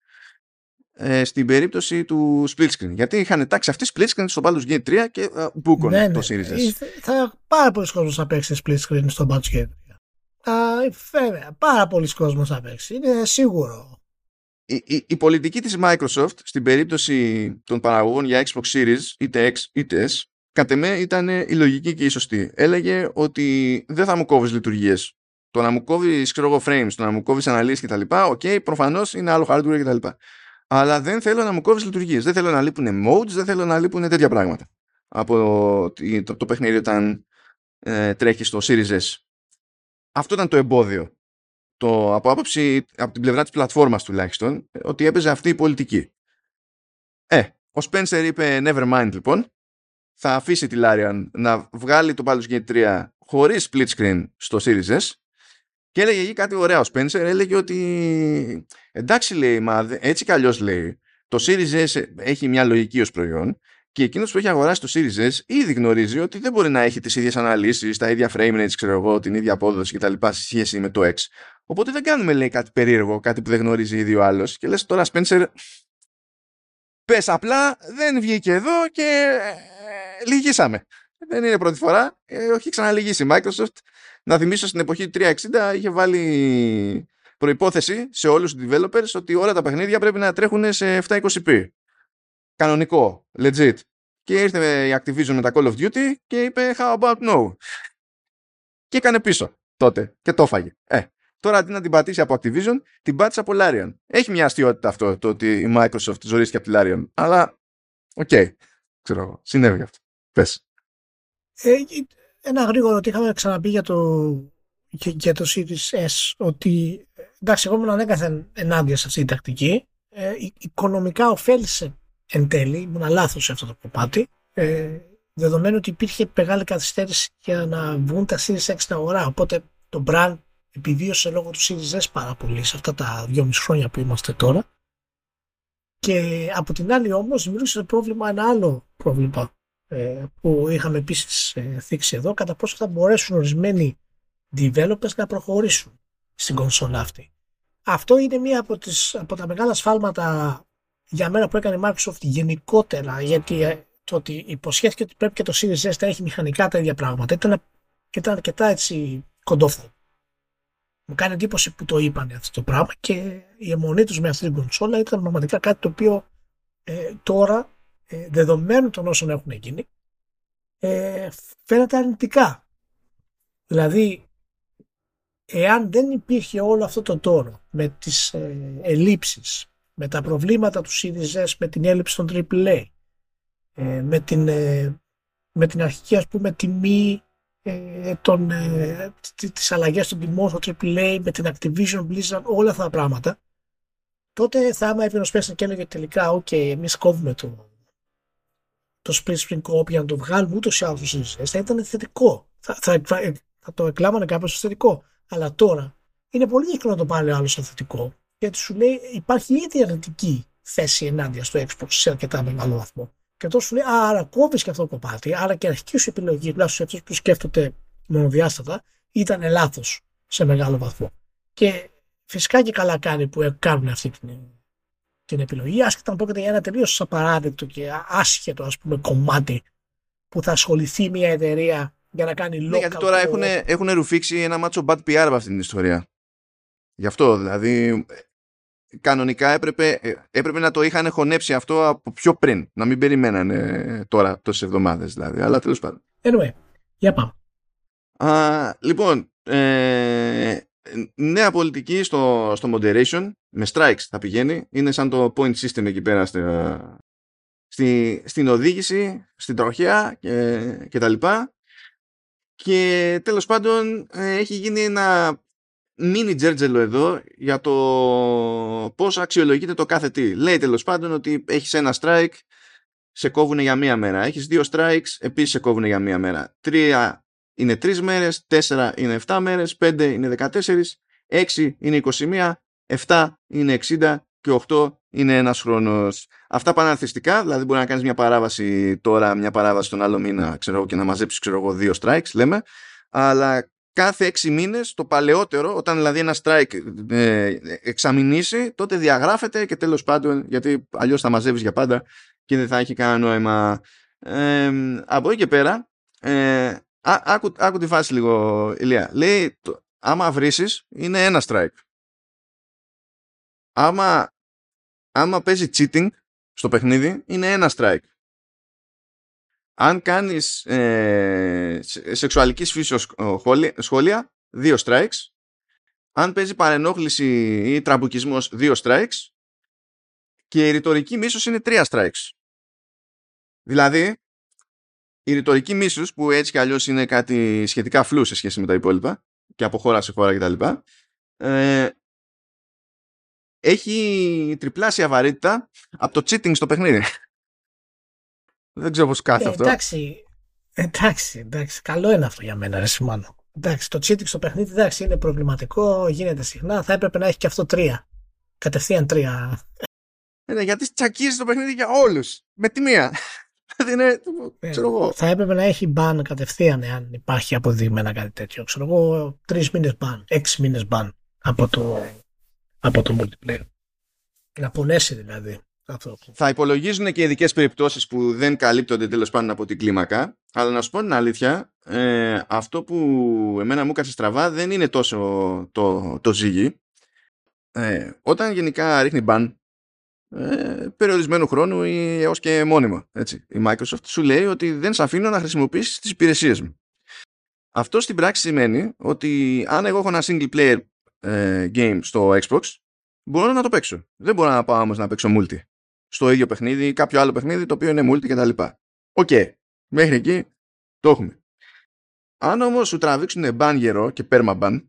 ε, στην περίπτωση του split screen. Γιατί είχαν τάξει αυτή split screen στο Baldur's Gate 3 και uh, μπούκον Ναι, το ναι. Series S. Ε, Θα πάρα πολλοί κόσμος θα παίξει split screen στο Baldur's Gate. Α, βέβαια, πάρα πολλοί κόσμος θα παίξει. Είναι σίγουρο. Η, η, η πολιτική της Microsoft στην περίπτωση των παραγωγών για Xbox Series είτε X είτε S κατ' εμέ ήταν η λογική και η σωστή. Έλεγε ότι δεν θα μου κόβεις λειτουργίες. Το να μου κόβεις ξέρω εγώ, frames, το να μου κόβεις αναλύσεις κτλ. OK, okay, προφανώς είναι άλλο hardware κτλ. Αλλά δεν θέλω να μου κόβεις λειτουργίες. Δεν θέλω να λείπουν modes, δεν θέλω να λείπουν τέτοια πράγματα από το, το, το παιχνίδι όταν ε, τρέχεις στο Series S. Αυτό ήταν το εμπόδιο το, από άποψη από την πλευρά της πλατφόρμας τουλάχιστον ότι έπαιζε αυτή η πολιτική. Ε, ο Spencer είπε never mind λοιπόν. Θα αφήσει τη Larian να βγάλει το Baldur's Gate 3 χωρίς split screen στο Series S. Και έλεγε εκεί κάτι ωραίο. Ο Spencer έλεγε ότι εντάξει λέει μα έτσι κι αλλιώς λέει το Series S έχει μια λογική ως προϊόν και εκείνος που έχει αγοράσει το Series S ήδη γνωρίζει ότι δεν μπορεί να έχει τις ίδιες αναλύσεις, τα ίδια frame rates, ξέρω εγώ, την ίδια απόδοση κτλ. σε σχέση με το X. Οπότε δεν κάνουμε λέει κάτι περίεργο, κάτι που δεν γνωρίζει ήδη ο άλλος και λες τώρα Spencer πες απλά δεν βγήκε εδώ και ε, λυγίσαμε. Δεν είναι πρώτη φορά, ε, όχι ξαναλυγίσει η Microsoft. Να θυμίσω στην εποχή του 360 είχε βάλει προϋπόθεση σε όλους τους developers ότι όλα τα παιχνίδια πρέπει να τρέχουν σε 720p. Κανονικό, legit. Και ήρθε η Activision με τα Call of Duty και είπε how about no; Και έκανε πίσω τότε και το έφαγε. Ε, τώρα αντί να την πατήσει από Activision, την πάτησε από Larian. Έχει μια αστειότητα αυτό το ότι η Microsoft ζωρίστηκε από τη Larian. Αλλά, OK, okay, ξέρω εγώ, συνέβη αυτό. Πες. Ε, ένα γρήγορο ότι είχαμε ξαναπεί για το, για, για το Series S ότι εντάξει εγώ ήμουν ανέκαθεν ενάντια σε αυτή την τακτική ε, οικονομικά ωφέλησε εν τέλει, ήμουν λάθος σε αυτό το κομμάτι ε, δεδομένου ότι υπήρχε μεγάλη καθυστέρηση για να βγουν τα Series X στην αγορά οπότε το brand επιβίωσε λόγω του Series S πάρα πολύ σε αυτά τα δυόμιση χρόνια που είμαστε τώρα και από την άλλη όμως δημιούργησε πρόβλημα ένα άλλο πρόβλημα ε, που είχαμε επίσης ε, θίξει εδώ κατά πόσο θα μπορέσουν ορισμένοι developers να προχωρήσουν στην κονσόλα αυτή. Αυτό είναι μία από, τις, από τα μεγάλα σφάλματα για μένα που έκανε η Microsoft γενικότερα γιατί ε, το ότι υποσχέθηκε ότι πρέπει και το Series S να έχει μηχανικά τα ίδια πράγματα ήταν, ήταν αρκετά έτσι κοντόφθο. Μου κάνει εντύπωση που το είπαν αυτό το πράγμα και η αιμονή τους με αυτή την κονσόλα ήταν πραγματικά κάτι το οποίο ε, τώρα ε, δεδομένου των όσων έχουν γίνει ε, φαίνεται αρνητικά. Δηλαδή εάν δεν υπήρχε όλο αυτό το τόρο με τις ε, ελλείψεις, με τα προβλήματα του Series S, με την έλλειψη των AAA, ε, με, την, ε, με την αρχική ας πούμε τιμή ε, των, ε, τις αλλαγές των τιμών στο AAA, με την Activision Blizzard, όλα αυτά τα πράγματα, τότε θα άμα έπαιρνε ο Spencer και έλεγε τελικά, ok, εμείς κόβουμε το, το split screen co για να το βγάλουμε ούτως ή άλλως Series S, θα ήταν θετικό. Θα, θα, θα, θα το εκλάμανε κάποιος ως θετικό. Αλλά τώρα είναι πολύ δύσκολο να το πάρει άλλος σαν θετικό. Γιατί σου λέει υπάρχει ήδη αρνητική θέση ενάντια στο Xbox σε αρκετά μεγάλο βαθμό. Και τόσο σου λέει, Α, άρα κόβεις και αυτό το κομμάτι. Άρα και αρχική σου επιλογή, τουλάχιστον σε αυτούς που σκέφτονται μονοδιάστατα, ήταν λάθος σε μεγάλο βαθμό. Και φυσικά και καλά κάνει που κάνουν αυτή την, την επιλογή. Άσχετα να πρόκειται για ένα τελείως απαράδεκτο και άσχετο ας πούμε, κομμάτι που θα ασχοληθεί μια εταιρεία για να κάνει local. Ναι, γιατί τώρα έχουν, έχουν ρουφήξει ένα μάτσο bad PR από αυτή την ιστορία. Γι' αυτό δηλαδή κανονικά έπρεπε, έπρεπε να το είχαν χωνέψει αυτό από πιο πριν. Να μην περιμένανε τώρα τόσες εβδομάδες δηλαδή. Αλλά τέλος πάντων. Anyway, για πάμε. Α, λοιπόν, ε, νέα πολιτική στο, στο moderation με strikes θα πηγαίνει. Είναι σαν το point system εκεί πέρα στη, στην οδήγηση, στην τροχέα και, και τα λοιπά. Και τέλος πάντων έχει γίνει ένα μίνι τζέρτζελο εδώ για το πώς αξιολογείται το κάθε τι. Λέει τέλος πάντων ότι έχεις ένα strike σε κόβουν για μία μέρα. Έχεις δύο strikes, επίσης σε κόβουν για μία μέρα. Τρία είναι τρεις μέρες, τέσσερα είναι εφτά μέρες, πέντε είναι δεκατέσσερις, έξι είναι 21, εφτά είναι 60 και 8 είναι ένας χρόνος. Αυτά παναρθιστικά, δηλαδή μπορεί να κάνεις μια παράβαση τώρα, μια παράβαση τον άλλο μήνα ξέρω, και να μαζέψεις ξέρω εγώ δύο strikes, λέμε, αλλά κάθε έξι μήνες το παλαιότερο, όταν δηλαδή ένα strike ε, εξαμηνήσει, τότε διαγράφεται και τέλος πάντων, γιατί αλλιώς θα μαζεύεις για πάντα και δεν θα έχει κανένα νόημα. Ε, από εκεί και πέρα, ε, άκου, άκου τη φάση λίγο, Ηλία. Λέει, το, άμα βρίσεις, είναι ένα strike. Άμα, άμα παίζει cheating στο παιχνίδι, είναι ένα strike. Αν κάνεις ε, σεξουαλικής φύσεως σχόλια, δύο strikes. Αν παίζει παρενόχληση ή τραμπουκισμός, δύο strikes. Και η ρητορική μίσος είναι τρία strikes. Δηλαδή, η ρητορική μίσους, που έτσι κι αλλιώς είναι κάτι σχετικά φλού σε σχέση με τα υπόλοιπα, και από χώρα σε χώρα κτλ. Ε, έχει τριπλάσια βαρύτητα από το cheating στο παιχνίδι. Δεν ξέρω πώς κάθε ε, αυτό. Εντάξει, εντάξει, εντάξει, καλό είναι αυτό για μένα, ρε Σιμάνο. Εντάξει, το cheating στο παιχνίδι εντάξει, είναι προβληματικό, γίνεται συχνά. Θα έπρεπε να έχει και αυτό τρία. Κατευθείαν τρία. Ε, ναι, γιατί τσακίζει το παιχνίδι για όλους. Με τη μία. Δηλαδή είναι, ε, ξέρω εγώ. Θα έπρεπε να έχει ban κατευθείαν εάν υπάρχει αποδειγμένα κάτι τέτοιο. Ξέρω εγώ, τρεις μήνες ban, έξι μήνες ban από το, από το multiplayer. Να πονέσει δηλαδή. Αυτό. Θα υπολογίζουν και ειδικές περιπτώσεις που δεν καλύπτονται τέλος πάντων από την κλίμακα. Αλλά να σου πω την αλήθεια, ε, αυτό που εμένα μου έκανε στραβά δεν είναι τόσο το, το ζύγι. Ε, όταν γενικά ρίχνει μπαν ε, περιορισμένου χρόνου ή έως και μόνιμο. Έτσι. Η Microsoft σου λέει ότι δεν σε αφήνω να χρησιμοποιήσεις τις υπηρεσίες μου. Αυτό στην πράξη σημαίνει ότι αν εγώ έχω ένα single player ε, game στο Xbox μπορώ να το παίξω. Δεν μπορώ να πάω όμως να παίξω multi στο ίδιο παιχνίδι ή κάποιο άλλο παιχνίδι το οποίο είναι multi κτλ. OK. Okay. Μέχρι εκεί το έχουμε. Αν όμως σου τραβήξουν ban γερό και perma ban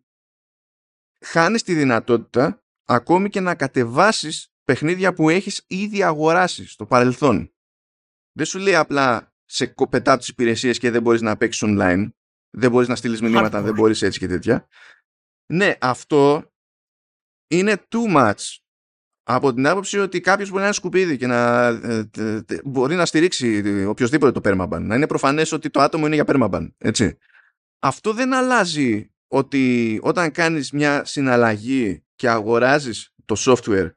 χάνεις τη δυνατότητα ακόμη και να κατεβάσεις παιχνίδια που έχεις ήδη αγοράσει στο παρελθόν. Δεν σου λέει απλά σε πετά τις υπηρεσίες και δεν μπορείς να παίξεις online. Δεν μπορείς να στείλεις μηνύματα, δεν μπορείς έτσι και τέτοια. Ναι, αυτό είναι too much. Από την άποψη ότι κάποιος μπορεί να είναι σκουπίδι και να ε, μπορεί να στηρίξει οποιοδήποτε το permaban. Να είναι προφανές ότι το άτομο είναι για permaban. Έτσι. Αυτό δεν αλλάζει ότι όταν κάνεις μια συναλλαγή και αγοράζεις το software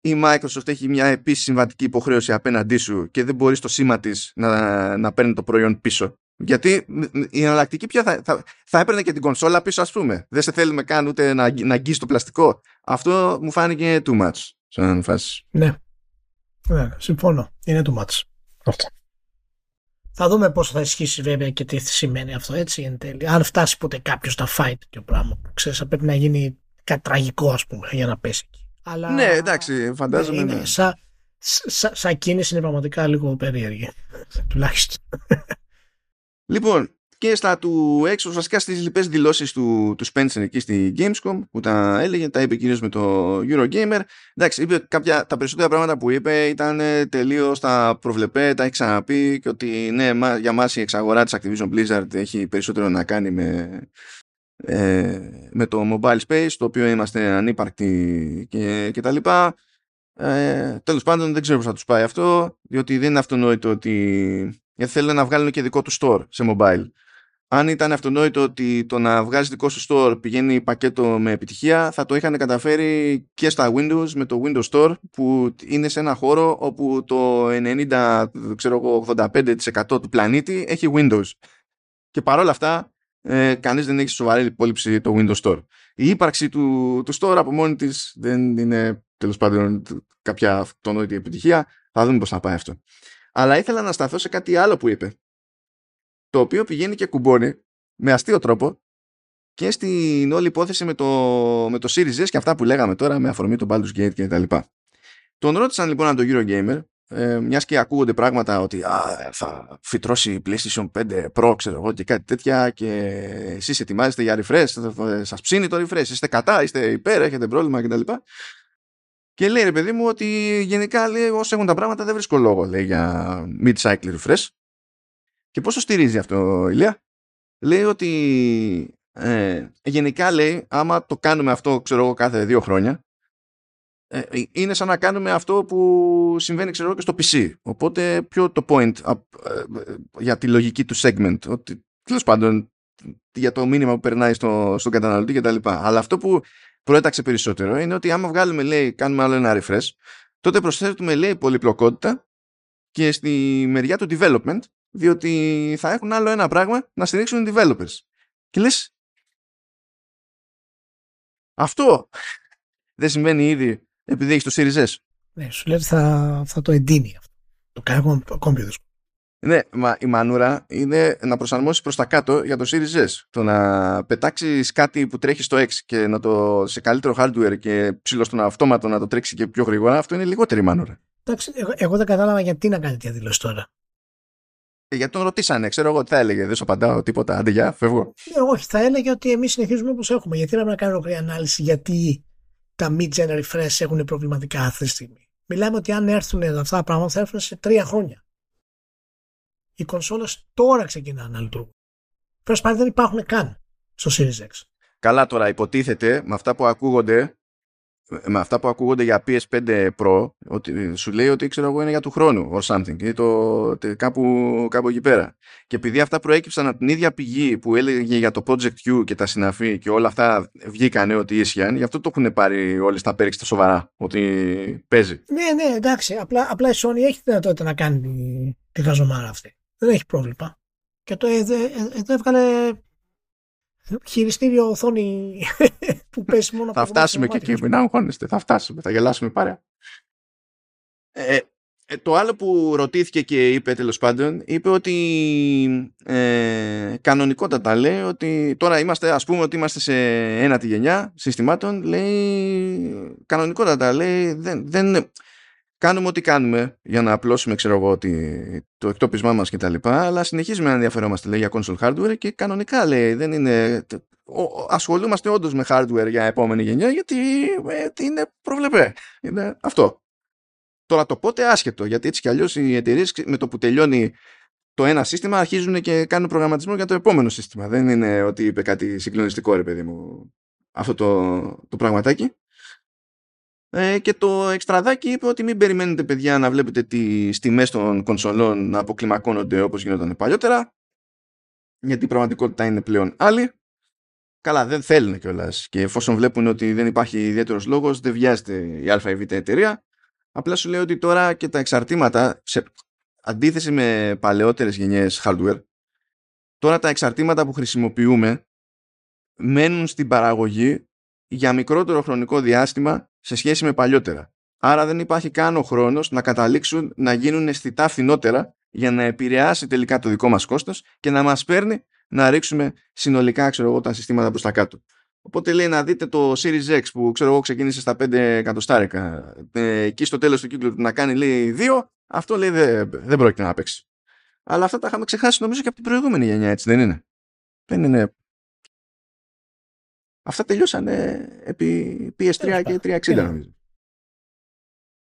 η Microsoft έχει μια επίσης συμβατική υποχρέωση απέναντί σου και δεν μπορείς στο σήμα της να, να παίρνει το προϊόν πίσω. Γιατί η εναλλακτική πια θα, θα, θα έπαιρνε και την κονσόλα πίσω, ας πούμε. Δεν σε θέλουμε καν ούτε να, να αγγίσεις το πλαστικό. Αυτό μου φάνηκε too much. Σαν φάση. Ναι. Ναι, συμφωνώ. Είναι too much. Αυτό. Θα δούμε πώς θα ισχύσει βέβαια και τι σημαίνει αυτό έτσι εν τέλει. Αν φτάσει ποτέ κάποιος να φάει τέτοιο πράγμα που ξέρεις, θα πρέπει να γίνει κάτι τραγικό, ας πούμε, για να πέσει εκεί. Αλλά... Ναι, εντάξει, φαντάζομαι. Είναι, ναι. Σαν σα, σα κίνηση είναι πραγματικά λίγο περίεργη. Τουλάχιστον. Λοιπόν, και στα του έξω, βασικά στις λοιπές δηλώσεις του, του Spencer εκεί στη Gamescom, που τα έλεγε, τα είπε κυρίως με το Eurogamer. Εντάξει, είπε κάποια, τα περισσότερα πράγματα που είπε ήταν τελείως τα προβλεπέ, τα έχει ξαναπεί και ότι ναι, για μας η εξαγορά της Activision Blizzard έχει περισσότερο να κάνει με ε, με το mobile space το οποίο είμαστε ανύπαρκτοι και, και τα λοιπά ε, τέλος πάντων δεν ξέρω πώς θα τους πάει αυτό διότι δεν είναι αυτονόητο ότι γιατί θέλουν να βγάλουν και δικό τους store σε mobile αν ήταν αυτονόητο ότι το να βγάζει δικό σου store πηγαίνει πακέτο με επιτυχία θα το είχαν καταφέρει και στα Windows με το Windows Store που είναι σε ένα χώρο όπου το 90, ξέρω 85% του πλανήτη έχει Windows και παρόλα αυτά ε, κανείς δεν έχει σοβαρή υπόλοιψη το Windows Store. Η ύπαρξη του, του Store από μόνη της δεν είναι τέλος πάντων κάποια αυτονόητη επιτυχία. Θα δούμε πώς θα πάει αυτό. Αλλά ήθελα να σταθώ σε κάτι άλλο που είπε. Το οποίο πηγαίνει και κουμπώνει με αστείο τρόπο και στην όλη υπόθεση με το, με το Series S και αυτά που λέγαμε τώρα με αφορμή το Baldur's Gate και τα λοιπά. Τον ρώτησαν λοιπόν από τον Eurogamer ε, μιας και ακούγονται πράγματα ότι α, θα φυτρώσει PlayStation 5 Pro ξέρω εγώ και κάτι τέτοια και εσείς ετοιμάζεστε για refresh σας ψήνει το refresh είστε κατά, είστε υπέρ, έχετε πρόβλημα κτλ Και λέει ρε παιδί μου ότι γενικά λέει όσο έχουν τα πράγματα δεν βρίσκω λόγο λέει για mid-cycle refresh. Και πώς το στηρίζει αυτό Ηλία; Λέει ότι ε, γενικά λέει άμα το κάνουμε αυτό ξέρω εγώ κάθε δύο χρόνια ε, ε, είναι σαν να κάνουμε αυτό που συμβαίνει ξέρω και στο PC. Οπότε ποιο το point ε, για τη λογική του segment. Ότι τέλος πάντων για το μήνυμα που περνάει στο, στον καταναλωτή κτλ. Αλλά αυτό που προέταξε περισσότερο είναι ότι άμα βγάλουμε λέει κάνουμε άλλο ένα refresh τότε προσθέτουμε λέει πολυπλοκότητα και στη μεριά του development διότι θα έχουν άλλο ένα πράγμα να στηρίξουν οι developers. Και λες αυτό δεν σημαίνει ήδη επειδή έχεις το Series S. Ναι, σου λέει θα, θα το εντείνει αυτό. Το κάνει ακόμη πιο δύσκολο. Ναι, μα η μανούρα είναι να προσαρμόσεις προς τα κάτω για το Series S. Το να πετάξεις κάτι που τρέχει στο X και να το σε καλύτερο hardware και ψηλό στον αυτόματο να το τρέξει και πιο γρήγορα, αυτό είναι λιγότερη μανούρα. Εντάξει, εγώ, εγώ δεν κατάλαβα γιατί να κάνει τέτοια δήλωση τώρα. Ε, γιατί τον ρωτήσανε, ξέρω εγώ τι θα έλεγε. Δεν σου απαντάω τίποτα. Άντε, για, φεύγω. Ε, όχι, θα έλεγε ότι εμείς συνεχίζουμε όπως έχουμε. Γιατί να κάνω ολόκληρη ανάλυση γιατί τα mid-gen refresh έχουν προβληματικά αυτή τη στιγμή. Μιλάμε ότι αν έρθουν αυτά τα πράγματα θα έρθουν σε τρία χρόνια. Οι κονσόλες τώρα ξεκινάνε να λειτουργούν. First party δεν υπάρχουν καν στο Series X. Καλά τώρα υποτίθεται με αυτά που ακούγονται με αυτά που ακούγονται για PS5 Pro ότι σου λέει ότι ξέρω εγώ είναι για του χρόνου or something ή το, κάπου, κάπου εκεί πέρα. Και επειδή αυτά προέκυψαν από την ίδια πηγή που έλεγε για το Project Q και τα συναφή και όλα αυτά βγήκανε ότι ίσχυαν γι' αυτό το έχουν πάρει όλοι στα πέριξ τα σοβαρά ότι παίζει. Ναι ναι εντάξει απλά, απλά η Sony έχει τη δυνατότητα να κάνει τη, τη χαζομάρα αυτή. Δεν έχει πρόβλημα. Και το εδώ έβγαλε χειριστήριο οθόνη που πέσει μόνο Θα φτάσουμε και εκεί, μην αγχώνεστε, θα φτάσουμε, θα γελάσουμε πάρα. Ε, ε, το άλλο που ρωτήθηκε και είπε τέλος πάντων, είπε ότι ε, κανονικότατα λέει ότι τώρα είμαστε, ας πούμε ότι είμαστε σε ένα τη γενιά συστημάτων, λέει κανονικότατα λέει δεν, δεν, κάνουμε ό,τι κάνουμε για να απλώσουμε ξέρω εγώ, το εκτόπισμά μας και τα λοιπά, αλλά συνεχίζουμε να ενδιαφερόμαστε λέει, για console hardware και κανονικά λέει δεν είναι ασχολούμαστε όντως με hardware για επόμενη γενιά γιατί ε, είναι προβλεπέ. Είναι αυτό. Τώρα το πότε άσχετο γιατί έτσι κι αλλιώς οι εταιρείες με το που τελειώνει το ένα σύστημα αρχίζουν και κάνουν προγραμματισμό για το επόμενο σύστημα. Δεν είναι ότι είπε κάτι συγκλονιστικό ρε παιδί μου αυτό το, το πραγματάκι. Ε, και το εξτραδάκι είπε ότι μην περιμένετε παιδιά να βλέπετε τις τιμές των κονσολών να αποκλιμακώνονται όπως γινόταν παλιότερα γιατί η πραγματικότητα είναι πλέον άλλη. Καλά, δεν θέλουν κιόλας. Και εφόσον βλέπουν ότι δεν υπάρχει ιδιαίτερος λόγος, δεν βιάζεται η Α ή Β εταιρεία. Απλά σου λέω ότι τώρα και τα εξαρτήματα, σε αντίθεση με παλαιότερες γενιές hardware, τώρα τα εξαρτήματα που χρησιμοποιούμε μένουν στην παραγωγή για μικρότερο χρονικό διάστημα σε σχέση με παλιότερα. Άρα δεν υπάρχει καν ο χρόνος να καταλήξουν να γίνουν αισθητά φθηνότερα για να επηρεάσει τελικά το δικό μας κόστος και να μας παίρνει να ρίξουμε συνολικά ξέρω εγώ, τα συστήματα προς τα κάτω. Οπότε λέει να δείτε το Series X που ξέρω εγώ ξεκίνησε στα 5 εκατοστάρικα. Ε, εκεί στο τέλος του κύκλου να κάνει λέει 2, αυτό λέει δεν, δεν πρόκειται να παίξει. Αλλά αυτά τα είχαμε ξεχάσει νομίζω και από την προηγούμενη γενιά έτσι δεν είναι; Δεν είναι Αυτά τελειώσαν επί PS3 και 360 νομίζω.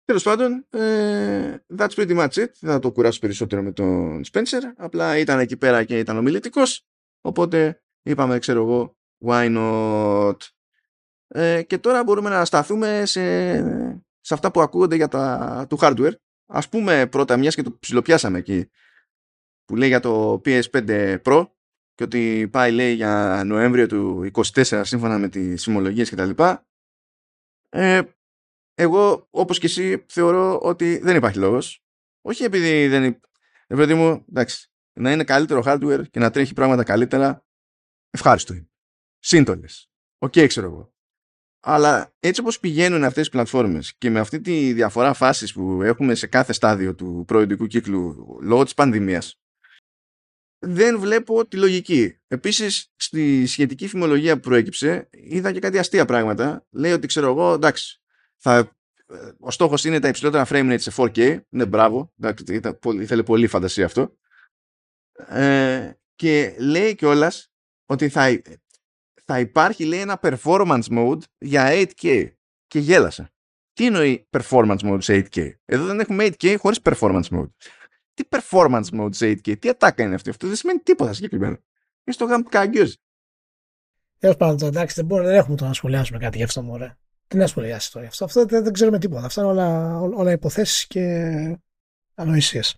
Τέλος πάντων, ε, that's pretty much it. Δεν θα το κουράσω περισσότερο με τον Spencer. Απλά ήταν εκεί πέρα και ήταν ομιλητικός. Οπότε είπαμε, ξέρω εγώ, why not. Ε, και τώρα μπορούμε να σταθούμε σε, σε αυτά που ακούγονται για τα, του hardware. Ας πούμε πρώτα, μιας και το ψιλοπιάσαμε εκεί, που λέει για το PS5 Pro, και ότι πάει λέει για Νοέμβριο του 24 σύμφωνα με τις φημολογίες κτλ. Ε, εγώ όπως και εσύ θεωρώ ότι δεν υπάρχει λόγος. Όχι επειδή δεν είναι... παιδί μου, εντάξει, να είναι καλύτερο hardware και να τρέχει πράγματα καλύτερα, ευχάριστο είναι. Σύντολες. OK, okay, ξέρω εγώ. Αλλά έτσι όπως πηγαίνουν αυτές οι πλατφόρμες και με αυτή τη διαφορά φάσης που έχουμε σε κάθε στάδιο του προϊόντικού κύκλου λόγω της πανδημίας, δεν βλέπω τη λογική. Επίσης, στη σχετική φημολογία που προέκυψε, είδα και κάτι αστεία πράγματα. Λέει ότι ξέρω εγώ, εντάξει, θα, ο στόχος είναι τα υψηλότερα frame rate σε 4K. Ναι, μπράβο. Εντάξει, ήθελε πολύ φαντασία αυτό. Ε, και λέει κιόλας ότι θα, θα υπάρχει λέει, ένα performance mode για 8K. Και γέλασα. Τι εννοεί performance mode σε 8K. Εδώ δεν έχουμε 8K χωρίς performance mode. Τι performance mode σε 8K, τι ατάκα είναι αυτή. Αυτό δεν σημαίνει τίποτα συγκεκριμένο. Είναι στο γάμο καγκιόζι. Τέλος πάντων, εντάξει, δεν, μπορούμε, δεν έχουμε το να σχολιάσουμε κάτι γι' αυτό, μωρέ. Τι να σχολιάσεις τώρα. Αυτό, αυτό δεν, δεν ξέρουμε τίποτα. Αυτά είναι όλα, όλα υποθέσεις και ανοησίες.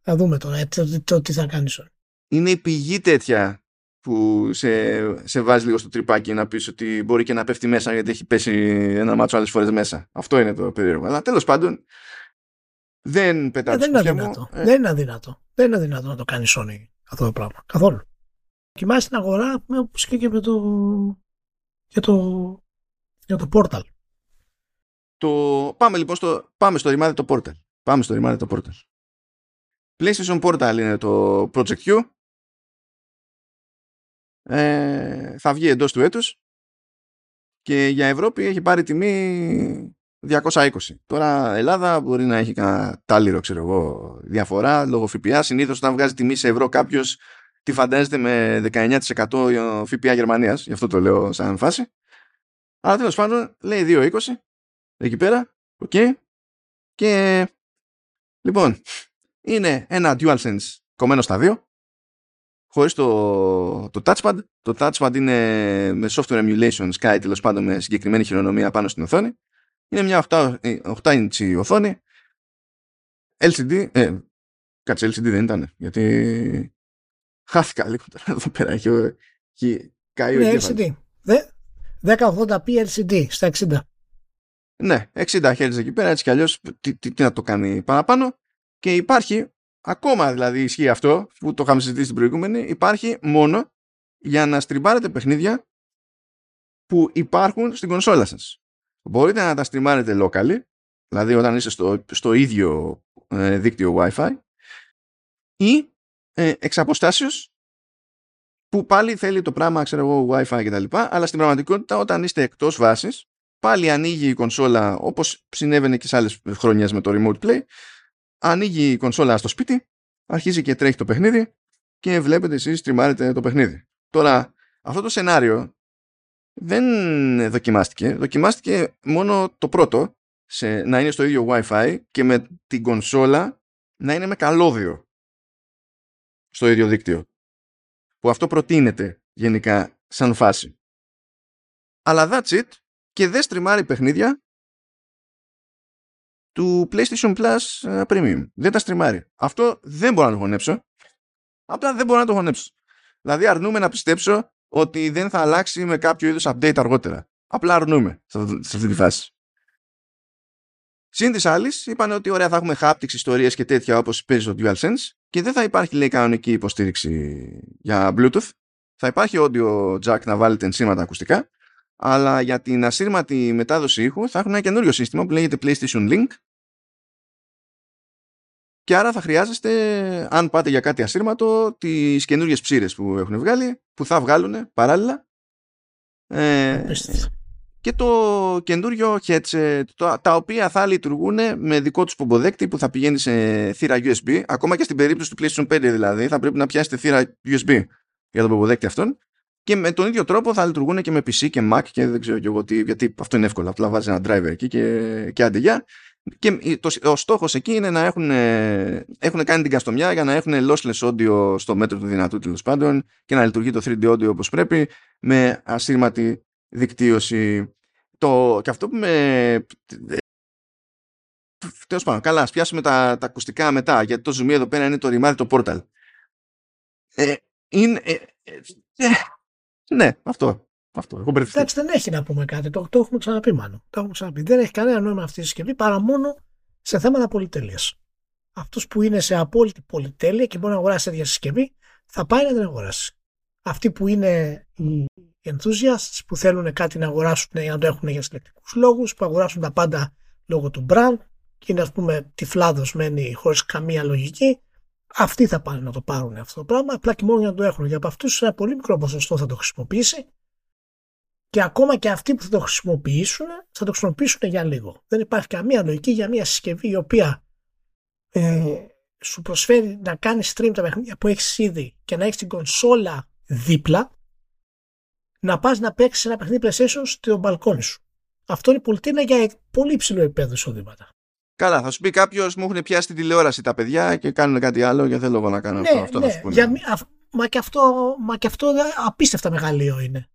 Θα δούμε τώρα το, το, τι θα κάνεις Είναι η πηγή τέτοια που σε, σε βάζει λίγο στο τρυπάκι να πεις ότι μπορεί και να πέφτει μέσα γιατί έχει πέσει ένα μάτσο άλλες φορές μέσα. Αυτό είναι το περίεργο. Αλλά τέλος πάντων δεν πετάω ε, δεν, είναι αδύνατο. Ε. δεν είναι αδύνατο. Δεν είναι αδύνατο να το κάνει Sony αυτό το πράγμα. Καθόλου. Κοιμάσαι την αγορά όπως και, και με το, για το, για το Portal. Το... Πάμε λοιπόν στο, πάμε στο ρημάδι το Portal. Πάμε στο ρημάδι το Portal. PlayStation Portal είναι το Project Q. Ε, θα βγει εντός του έτους και για Ευρώπη έχει πάρει τιμή 220. Τώρα Ελλάδα μπορεί να έχει κανένα τάλιρο ξέρω εγώ διαφορά λόγω ΦΠΑ. Συνήθως όταν βγάζει τιμή σε ευρώ κάποιος τη φαντάζεται με 19% ΦΠΑ Γερμανίας. Γι' αυτό το λέω σαν φάση. Αλλά τέλος πάντων λέει 2,20 εκεί πέρα. OK. Okay. Και λοιπόν είναι ένα DualSense κομμένο στα δύο χωρίς το, το touchpad. Το touchpad είναι με software emulation και τέλος πάντων με συγκεκριμένη χειρονομία πάνω στην οθόνη. Είναι μια 8, 8 inch οθόνη. LCD, ε, κάτσε LCD δεν ήταν, γιατί χάθηκα λίγο τώρα εδώ πέρα. Έχει, έχει καεί ναι, LCD. 1080p LCD στα 60. Ναι, 60 Hz εκεί πέρα, έτσι κι αλλιώς τι, τι, τι να το κάνει παραπάνω. Και υπάρχει, ακόμα δηλαδή ισχύει αυτό, που το είχαμε συζητήσει στην προηγούμενη, υπάρχει μόνο για να στριμπάρετε παιχνίδια που υπάρχουν στην κονσόλα σας. Μπορείτε να τα στριμάρετε locally, δηλαδή όταν είστε στο, στο ίδιο ε, δίκτυο Wi-Fi, ή ε, εξ αποστάσεως, που πάλι θέλει το πράγμα, ξέρω εγώ, Wi-Fi κτλ. Αλλά στην πραγματικότητα, όταν είστε εκτός βάσης, πάλι ανοίγει η κονσόλα, όπως συνέβαινε και σε άλλες χρονιές με το Remote Play, ανοίγει η κονσόλα στο σπίτι, αρχίζει και τρέχει το παιχνίδι και βλέπετε εσείς στριμάρετε το παιχνίδι. Τώρα, αυτό το σενάριο δεν δοκιμάστηκε. Δοκιμάστηκε μόνο το πρώτο, σε, να είναι στο ίδιο Wi-Fi και με την κονσόλα να είναι με καλώδιο στο ίδιο δίκτυο. Που αυτό προτείνεται γενικά σαν φάση. Αλλά that's it και δεν στριμάρει παιχνίδια του PlayStation Plus ε, Premium. Δεν τα στριμάρει. Αυτό δεν μπορώ να το χωνέψω. Απλά δεν μπορώ να το χωνέψω. Δηλαδή αρνούμε να πιστέψω ότι δεν θα αλλάξει με κάποιο είδους update αργότερα. Απλά αρνούμε σε αυτή τη φάση. Συν της άλλης, είπαν ότι ωραία θα έχουμε haptics ιστορίες και τέτοια όπως παίζει στο DualSense και δεν θα υπάρχει λέει κανονική υποστήριξη για Bluetooth. Θα υπάρχει audio jack να βάλετε ενσύματα ακουστικά, αλλά για την ασύρματη μετάδοση ήχου θα έχουν ένα καινούριο σύστημα που λέγεται PlayStation Link και άρα θα χρειάζεστε, αν πάτε για κάτι ασύρματο, τις καινούριες ψήρες που έχουν βγάλει, που θα βγάλουν παράλληλα. Ε, και το καινούριο headset, τα οποία θα λειτουργούν με δικό τους πομποδέκτη που θα πηγαίνει σε θύρα USB. Ακόμα και στην περίπτωση του PlayStation 5 δηλαδή, θα πρέπει να πιάσετε θύρα USB για τον πομποδέκτη αυτόν. Και με τον ίδιο τρόπο θα λειτουργούν και με PC και Mac και δεν ξέρω και εγώ τι, γιατί αυτό είναι εύκολο. Απλά βάζεις ένα driver εκεί και, και άντε για. Και το, ο στόχος εκεί είναι να έχουν, έχουν κάνει την καστομιά για να έχουν lossless audio στο μέτρο του δυνατού τέλος πάντων και να λειτουργεί το 3D audio όπως πρέπει με ασύρματη δικτύωση. Το, και αυτό που με. Τέλος πάντων, καλά, ας πιάσουμε τα, τα ακουστικά μετά, γιατί το zoom εδώ πέρα είναι το ρημάδι το portal. Ε, είναι. Ε, ε, ε ναι, αυτό. Αυτό. Εγώ Εντάξει, δεν έχει να πούμε κάτι. Το, το έχουμε ξαναπεί, μάλλον. Το έχουμε ξαναπεί. Δεν έχει κανένα νόημα αυτή η συσκευή παρά μόνο σε θέματα πολυτέλειας. Αυτός που είναι σε απόλυτη πολυτέλεια και μπορεί να αγοράσει τέτοια συσκευή, θα πάει να την αγοράσει. Αυτοί που είναι οι enthusiasts που θέλουν κάτι να αγοράσουν για να το έχουν για συλλεκτικούς λόγους, που αγοράσουν τα πάντα λόγω του brand και είναι ας πούμε τυφλάδοσμένοι χωρίς καμία λογική, αυτοί θα πάνε να το πάρουν αυτό το πράγμα, απλά και μόνο για να το έχουν. Για από αυτούς ένα πολύ μικρό ποσοστό θα το χρησιμοποιήσει και ακόμα και αυτοί που θα το χρησιμοποιήσουν θα το χρησιμοποιήσουν για λίγο. Δεν υπάρχει καμία λογική για μια συσκευή η οποία ε, σου προσφέρει να κάνεις stream τα παιχνίδια που έχεις ήδη και να έχεις την κονσόλα δίπλα να πας να παίξεις ένα παιχνίδι PlayStation στο μπαλκόνι σου. Αυτό είναι πολιτεία για πολύ υψηλό επίπεδο εισοδήματα. Καλά, θα σου πει κάποιος μου έχουν πιάσει την τηλεόραση τα παιδιά και κάνουν κάτι άλλο και δεν λόγο να κάνω ναι, αυτό. αυτό ναι. θα σου πούνε. Για, μη- α, μα, και αυτό, μα και αυτό απίστευτα μεγαλείο είναι.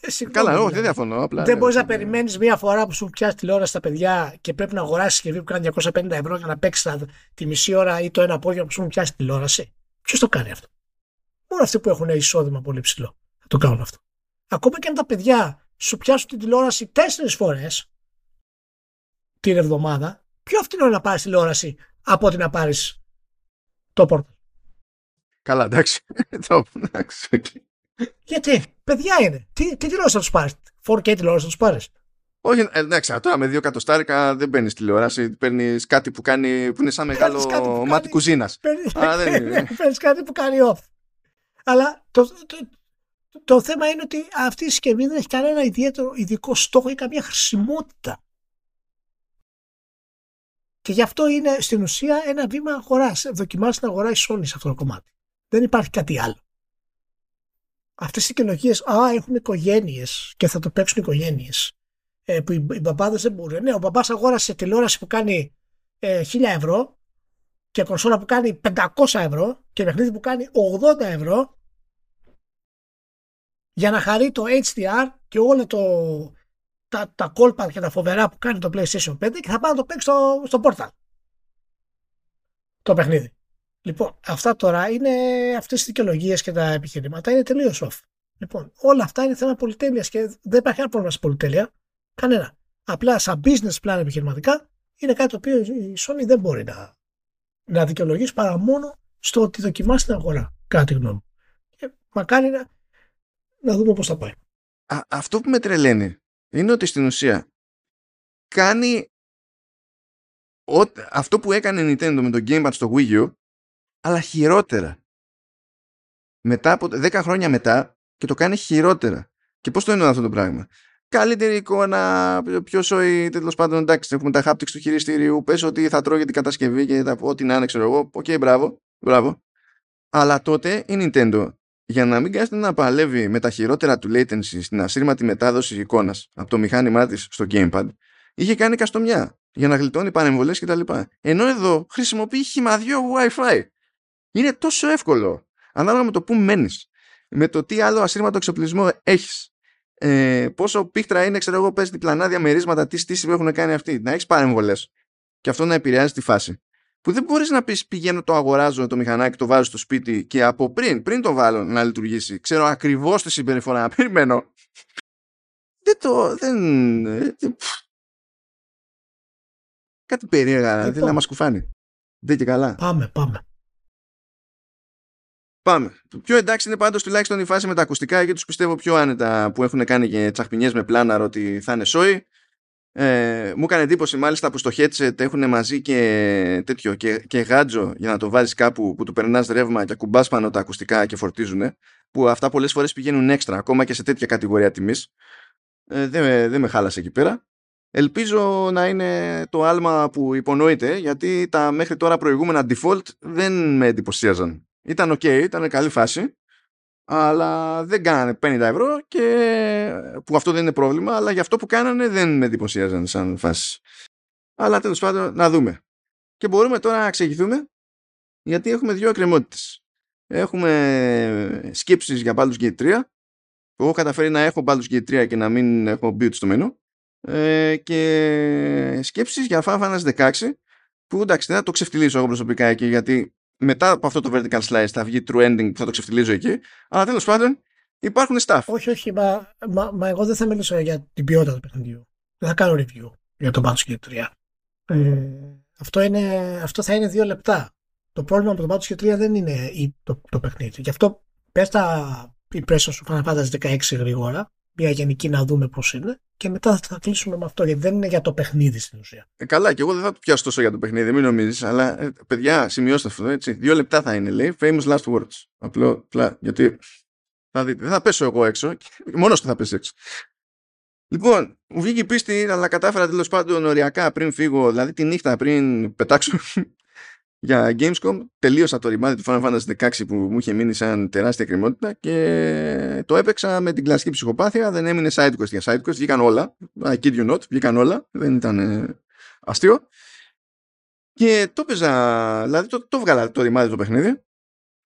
Συγγνώμη, Καλά, όχι, δηλαδή. δεν διαφωνώ. Απλά, Δεν ναι, μπορείς να ναι. περιμένεις μία φορά που σου πιάσει τηλεόραση στα παιδιά και πρέπει να αγοράσεις συσκευή που κάνει 250 ευρώ για να παίξεις τα- τη μισή ώρα ή το ένα απόγευμα που σου έχουν πιάσει τηλεόραση. Ποιος το κάνει αυτό; Μόνο αυτοί που έχουν εισόδημα πολύ ψηλό θα το κάνουν αυτό. Ακόμα και αν τα παιδιά σου πιάσουν την τηλεόραση τέσσερις φορές την εβδομάδα, πιο φτηνό είναι να πάρεις τηλεόραση από ότι να πάρεις το Portal. Καλά, εντάξει. Το- εντάξει, οκ. Γιατί, παιδιά είναι. Τι, τι τηλεόραση θα τους πάρεις; 4K τηλεόραση θα τους πάρεις; Όχι, ε, εντάξει, τώρα με δύο εκατοστάρικα δεν παίρνεις τηλεόραση. Παίρνεις κάτι που, κάνει, που είναι σαν Παίρνεις κάτι μεγάλο που μάτι κάνει- κουζίνας. Α, δεν είναι. Παίρνεις κάτι που κάνει off. Αλλά το, το, το, το θέμα είναι ότι αυτή η συσκευή δεν έχει κανένα ιδιαίτερο ειδικό στόχο ή καμία χρησιμότητα. Και γι' αυτό είναι στην ουσία ένα βήμα αγοράς. Δοκιμάζει να αγοράσεις Sony σε αυτό το κομμάτι. Δεν υπάρχει κάτι άλλο. Αυτές οι δικαιολογίες, Α, έχουμε οικογένειες και θα το παίξουν οικογένειες. Ε, που οι, οι μπαμπάδες δεν μπορούν. Ναι, ο μπαμπάς αγόρασε τηλεόραση που κάνει ε, 1000 ευρώ και κονσόλα που κάνει 500 ευρώ και παιχνίδι που κάνει 80 ευρώ για να χαρεί το HDR και όλα το, τα, τα κόλπα και τα φοβερά που κάνει το PlayStation 5 και θα πάει να το παίξει στο, στο Portal. Το παιχνίδι. Λοιπόν, αυτά τώρα είναι αυτές οι δικαιολογίες και τα επιχειρήματα είναι τελείως off. Λοιπόν, όλα αυτά είναι θέμα πολυτέλειας και δεν υπάρχει ένα πρόβλημα στην πολυτέλεια. Κανένα. Απλά σαν business plan επιχειρηματικά είναι κάτι το οποίο η Sony δεν μπορεί να, να δικαιολογήσει παρά μόνο στο ότι δοκιμάσει την αγορά. Κατά τη γνώμη μου. Και μακάρι να, να δούμε πώς θα πάει. Α, αυτό που με τρελαίνει είναι ότι στην ουσία κάνει ό, αυτό που έκανε η Nintendo με το Gamepad στο Wii U αλλά χειρότερα. Μετά από 10 χρόνια μετά και το κάνει χειρότερα. Και πώς το εννοώ αυτό το πράγμα; Καλύτερη εικόνα, πιο σόι, τέλος πάντων εντάξει, έχουμε τα haptics του χειριστήριου, πες ότι θα τρώγει την κατασκευή και τα, ό,τι να είναι, ξέρω εγώ. Οκ, μπράβο, μπράβο. Αλλά τότε η Nintendo για να μην κάθεται να παλεύει με τα χειρότερα του latency στην ασύρματη μετάδοση εικόνας από το μηχάνημά της στο gamepad, είχε κάνει καστομιά για να γλιτώνει παρεμβολές κτλ. Ενώ εδώ χρησιμοποιεί χυμαδιό Wi-Fi. Είναι τόσο εύκολο, ανάλογα με το που μένεις, με το τι άλλο ασύρματο εξοπλισμό έχεις, ε, πόσο πίχτρα είναι, ξέρω εγώ, πες διπλανά διαμερίσματα, τι στήσεις που έχουν κάνει αυτοί, να έχεις παρεμβολές και αυτό να επηρεάζει τη φάση που δεν μπορείς να πεις πηγαίνω το αγοράζω το μηχανάκι, το βάζω στο σπίτι και από πριν, πριν το βάλω να λειτουργήσει, ξέρω ακριβώς τη συμπεριφορά, περιμένω. Δεν το, δεν, ε, ε, πφ. κάτι περίεργα, Λοιπόν. θέλει να μας κουφάνει. Δεν και καλά. Πάμε, πάμε. Πάμε. Το πιο εντάξει είναι πάντως τουλάχιστον η φάση με τα ακουστικά και τους πιστεύω πιο άνετα που έχουν κάνει και τσαχπινιές με πλάναρ ότι θα είναι σόι. Ε, μου έκανε εντύπωση μάλιστα που στο headset έχουν μαζί και τέτοιο και, και γάντζο για να το βάζεις κάπου που του περνάς ρεύμα και ακουμπάς πάνω τα ακουστικά και φορτίζουν που αυτά πολλές φορές πηγαίνουν έξτρα ακόμα και σε τέτοια κατηγορία τιμής ε, δεν, με- δεν με χάλασε εκεί πέρα ελπίζω να είναι το άλμα που υπονοείται γιατί τα μέχρι τώρα προηγούμενα default δεν με εντυπωσίαζαν ήταν ok, ήταν καλή φάση αλλά δεν κάνανε 50 ευρώ και που αυτό δεν είναι πρόβλημα αλλά για αυτό που κάνανε δεν με εντυπωσίαζαν σαν φάση. Αλλά τέλος πάντων να δούμε. Και μπορούμε τώρα να εξηγηθούμε γιατί έχουμε δύο εκκρεμότητες. Έχουμε σκέψεις για Baldur's Gate 3 που έχω καταφέρει να έχω Baldur's Gate 3 και να μην έχω build στο μενού ε, και σκέψεις για Final Fantasy 16 που εντάξει δεν θα το ξεφτυλίσω εγώ προσωπικά εκεί γιατί μετά από αυτό το vertical slice θα βγει true ending που θα το ξεφτυλίζω εκεί αλλά τέλος πάντων υπάρχουν staff Όχι, όχι, μα, μα, μα εγώ δεν θα μιλήσω για την ποιότητα του παιχνιδιού. Δεν θα κάνω review για το Baldur's Gate 3. Ε, αυτό, είναι, αυτό θα είναι δύο λεπτά. Το πρόβλημα με το Baldur's Gate 3 δεν είναι η- το, το παιχνίδι. Γι' αυτό πες τα impressions σου Final Fantasy 16 γρήγορα, μια γενική να δούμε πώς είναι και μετά θα κλείσουμε με αυτό γιατί δεν είναι για το παιχνίδι στην ουσία. Ε, καλά, και εγώ δεν θα το πιάσω τόσο για το παιχνίδι, μην νομίζεις. Αλλά ε, παιδιά, σημειώστε αυτό. Έτσι. Δύο λεπτά θα είναι, λέει. Famous last words. Απλό, απλά, γιατί θα δείτε. Δεν θα πέσω εγώ έξω. Μόνος του θα πέσει έξω. Λοιπόν, μου βγήκε η πίστη, αλλά κατάφερα τέλος πάντων οριακά πριν φύγω, δηλαδή τη νύχτα πριν πετάξω. Για Gamescom τελείωσα το ρημάδι του Final Fantasy 16 που μου είχε μείνει σαν τεράστια κρεμότητα και το έπαιξα με την κλασική ψυχοπάθεια δεν έμεινε side quest για side quest βγήκαν όλα. I kid you not, βγήκαν όλα δεν ήταν ε, αστείο. Και το έπαιζα δηλαδή το, το βγάλα το ρημάδι το παιχνίδι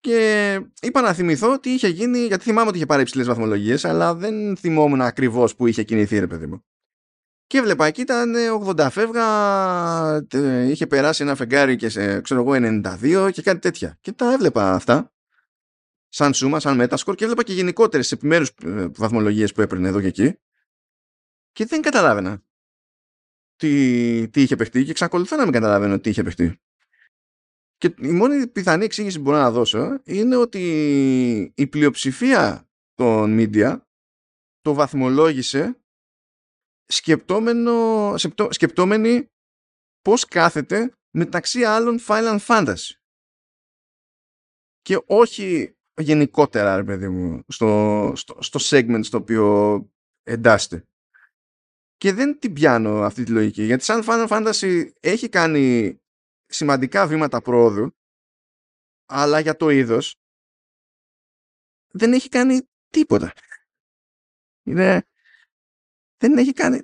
και είπα να θυμηθώ τι είχε γίνει γιατί θυμάμαι ότι είχε πάρει υψηλές βαθμολογίες αλλά δεν θυμόμουν ακριβώς που είχε κινηθεί ρε παιδί μου και έβλεπα εκεί ήταν 80 φεύγα, είχε περάσει ένα φεγγάρι και σε ξέρω εγώ 92 και κάτι τέτοια. Και τα έβλεπα αυτά σαν σούμα, σαν μέτασκορ και έβλεπα και γενικότερες επιμέρους ε, βαθμολογίες που έπαιρνε εδώ και εκεί και δεν καταλάβαινα τι, τι είχε παιχτεί και εξακολουθώ να μην καταλαβαίνω τι είχε παιχτεί. Και η μόνη πιθανή εξήγηση που μπορώ να δώσω είναι ότι η πλειοψηφία των media το βαθμολόγησε σκεπτόμενο, σκεπτόμενοι πώς κάθεται μεταξύ άλλων Final Fantasy. Και όχι γενικότερα, ρε παιδί μου, στο, στο, στο segment στο οποίο εντάσσεται. Και δεν την πιάνω αυτή τη λογική, γιατί σαν Final Fantasy έχει κάνει σημαντικά βήματα πρόοδου, αλλά για το είδος δεν έχει κάνει τίποτα. Είναι, δεν έχει κάνει.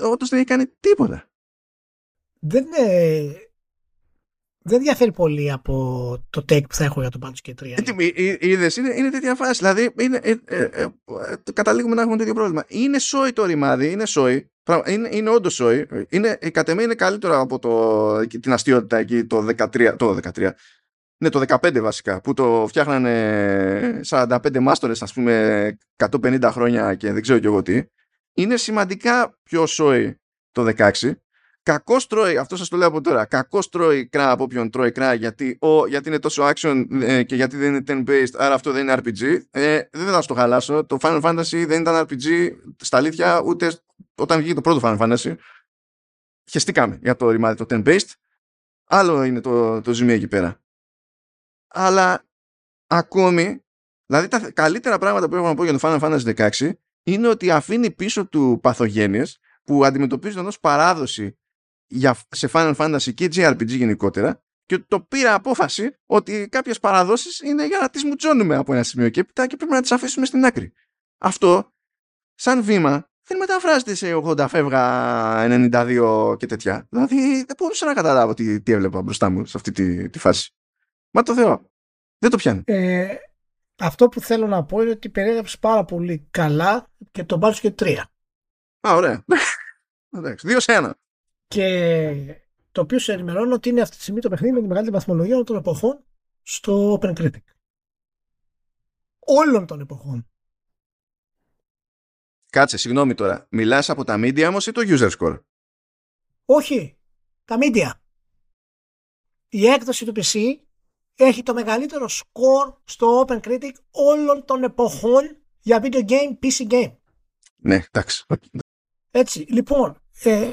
Όντως δεν έχει κάνει τίποτα. Δεν, είναι, δεν διαφέρει πολύ από το take που θα έχω για το Baldur's Gate 3. Είδες, είναι, είναι τέτοια φάση. Δηλαδή, είναι, ε, ε, ε, καταλήγουμε να έχουμε τέτοιο πρόβλημα. Είναι σόι το ρημάδι, είναι σόι. Είναι, είναι όντως σόι. Είναι, κατ' εμέ είναι καλύτερο από το, την αστείωτητα εκεί το 13. Το 13 ναι, το 15 βασικά, που το φτιάχνανε 45 μάστορες, ας πούμε, 150 χρόνια και δεν ξέρω κι εγώ τι. Είναι σημαντικά πιο σόι το 16. Κακός τρώει, αυτό σας το λέω από τώρα, κακός τρώει κρά από όποιον τρώει κρά γιατί, ο, γιατί είναι τόσο action ε, και γιατί δεν είναι turn-based, άρα αυτό δεν είναι RPG. Ε, δεν θα στο χαλάσω. Το Final Fantasy δεν ήταν RPG στα αλήθεια ούτε όταν βγήκε το πρώτο Final Fantasy. Χεστήκαμε για το ρημάδι το turn-based. Άλλο είναι το, το ζημί εκεί πέρα αλλά ακόμη, δηλαδή τα καλύτερα πράγματα που έχω να πω για το Final Fantasy 16 είναι ότι αφήνει πίσω του παθογένειες που αντιμετωπίζουν ως παράδοση για, σε Final Fantasy και JRPG γενικότερα και το πήρα απόφαση ότι κάποιες παραδόσεις είναι για να τις μουτσώνουμε από ένα σημείο και έπειτα και πρέπει να τις αφήσουμε στην άκρη. Αυτό, σαν βήμα, δεν μεταφράζεται σε 80 φεύγα 92 και τέτοια. Δηλαδή δεν μπορούσα να καταλάβω τι, τι έβλεπα μπροστά μου σε αυτή τη, τη φάση. Μα το Θεό. Δεν το πιάνει. Ε, αυτό που θέλω να πω είναι ότι περιέγραψες πάρα πολύ καλά και τον Baldur's και 3. Α, ωραία. Εντάξει, δύο σε ένα. Και το οποίο σε ενημερώνω ότι είναι αυτή τη στιγμή το παιχνίδι με τη μεγαλύτερη βαθμολογία όλων των εποχών στο Open Critic. Όλων των εποχών. Κάτσε, συγγνώμη τώρα. Μιλάς από τα media όμως ή το user score; Όχι. Τα media. Η έκδοση του PC έχει το μεγαλύτερο score στο Open Critic όλων των εποχών για video game, PC game. Ναι, εντάξει. Έτσι, λοιπόν, ε,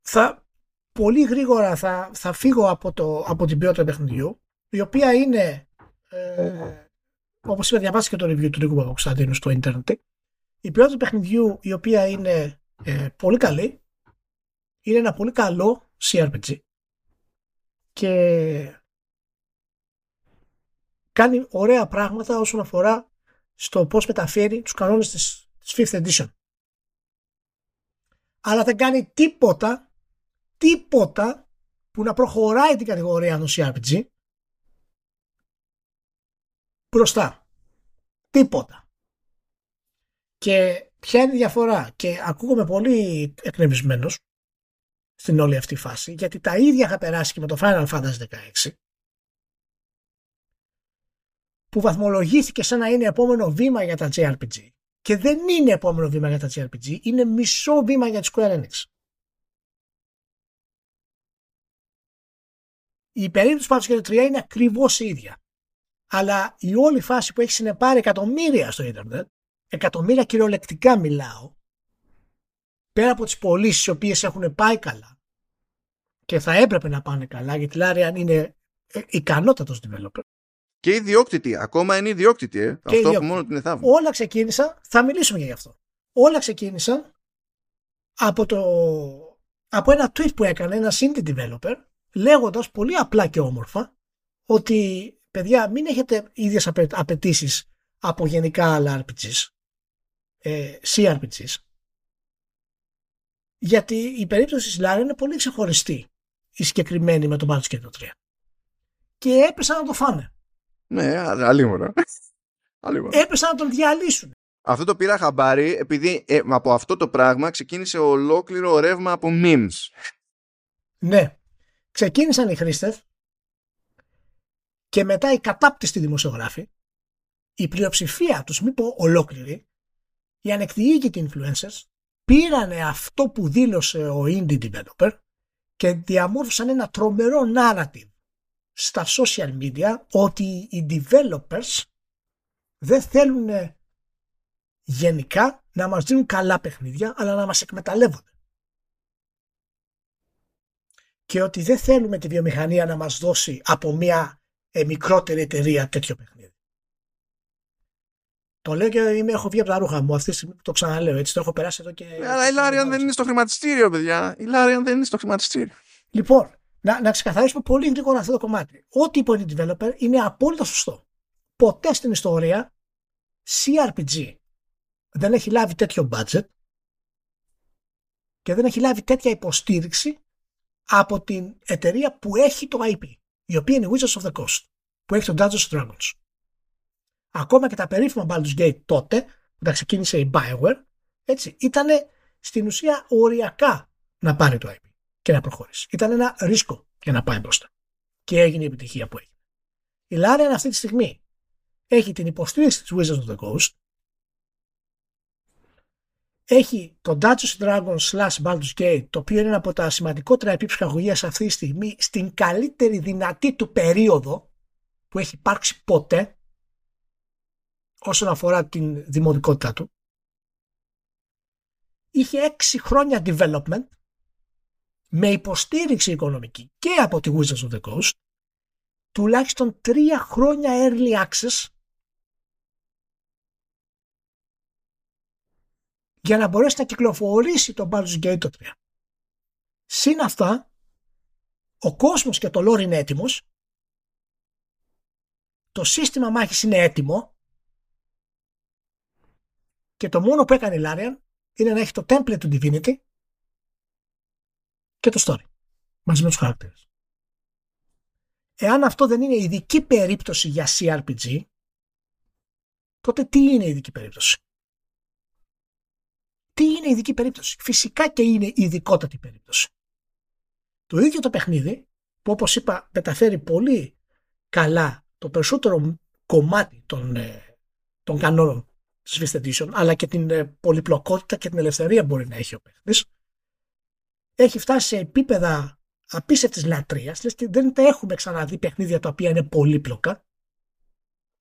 θα, πολύ γρήγορα θα, θα φύγω από, το, από την ποιότητα του παιχνιδιού, η οποία είναι, ε, όπως είπα, διαβάσει και το review του Νίκου Παπακουσταντίνου στο ίντερνετ, η ποιότητα του παιχνιδιού η οποία είναι ε, πολύ καλή, είναι ένα πολύ καλό CRPG και κάνει ωραία πράγματα όσον αφορά στο πώς μεταφέρει τους κανόνες της, της 5th edition. Αλλά δεν κάνει τίποτα, τίποτα που να προχωράει την κατηγορία ενός CRPG μπροστά. Τίποτα. Και ποια είναι η διαφορά; Και ακούγομαι πολύ εκνευρισμένος στην όλη αυτή φάση, γιατί τα ίδια είχα περάσει και με το Final Fantasy 16 που βαθμολογήθηκε σαν να είναι επόμενο βήμα για τα JRPG. Και δεν είναι επόμενο βήμα για τα JRPG, είναι μισό βήμα για τη Square Enix. Η περίπτωση του Baldur's 3 είναι ακριβώς η ίδια. Αλλά η όλη φάση που έχει συνεπάρει εκατομμύρια στο ίντερνετ, εκατομμύρια κυριολεκτικά μιλάω, πέρα από τις πωλήσεις οι οποίες έχουν πάει καλά και θα έπρεπε να πάνε καλά, γιατί η Larian είναι ε, ικανότατος developer, και ιδιόκτητη. Ακόμα είναι ιδιόκτητη. Ε. Αυτό ιδιόκτητη. που μόνο την εθάβουν. Όλα ξεκίνησαν, θα μιλήσουμε για αυτό. Όλα ξεκίνησαν από, το, από ένα tweet που έκανε ένα indie developer λέγοντας πολύ απλά και όμορφα ότι παιδιά μην έχετε ίδιες απαιτήσεις από γενικά άλλα RPGs, ε, CRPGs, γιατί η περίπτωση της Λάρη είναι πολύ ξεχωριστή η συγκεκριμένη με τον Baldur's Gate 3. Και έπεσαν να το φάνε. Ναι, αλλήμωνα. Έπεσαν να τον διαλύσουν. Αυτό το πήρα χαμπάρι επειδή ε, από αυτό το πράγμα ξεκίνησε ολόκληρο ρεύμα από memes. Ναι. Ξεκίνησαν οι χρήστες και μετά οι κατάπτυστοι δημοσιογράφοι, η πλειοψηφία τους, μην πω ολόκληρη, οι ανεκτιήγητοι influencers, πήρανε αυτό που δήλωσε ο indie developer και διαμόρφωσαν ένα τρομερό narrative στα social media ότι οι developers δεν θέλουν γενικά να μας δίνουν καλά παιχνίδια αλλά να μας εκμεταλλεύονται. Και ότι δεν θέλουμε τη βιομηχανία να μας δώσει από μια ε, μικρότερη εταιρεία τέτοιο παιχνίδι. Το λέω και είμαι, έχω βγει από τα ρούχα μου αυτή τη στιγμή που το ξαναλέω. Έτσι το έχω περάσει εδώ και. Ε, αλλά η Λάριαν δεν είναι στο χρηματιστήριο, παιδιά. Η Λάριαν δεν είναι στο χρηματιστήριο. Λοιπόν, να, να ξεκαθαρίσουμε πολύ γρήγορα αυτό το κομμάτι. Ό,τι είπε ο developer είναι απόλυτα σωστό. Ποτέ στην ιστορία CRPG δεν έχει λάβει τέτοιο budget και δεν έχει λάβει τέτοια υποστήριξη από την εταιρεία που έχει το IP, η οποία είναι Wizards of the Coast, που έχει το Dungeons Dragons. Ακόμα και τα περίφημα Baldur's Gate τότε, που τα ξεκίνησε η Bioware, έτσι, ήταν στην ουσία οριακά να πάρει το IP και να προχωρήσει. Ήταν ένα ρίσκο για να πάει μπροστά. Και έγινε η επιτυχία που έγινε. Η Larian αυτή τη στιγμή έχει την υποστήριξη της Wizards of the Coast, έχει το Dungeons Dragons slash Baldur's Gate, το οποίο είναι ένα από τα σημαντικότερα επί ψυχαγωγίας αυτή τη στιγμή, στην καλύτερη δυνατή του περίοδο που έχει υπάρξει ποτέ, όσον αφορά την δημοτικότητά του. Είχε έξι χρόνια development με υποστήριξη οικονομική και από τη Wizards of the Coast, τουλάχιστον τρία χρόνια early access για να μπορέσει να κυκλοφορήσει το Baldur's Gate 3. Συν αυτά, ο κόσμος και το lore είναι έτοιμος, το σύστημα μάχης είναι έτοιμο και το μόνο που έκανε η Larian είναι να έχει το template του Divinity και το story μαζί με τους χαρακτήρες. Εάν αυτό δεν είναι ειδική περίπτωση για CRPG, τότε τι είναι ειδική περίπτωση; Τι είναι ειδική περίπτωση; Φυσικά και είναι ειδικότατη περίπτωση. Το ίδιο το παιχνίδι που όπως είπα μεταφέρει πολύ καλά το περισσότερο κομμάτι των, ε, των κανόνων της Fifth Edition αλλά και την ε, πολυπλοκότητα και την ελευθερία μπορεί να έχει ο παιχνίδι. Έχει φτάσει σε επίπεδα απίστευτης λατρείας και δεν τα έχουμε ξαναδεί παιχνίδια τα οποία είναι πολύπλοκα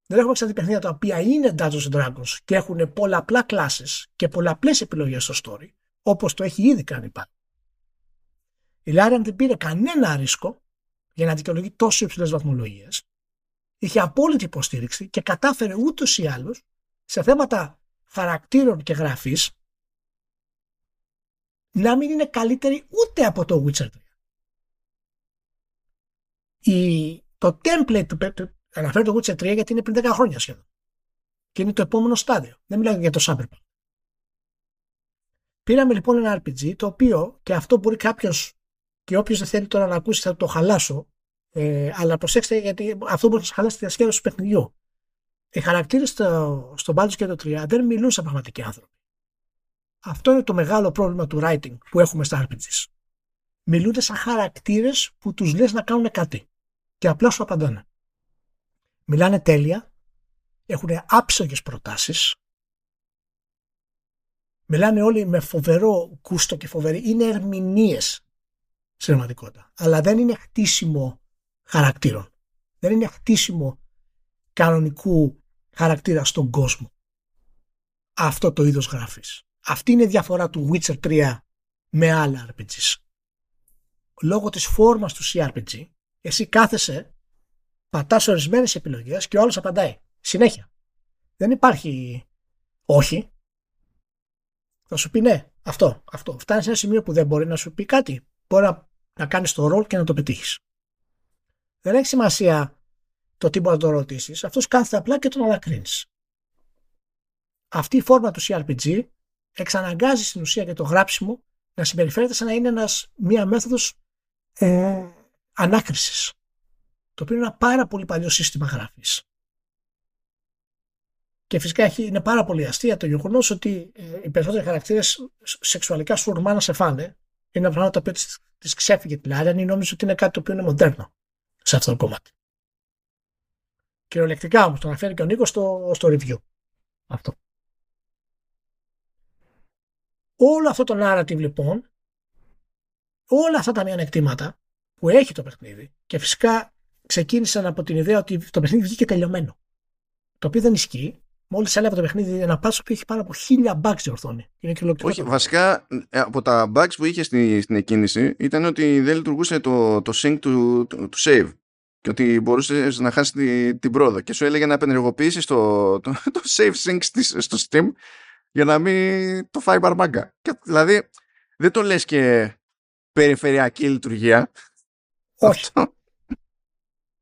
δεν έχουμε ξαναδεί παιχνίδια τα οποία είναι Dungeons Dragons και έχουν πολλαπλά κλάσεις και πολλαπλές επιλογές στο story, όπως το έχει ήδη κάνει πάλι. Η Larian δεν πήρε κανένα ρίσκο για να δικαιολογεί τόσο υψηλές βαθμολογίες. Είχε απόλυτη υποστήριξη και κατάφερε ούτως ή άλλως σε θέματα χαρακτήρων και γραφής να μην είναι καλύτερη ούτε από το Witcher 3. Η, το template του, Αναφέρω το Witcher 3 γιατί είναι πριν 10 χρόνια σχεδόν. Και είναι το επόμενο στάδιο. Δεν μιλάω για το Cyberpunk. Πήραμε λοιπόν ένα RPG το οποίο και αυτό μπορεί κάποιος και όποιος δεν θέλει τώρα να ακούσει θα το χαλάσω. Ε, αλλά προσέξτε γιατί αυτό μπορεί να σας χαλάσει τη διασκέδαση του παιχνιδιού. Οι χαρακτήρες στο, στο Baldur's και το 3 δεν μιλούν σαν πραγματικοί άνθρωποι. Αυτό είναι το μεγάλο πρόβλημα του writing που έχουμε στα RPGs. Μιλούνται σαν χαρακτήρες που τους λες να κάνουν κάτι. Και απλά σου απαντάνε μιλάνε τέλεια, έχουν άψογες προτάσεις, μιλάνε όλοι με φοβερό κούστο και φοβερή, είναι ερμηνείες πραγματικότητα. Αλλά δεν είναι χτίσιμο χαρακτήρων. Δεν είναι χτίσιμο κανονικού χαρακτήρα στον κόσμο. Αυτό το είδος γράφεις. Αυτή είναι η διαφορά του Witcher 3 με άλλα RPGs. Λόγω της φόρμας του CRPG, εσύ κάθεσαι πατάς ορισμένες επιλογές και ο άλλος απαντάει. Συνέχεια. Δεν υπάρχει όχι. Θα σου πει ναι, αυτό, αυτό. Φτάνεις σε ένα σημείο που δεν μπορεί να σου πει κάτι. Μπορεί να να κάνεις το ρόλ και να το πετύχεις. Δεν έχει σημασία το τι μπορεί να το ρωτήσεις. Αυτός κάθεται απλά και τον ανακρίνεις. Αυτή η φόρμα του CRPG εξαναγκάζει στην ουσία και το γράψιμο να συμπεριφέρεται σαν να είναι ένας, μία μέθοδος ε, ανάκρισης. Το οποίο είναι ένα πάρα πολύ παλιό σύστημα γράφης. Και φυσικά είναι πάρα πολύ αστεία το γεγονός ότι ε, οι περισσότεροι χαρακτήρες σεξουαλικά σου ορμά να σε φάνε. Είναι ένα πράγμα το οποίο τη ξέφυγε την άλλη, νόμιζε ότι είναι κάτι το οποίο είναι μοντέρνο σε αυτό το κομμάτι. Κυριολεκτικά όμως το αναφέρει και ο Νίκος στο, στο review. Αυτό. Όλο αυτό το narrative λοιπόν, όλα αυτά τα μειονεκτήματα που έχει το παιχνίδι και φυσικά ξεκίνησαν από την ιδέα ότι το παιχνίδι βγήκε τελειωμένο. Το οποίο δεν ισχύει. Μόλις έλαβε το παιχνίδι ένα πάτσο που έχει πάνω από χίλια bugs διορθώνει. Είναι Όχι, βασικά ε, από τα bugs που είχε στην, στην εκκίνηση ήταν ότι δεν λειτουργούσε το, το sync του, του, του save. Και ότι μπορούσες να χάσεις την, την πρόοδο. Και σου έλεγε να απενεργοποιήσει το, το, το save sync στο Steam για να μην το φάει μπαρμάγκα. Και, δηλαδή δεν το λες και περιφερειακή λειτουργία. Όχι.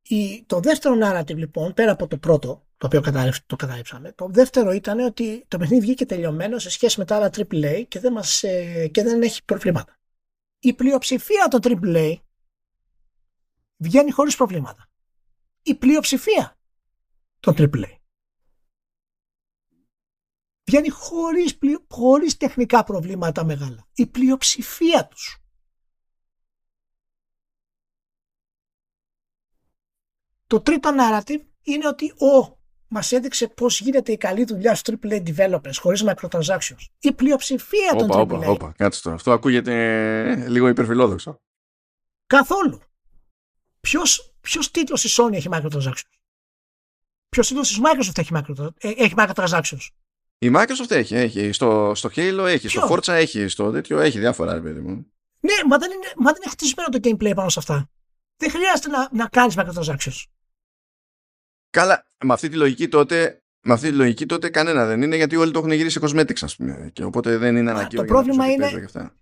Η, το δεύτερο narrative λοιπόν, πέρα από το πρώτο, το οποίο το κατάληψαμε, το δεύτερο ήταν ότι το παιχνίδι βγήκε τελειωμένο σε σχέση με τα άλλα AAA και δεν, μας, ε, και δεν έχει προβλήματα. Η πλειοψηφία των AAA βγαίνει χωρίς προβλήματα. Η πλειοψηφία των AAA βγαίνει χωρίς, χωρίς τεχνικά προβλήματα μεγάλα. Η πλειοψηφία τους. Το τρίτο narrative είναι ότι ο μας έδειξε πώς γίνεται η καλή δουλειά στους AAA developers χωρίς microtransactions. Η πλειοψηφία των AAA. Όπα, όπα, κάτσε τώρα. Αυτό ακούγεται λίγο υπερφιλόδοξο. Καθόλου. Ποιος ποιος τίτλος η Sony έχει microtransactions; Ποιος τίτλος της Microsoft έχει, micro, ε, έχει microtransactions; Η Microsoft έχει, έχει. Στο, στο Halo έχει, Ποιο; στο Forza έχει, στο τέτοιο έχει διάφορα, ρε παιδί μου. Ναι, μα δεν, είναι, μα δεν είναι χτισμένο το gameplay πάνω σε αυτά. Δεν χρειάζεται να, να κάνεις microtransactions. Καλά, με αυτή τη λογική τότε με αυτή τη λογική τότε κανένα δεν είναι γιατί όλοι το έχουν γυρίσει cosmetics ας πούμε και οπότε δεν είναι αναγκαίο το πρόβλημα είναι αυτά.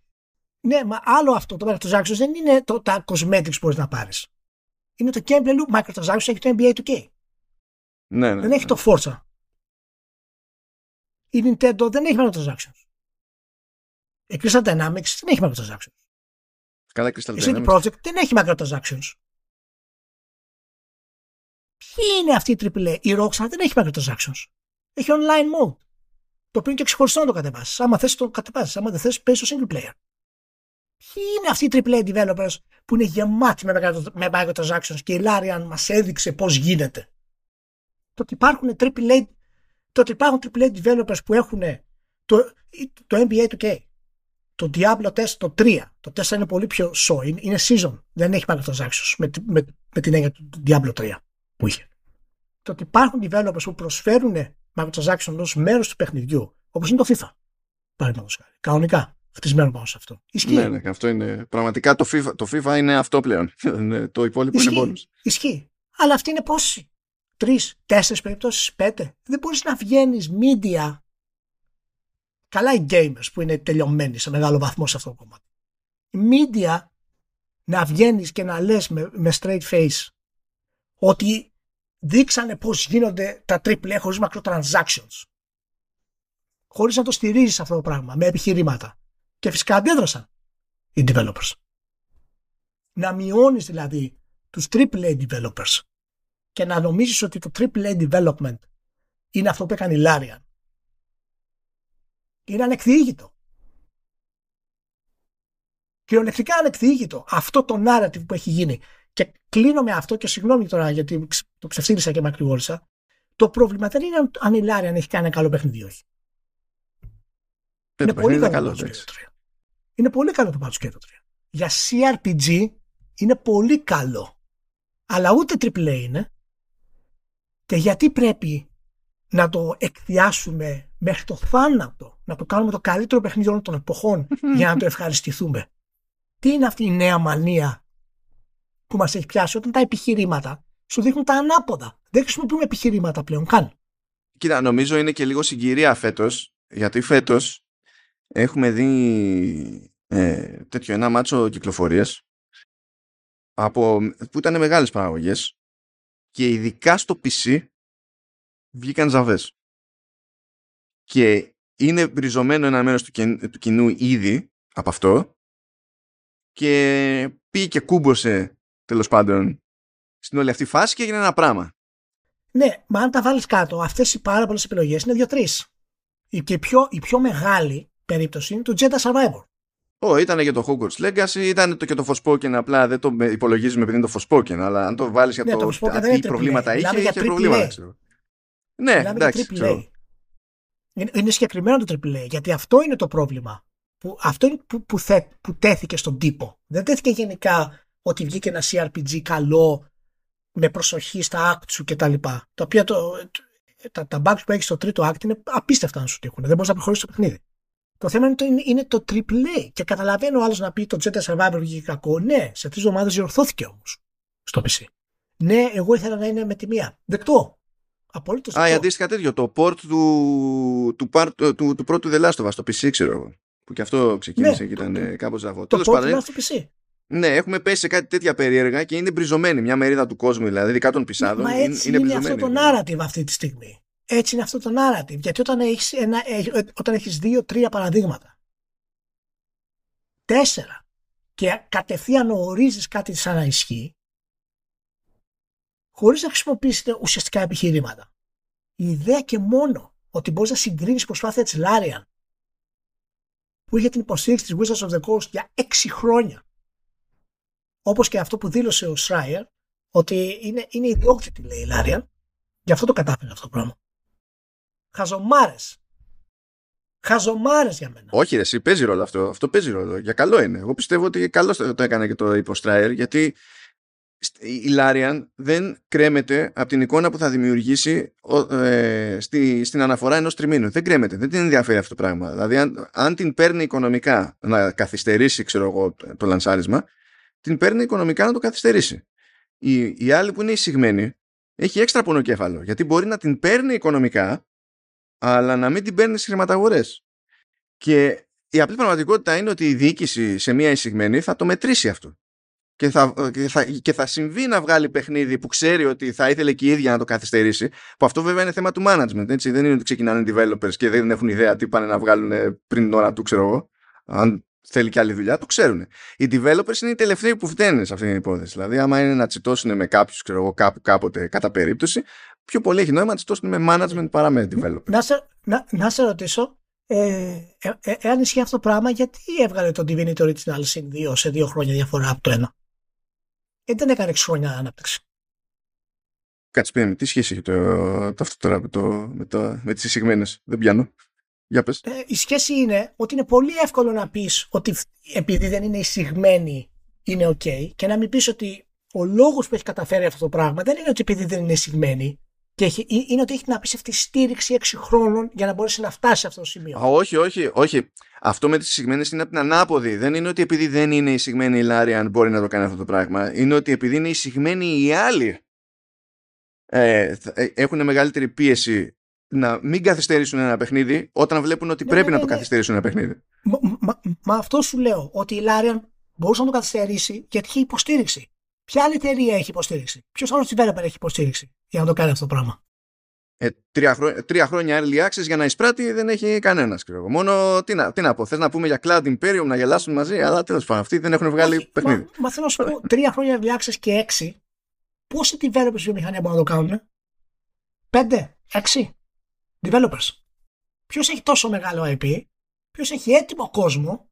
ναι μα άλλο αυτό το microtransactions δεν είναι το, τα cosmetics που μπορείς να πάρεις είναι το gameplay loop microtransactions έχει το NBA 2K ναι, ναι, δεν έχει ναι. το Forza η Nintendo δεν έχει microtransactions η Crystal Dynamics δεν έχει microtransactions Καλά, Crystal η CD Projekt δεν έχει microtransactions Ποιοι είναι αυτοί οι AAA. Η Rockstar δεν έχει microtransactions. Έχει online mode. Το οποίο είναι και ξεχωριστό να το κατεβάσεις. Άμα θες το κατεβάσει. Άμα δεν θες, παίζεις στο single player. Ποιοι είναι αυτοί οι AAA developers που είναι γεμάτοι με microtransactions και η Larian μας έδειξε πώς γίνεται; Το ότι υπάρχουν AAA, το ότι υπάρχουν AAA developers που έχουν το, το NBA 2K, το Diablo 4, το 3. Το 4 είναι πολύ πιο show, είναι season. Δεν έχει microtransactions με, με, με την έννοια του Diablo 3 που είχε. Το ότι υπάρχουν developers που προσφέρουν microtransactions ως μέρος του παιχνιδιού, όπως είναι το FIFA. Παραδείγματος χάρη. Κανονικά. Χτισμένο πάνω σε αυτό. Ισχύει. Ναι, ναι, αυτό είναι. Πραγματικά το FIFA, το FIFA είναι αυτό πλέον. το υπόλοιπο Ισχύει. είναι bonus. Ισχύει. Αλλά αυτή είναι πόσοι; Τρεις, τέσσερις περιπτώσεις, πέντε. Δεν μπορείς να βγαίνεις media. Καλά οι gamers που είναι τελειωμένοι σε μεγάλο βαθμό σε αυτό το κομμάτι. Media να βγαίνεις και να λες με, με straight face ότι δείξανε πώς γίνονται τα AAA χωρίς μακροtransactions. Χωρίς να το στηρίζεις αυτό το πράγμα, με επιχειρήματα. Και φυσικά αντέδρασαν οι developers. Να μειώνεις δηλαδή τους AAA developers και να νομίζεις ότι το AAA development είναι αυτό που έκανε η Larian. Είναι ανεκδιήγητο. Κυριολεκτικά ανεκδιήγητο. Αυτό το narrative που έχει γίνει και κλείνω με αυτό και συγγνώμη τώρα γιατί το ξεφτύλισα και μακρηγόρησα. Το πρόβλημα δεν είναι αν η Λάριαν έχει κάνει ένα καλό παιχνίδι ή όχι. είναι πολύ καλό το Είναι πολύ καλό το Baldur's Gate 3. Για CRPG είναι πολύ καλό. Αλλά ούτε AAA είναι. Και γιατί πρέπει να το εκδιάσουμε μέχρι το θάνατο, να το κάνουμε το καλύτερο παιχνίδι όλων των εποχών για να το ευχαριστηθούμε. Τι είναι αυτή η νέα μανία που μας έχει πιάσει όταν τα επιχειρήματα σου δείχνουν τα ανάποδα; Δεν χρησιμοποιούμε επιχειρήματα πλέον καν. Κοίτα, νομίζω είναι και λίγο συγκυρία φέτος, γιατί φέτος έχουμε δει ε, τέτοιο ένα μάτσο κυκλοφορίε από, που ήταν μεγάλες παραγωγές και ειδικά στο PC βγήκαν ζαβές. Και είναι μπριζωμένο ένα μέρος του, του κοινού ήδη από αυτό και πήγε και κούμποσε τέλος πάντων στην όλη αυτή φάση και έγινε ένα πράγμα. Ναι, μα αν τα βάλεις κάτω, αυτές οι πάρα πολλές επιλογές είναι δύο-τρεις. Και η πιο, η πιο μεγάλη περίπτωση είναι το Jedi Survivor. Ω, ήταν για το Hogwarts Legacy, ήταν το και το Forspoken, απλά δεν το υπολογίζουμε επειδή είναι το Forspoken, αλλά αν το βάλεις για Ναι, το, το Forspoken α, δεν είναι τι προβλήματα triple A. είχε, Μιλάμε για είχε triple προβλήματα. A. ξέρω. Ναι, Μιλάμε για εντάξει, AAA. ξέρω. Είναι, είναι συγκεκριμένο το AAA, γιατί αυτό είναι το πρόβλημα. Που, αυτό είναι που, που, θε, που τέθηκε στον τύπο. Δεν τέθηκε γενικά ότι βγήκε ένα CRPG καλό με προσοχή στα act σου κτλ. Τα, τα οποία το, τα, τα bugs που έχεις στο τρίτο act είναι απίστευτα να σου τύχουν. Δεν μπορείς να προχωρήσεις το παιχνίδι. Το θέμα είναι το, είναι, είναι το AAA. Και καταλαβαίνω ο άλλος να πει το Jedi Survivor βγήκε κακό. Ναι, σε τρεις εβδομάδε διορθώθηκε όμως στο PC. Ναι, εγώ ήθελα να είναι με τη μία. Δεκτό. Απολύτως Α, η αντίστοιχα τέτοιο, το port του, του, part- του, του, του πρώτου The Last of Us, το PC ξέρω εγώ. Που και αυτό ξεκίνησε Ναι, και ήταν ε, κάπως ζαβό. Το Τέλος port πάντων, ήταν στο PC. ναι, έχουμε πέσει σε κάτι τέτοια περίεργα και είναι μπριζωμένη μια μερίδα του κόσμου, δηλαδή ειδικά των πισάδων. Μα είναι, έτσι είναι, μπριζωμένη. αυτό το narrative αυτή τη στιγμή. Έτσι είναι αυτό το narrative. Γιατί όταν έχεις, ένα, ε, όταν έχεις δύο-τρία παραδείγματα, τέσσερα, και κατευθείαν ορίζεις κάτι σαν να ισχύει, χωρίς να χρησιμοποιήσετε ουσιαστικά επιχειρήματα. Η ιδέα και μόνο ότι μπορείς να συγκρίνεις προσπάθεια της Larian που είχε την υποστήριξη της Wizards of the Coast για έξι χρόνια όπως και αυτό που δήλωσε ο Schreier ότι είναι, είναι ιδιόκτητη λέει η Larian γι' αυτό το κατάφερε αυτό το πράγμα χαζομάρες χαζομάρες για μένα Όχι, ρε, εσύ παίζει ρόλο αυτό. Αυτό παίζει ρόλο. Για καλό είναι. Εγώ πιστεύω ότι καλό το το έκανε και το είπε ο Στράιερ, γιατί στ- η Λάριαν δεν κρέμεται από την εικόνα που θα δημιουργήσει ο- ε, στη, στην αναφορά ενός τριμήνου. Δεν κρέμεται. Δεν την ενδιαφέρει αυτό το πράγμα. Δηλαδή, αν, αν την παίρνει οικονομικά να καθυστερήσει, ξέρω εγώ, το, το λανσάρισμα, την παίρνει οικονομικά να το καθυστερήσει. Η, η άλλη που είναι εισηγμένη έχει έξτρα πονοκέφαλο, γιατί μπορεί να την παίρνει οικονομικά, αλλά να μην την παίρνεις στις χρηματαγορές. Και η απλή πραγματικότητα είναι ότι η διοίκηση σε μια εισηγμένη θα το μετρήσει αυτό. Και θα, και, θα, και θα συμβεί να βγάλει παιχνίδι που ξέρει ότι θα ήθελε και η ίδια να το καθυστερήσει. Που αυτό βέβαια είναι θέμα του management. Έτσι. Δεν είναι ότι ξεκινάνε οι developers και δεν έχουν ιδέα τι πάνε να βγάλουν πριν την ώρα του, ξέρω εγώ. Αν θέλει και άλλη δουλειά, το ξέρουν. Οι developers είναι οι τελευταίοι που φταίνουν σε αυτήν την υπόθεση. Δηλαδή, άμα είναι να τσιτώσουν με κάποιους, ξέρω εγώ, κάπου, κάποτε κατά περίπτωση, πιο πολύ έχει νόημα να τσιτώσουν με management παρά με developers. να, σε, να, να σε ρωτήσω ε, ε, ε, εάν ισχύει αυτό το πράγμα γιατί έβγαλε το Divinity Original Sin 2 σε δύο χρόνια διαφορά από το ένα; Ε, δεν έκανε 6 χρόνια ανάπτυξη; Κάτσε πει τι σχέση έχει το, το αυτό τώρα με, το, με, το, με τις εισηγμένες; Δεν πιάνω. Για πες. ε, η σχέση είναι ότι είναι πολύ εύκολο να πεις ότι φ- επειδή δεν είναι εισηγμένη είναι ok και να μην πεις ότι ο λόγος που έχει καταφέρει αυτό το πράγμα δεν είναι ότι επειδή δεν είναι εισηγμένη και έχει, ε- είναι ότι έχει την απίστευτη στήριξη 6 χρόνων για να μπορέσει να φτάσει σε αυτό το σημείο. Α, όχι, όχι, όχι. Αυτό με τις εισηγμένες είναι από την ανάποδη. Δεν είναι ότι επειδή δεν είναι εισηγμένη η Λάριαν μπορεί να το κάνει αυτό το πράγμα. Είναι ότι επειδή είναι εισηγμένοι οι άλλοι ε, θα- ε, έχουν μεγαλύτερη πίεση να μην καθυστερήσουν ένα παιχνίδι όταν βλέπουν ότι Ναι, πρέπει ναι, να ναι, το ναι. καθυστερήσουν ένα παιχνίδι. Μα, μα, μα αυτό σου λέω ότι η Larian μπορούσε να το καθυστερήσει γιατί είχε υποστήριξη. Ποια άλλη εταιρεία έχει υποστήριξη, Ποιος άλλος developer έχει υποστήριξη για να το κάνει αυτό το πράγμα; Ε, τρία, χρό- τρία χρόνια early access για να εισπράττει δεν έχει κανένας. Μόνο τι να, τι να πω. Θες να πούμε για Cloud Imperium να γελάσουν μαζί, αλλά τέλος πάντων αυτοί δεν έχουν βγάλει Όχι, παιχνίδι. Μα, μα θέλω να σου πω, τρία χρόνια early access και έξι, πόσοι developers βιομηχανία μπορούν να το κάνουν, Πέντε, έξι; Developers. Ποιος έχει τόσο μεγάλο IP, ποιος έχει έτοιμο κόσμο,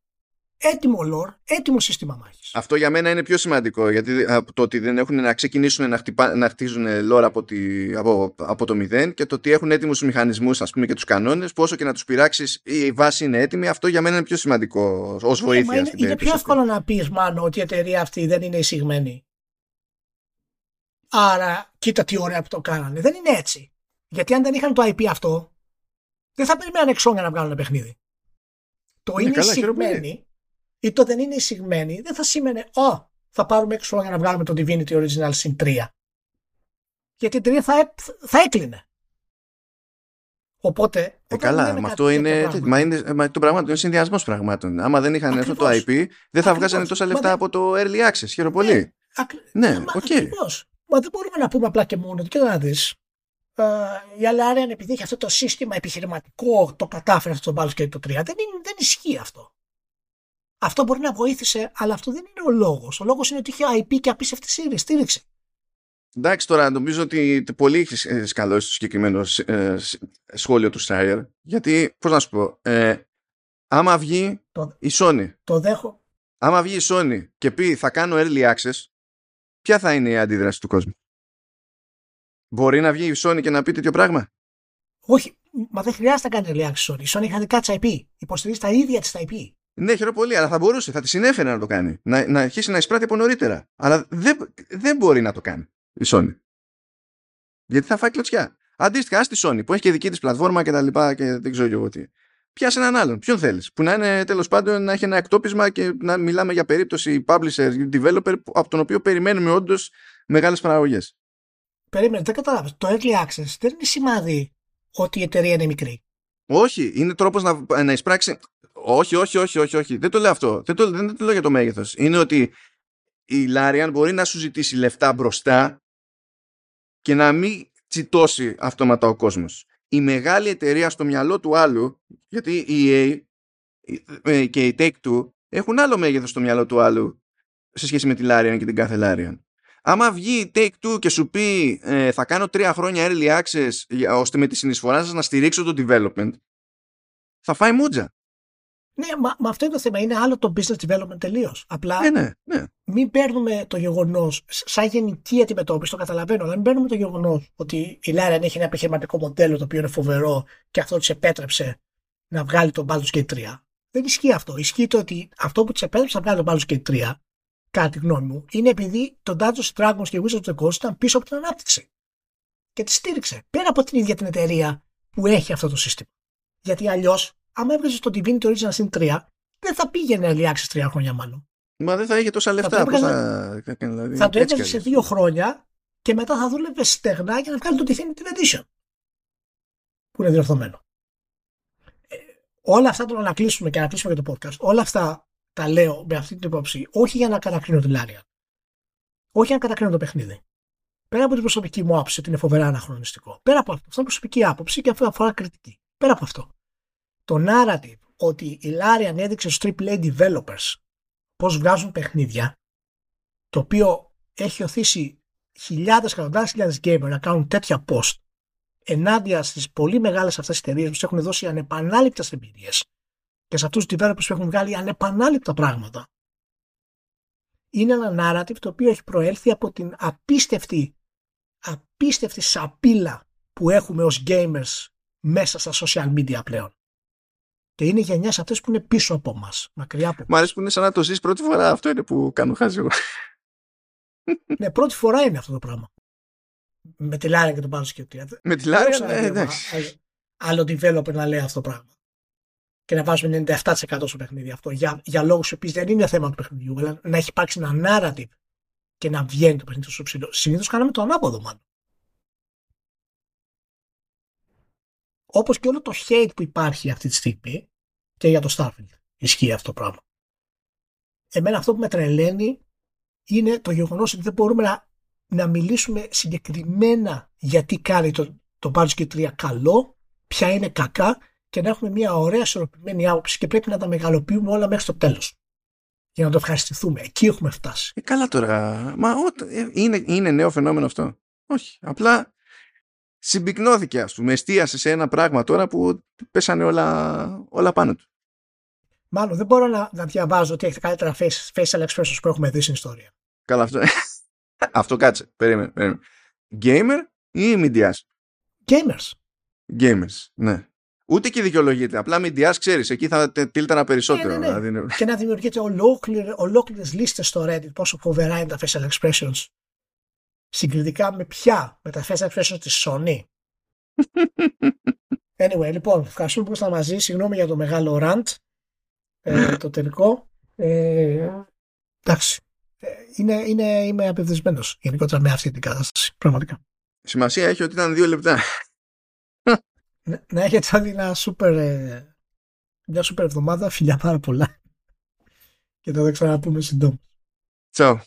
έτοιμο lore, έτοιμο σύστημα μάχης. Αυτό για μένα είναι πιο σημαντικό γιατί από το ότι δεν έχουν να ξεκινήσουν να, χτυπά, να χτίζουν lore από, τη, από, από το μηδέν και το ότι έχουν έτοιμους μηχανισμούς, ας πούμε, και τους κανόνες, που όσο και να τους πειράξεις η βάση είναι έτοιμη, αυτό για μένα είναι πιο σημαντικό ως βοήθεια. Ε, μα είναι, στην είναι πιο περίπτωση αυτή. εύκολο να πεις, μάλλον, ότι η εταιρεία αυτή δεν είναι εισηγμένη. Άρα, κοίτα τι ωραία που το κάνανε. Δεν είναι έτσι. Γιατί αν δεν είχαν το IP αυτό, δεν θα περιμέναν εξώνια να βγάλουν παιχνίδι. Το Ναι, είναι καλά, χαίρομαι πολύ. εισηγμένη ή το δεν είναι εισηγμένη δεν θα σήμαινε, Ω, θα πάρουμε έξω χρόνια να βγάλουμε το Divinity Original Sin 3. Γιατί η εταιρεία θα, έ- θα έκλεινε. Οπότε. Ε, όταν καλά, λέμε μα κάτι αυτό τέτοια είναι. πράγματα- Μα είναι μα το πράγμα είναι συνδυασμός πραγμάτων. Άμα δεν είχαν αυτό το Ακριβώς. IP, δεν θα Ακριβώς. βγάζανε τόσα Μα λεφτά δεν- από το early access. Χαίρομαι πολύ. Ναι. Ναι, Μα, οκ. ακριβώς. Μα δεν μπορούμε να πούμε απλά και μόνο. Και να δεις. Ε, η Larian επειδή έχει αυτό το σύστημα επιχειρηματικό το κατάφερε αυτό το Baldur's Gate το 3. Δεν, είναι, δεν ισχύει αυτό. Αυτό μπορεί να βοήθησε, αλλά αυτό δεν είναι ο λόγος. Ο λόγος είναι ότι είχε IP και απίστευτη στήριξη. Εντάξει, τώρα νομίζω ότι πολύ έχεις σκαλώσει το συγκεκριμένο ε, σχόλιο του Σάιερ. Γιατί, πώς να σου πω, ε, άμα βγει Το- η Sony, Το δέχω. άμα βγει η Sony και πει θα κάνω early access, ποια θα είναι η αντίδραση του κόσμου; Μπορεί να βγει η Sony και να πει τέτοιο πράγμα; Όχι, μα δεν χρειάζεται να κάνει early access Sony. Η Sony έχει δικά τη IP. Υποστηρίζει τα ίδια της τα IP. Ναι, χαίρομαι πολύ, αλλά θα μπορούσε, θα της συνέφερε να το κάνει. Να, να αρχίσει να εισπράττει από νωρίτερα. Αλλά δεν, δεν μπορεί να το κάνει η Sony. Γιατί θα φάει κλωτσιά. Αντίστοιχα, ας τη Sony που έχει και δική της πλατφόρμα και τα λοιπά και δεν ξέρω και εγώ τι. Πιάσε έναν άλλον. Ποιον θέλεις. Που να είναι τέλος πάντων να έχει ένα εκτόπισμα και να μιλάμε για περίπτωση publisher, developer από τον οποίο περιμένουμε όντως μεγάλες παραγωγές. Περίμενε, δεν καταλάβει. Το early access δεν είναι σημάδι ότι η εταιρεία είναι μικρή. Όχι, είναι τρόπος να, να εισπράξει. Όχι, όχι, όχι, όχι, όχι. Δεν το λέω αυτό. Δεν το, δεν το λέω για το μέγεθος. Είναι ότι η Larian μπορεί να σου ζητήσει λεφτά μπροστά και να μην τσιτώσει αυτόματα ο κόσμος. Η μεγάλη εταιρεία στο μυαλό του άλλου, γιατί η EA ε, και η Take-Two έχουν άλλο μέγεθος στο μυαλό του άλλου σε σχέση με τη Larian και την κάθε Larian. Άμα βγει η Take-Two και σου πει ε, θα κάνω τρία χρόνια early access για- ώστε με τη συνεισφορά σας να στηρίξω το development, θα φάει μούτζα. Ναι, μα, μα αυτό είναι το θέμα. Είναι άλλο το business development τελείως. Απλά Ναι, ναι, ναι. μην παίρνουμε το γεγονός, σαν γενική αντιμετώπιση, το καταλαβαίνω, αλλά μην παίρνουμε το γεγονός ότι η Larian έχει ένα επιχειρηματικό μοντέλο το οποίο είναι φοβερό και αυτό της επέτρεψε να βγάλει τον Baldur's Gate 3. Δεν ισχύει αυτό. Ισχύει το ότι αυτό που της επέτρεψε να βγάλει τον Baldur's Gate 3, κατά τη γνώμη μου, είναι επειδή το Dungeons Dragons και Wizards of the Coast ήταν πίσω από την ανάπτυξη. Και τη στήριξε. Πέρα από την ίδια την εταιρεία που έχει αυτό το σύστημα. Γιατί αλλιώς, άμα έβγαζες το Divinity Original Sin 3, δεν θα πήγαινε early access τρία χρόνια μάλλον. Μα δεν θα είχε τόσα λεφτά. το πώς έβγαζε- θα... Δηλαδή, θα το έτσι έβγαζε κι σε αλλιώς. δύο χρόνια και μετά θα δούλευε στεγνά για να βγάλει το Definitive Edition. Που είναι διορθωμένο. Ε, όλα αυτά τώρα να κλείσουμε και να κλείσουμε και το podcast. Όλα αυτά τα λέω με αυτή την υπόψη, όχι για να κατακρίνω τη Λάρια. Όχι για να κατακρίνω το παιχνίδι. Πέρα από την προσωπική μου άποψη ότι είναι φοβερά αναχρονιστικό. Πέρα από αυτό. Αυτό είναι προσωπική άποψη και αυτό αφορά κριτική. Πέρα από αυτό. Το narrative ότι η Larian έδειξε στους AAA developers πώς βγάζουν παιχνίδια το οποίο έχει οθήσει χιλιάδες, εκατοντάδες χιλιάδες gamer να κάνουν τέτοια post ενάντια στις πολύ μεγάλες αυτές εταιρείες που τους έχουν δώσει ανεπανάληπτες εμπειρίες και σε αυτούς τους developers που έχουν βγάλει ανεπανάληπτα πράγματα είναι ένα narrative το οποίο έχει προέλθει από την απίστευτη απίστευτη σαπίλα που έχουμε ως gamers μέσα στα social media πλέον. Και είναι γενιάς αυτές που είναι πίσω από μας, μακριά από Μ' αρέσει που είναι σαν να το ζεις πρώτη φορά. Αυτό είναι που κάνω χάζι εγώ. Ναι, πρώτη φορά είναι αυτό το πράγμα. Με τη Λάρια και τον Πάνω Σκεπτή. Με τη Δεν Λάρια, έχω ναι, ξαναδεί εντάξει. άλλο- Άλλο developer να λέει αυτό το πράγμα. Και να βάζουμε 97% στο παιχνίδι αυτό. Για, για λόγους που δεν είναι θέμα του παιχνιδιού, αλλά να έχει υπάρξει ένα narrative και να βγαίνει το παιχνίδι στο ψηλό. Συνήθως κάναμε το ανάποδο μάλλον. Όπως και όλο το hate που υπάρχει αυτή τη στιγμή και για το Starfield. Ισχύει αυτό το πράγμα. Εμένα αυτό που με τρελαίνει είναι το γεγονός ότι δεν μπορούμε να, να μιλήσουμε συγκεκριμένα γιατί κάνει το, το Baldur's Gate 3 καλό, ποια είναι κακά και να έχουμε μια ωραία ισορροπημένη άποψη και πρέπει να τα μεγαλοποιούμε όλα μέχρι το τέλος. Για να το ευχαριστηθούμε. Εκεί έχουμε φτάσει. Ε, καλά τώρα. Μα ό, ε, είναι, είναι νέο φαινόμενο αυτό. Όχι. Απλά συμπυκνώθηκε, ας πούμε. Εστίασε σε ένα πράγμα τώρα που πέσανε όλα, όλα πάνω του. Μάλλον δεν μπορώ να, να διαβάζω ότι έχει τα καλύτερα face, facial expressions που έχουμε δει στην ιστορία. Καλά, αυτό. αυτό κάτσε. Περίμενε. περίμενε. Gamer ή media; Gamers. Gamers, ναι. Ούτε και δικαιολογείται. Απλά media, ξέρεις, εκεί θα τε- τίλτανα περισσότερο. Ναι, ναι, ναι. Δηλαδή, είναι- και να δημιουργείται ολόκληρε, ολόκληρες λίστες στο Reddit πόσο φοβερά είναι τα facial expressions συγκριτικά με ποια; Με τα facial expressions της Sony anyway λοιπόν ευχαριστούμε που ήσασταν μαζί συγγνώμη για το μεγάλο rant ε, το τελικό ε, εντάξει ε, είναι, είναι, είμαι απευθυσμένος γενικότερα με αυτή την κατάσταση πραγματικά Σημασία έχει ότι ήταν δύο λεπτά. Να, να έχετε όλοι ένα super, ε, μια super εβδομάδα φιλιά πάρα πολλά και θα τα ξαναπούμε συντόμως Τσαου.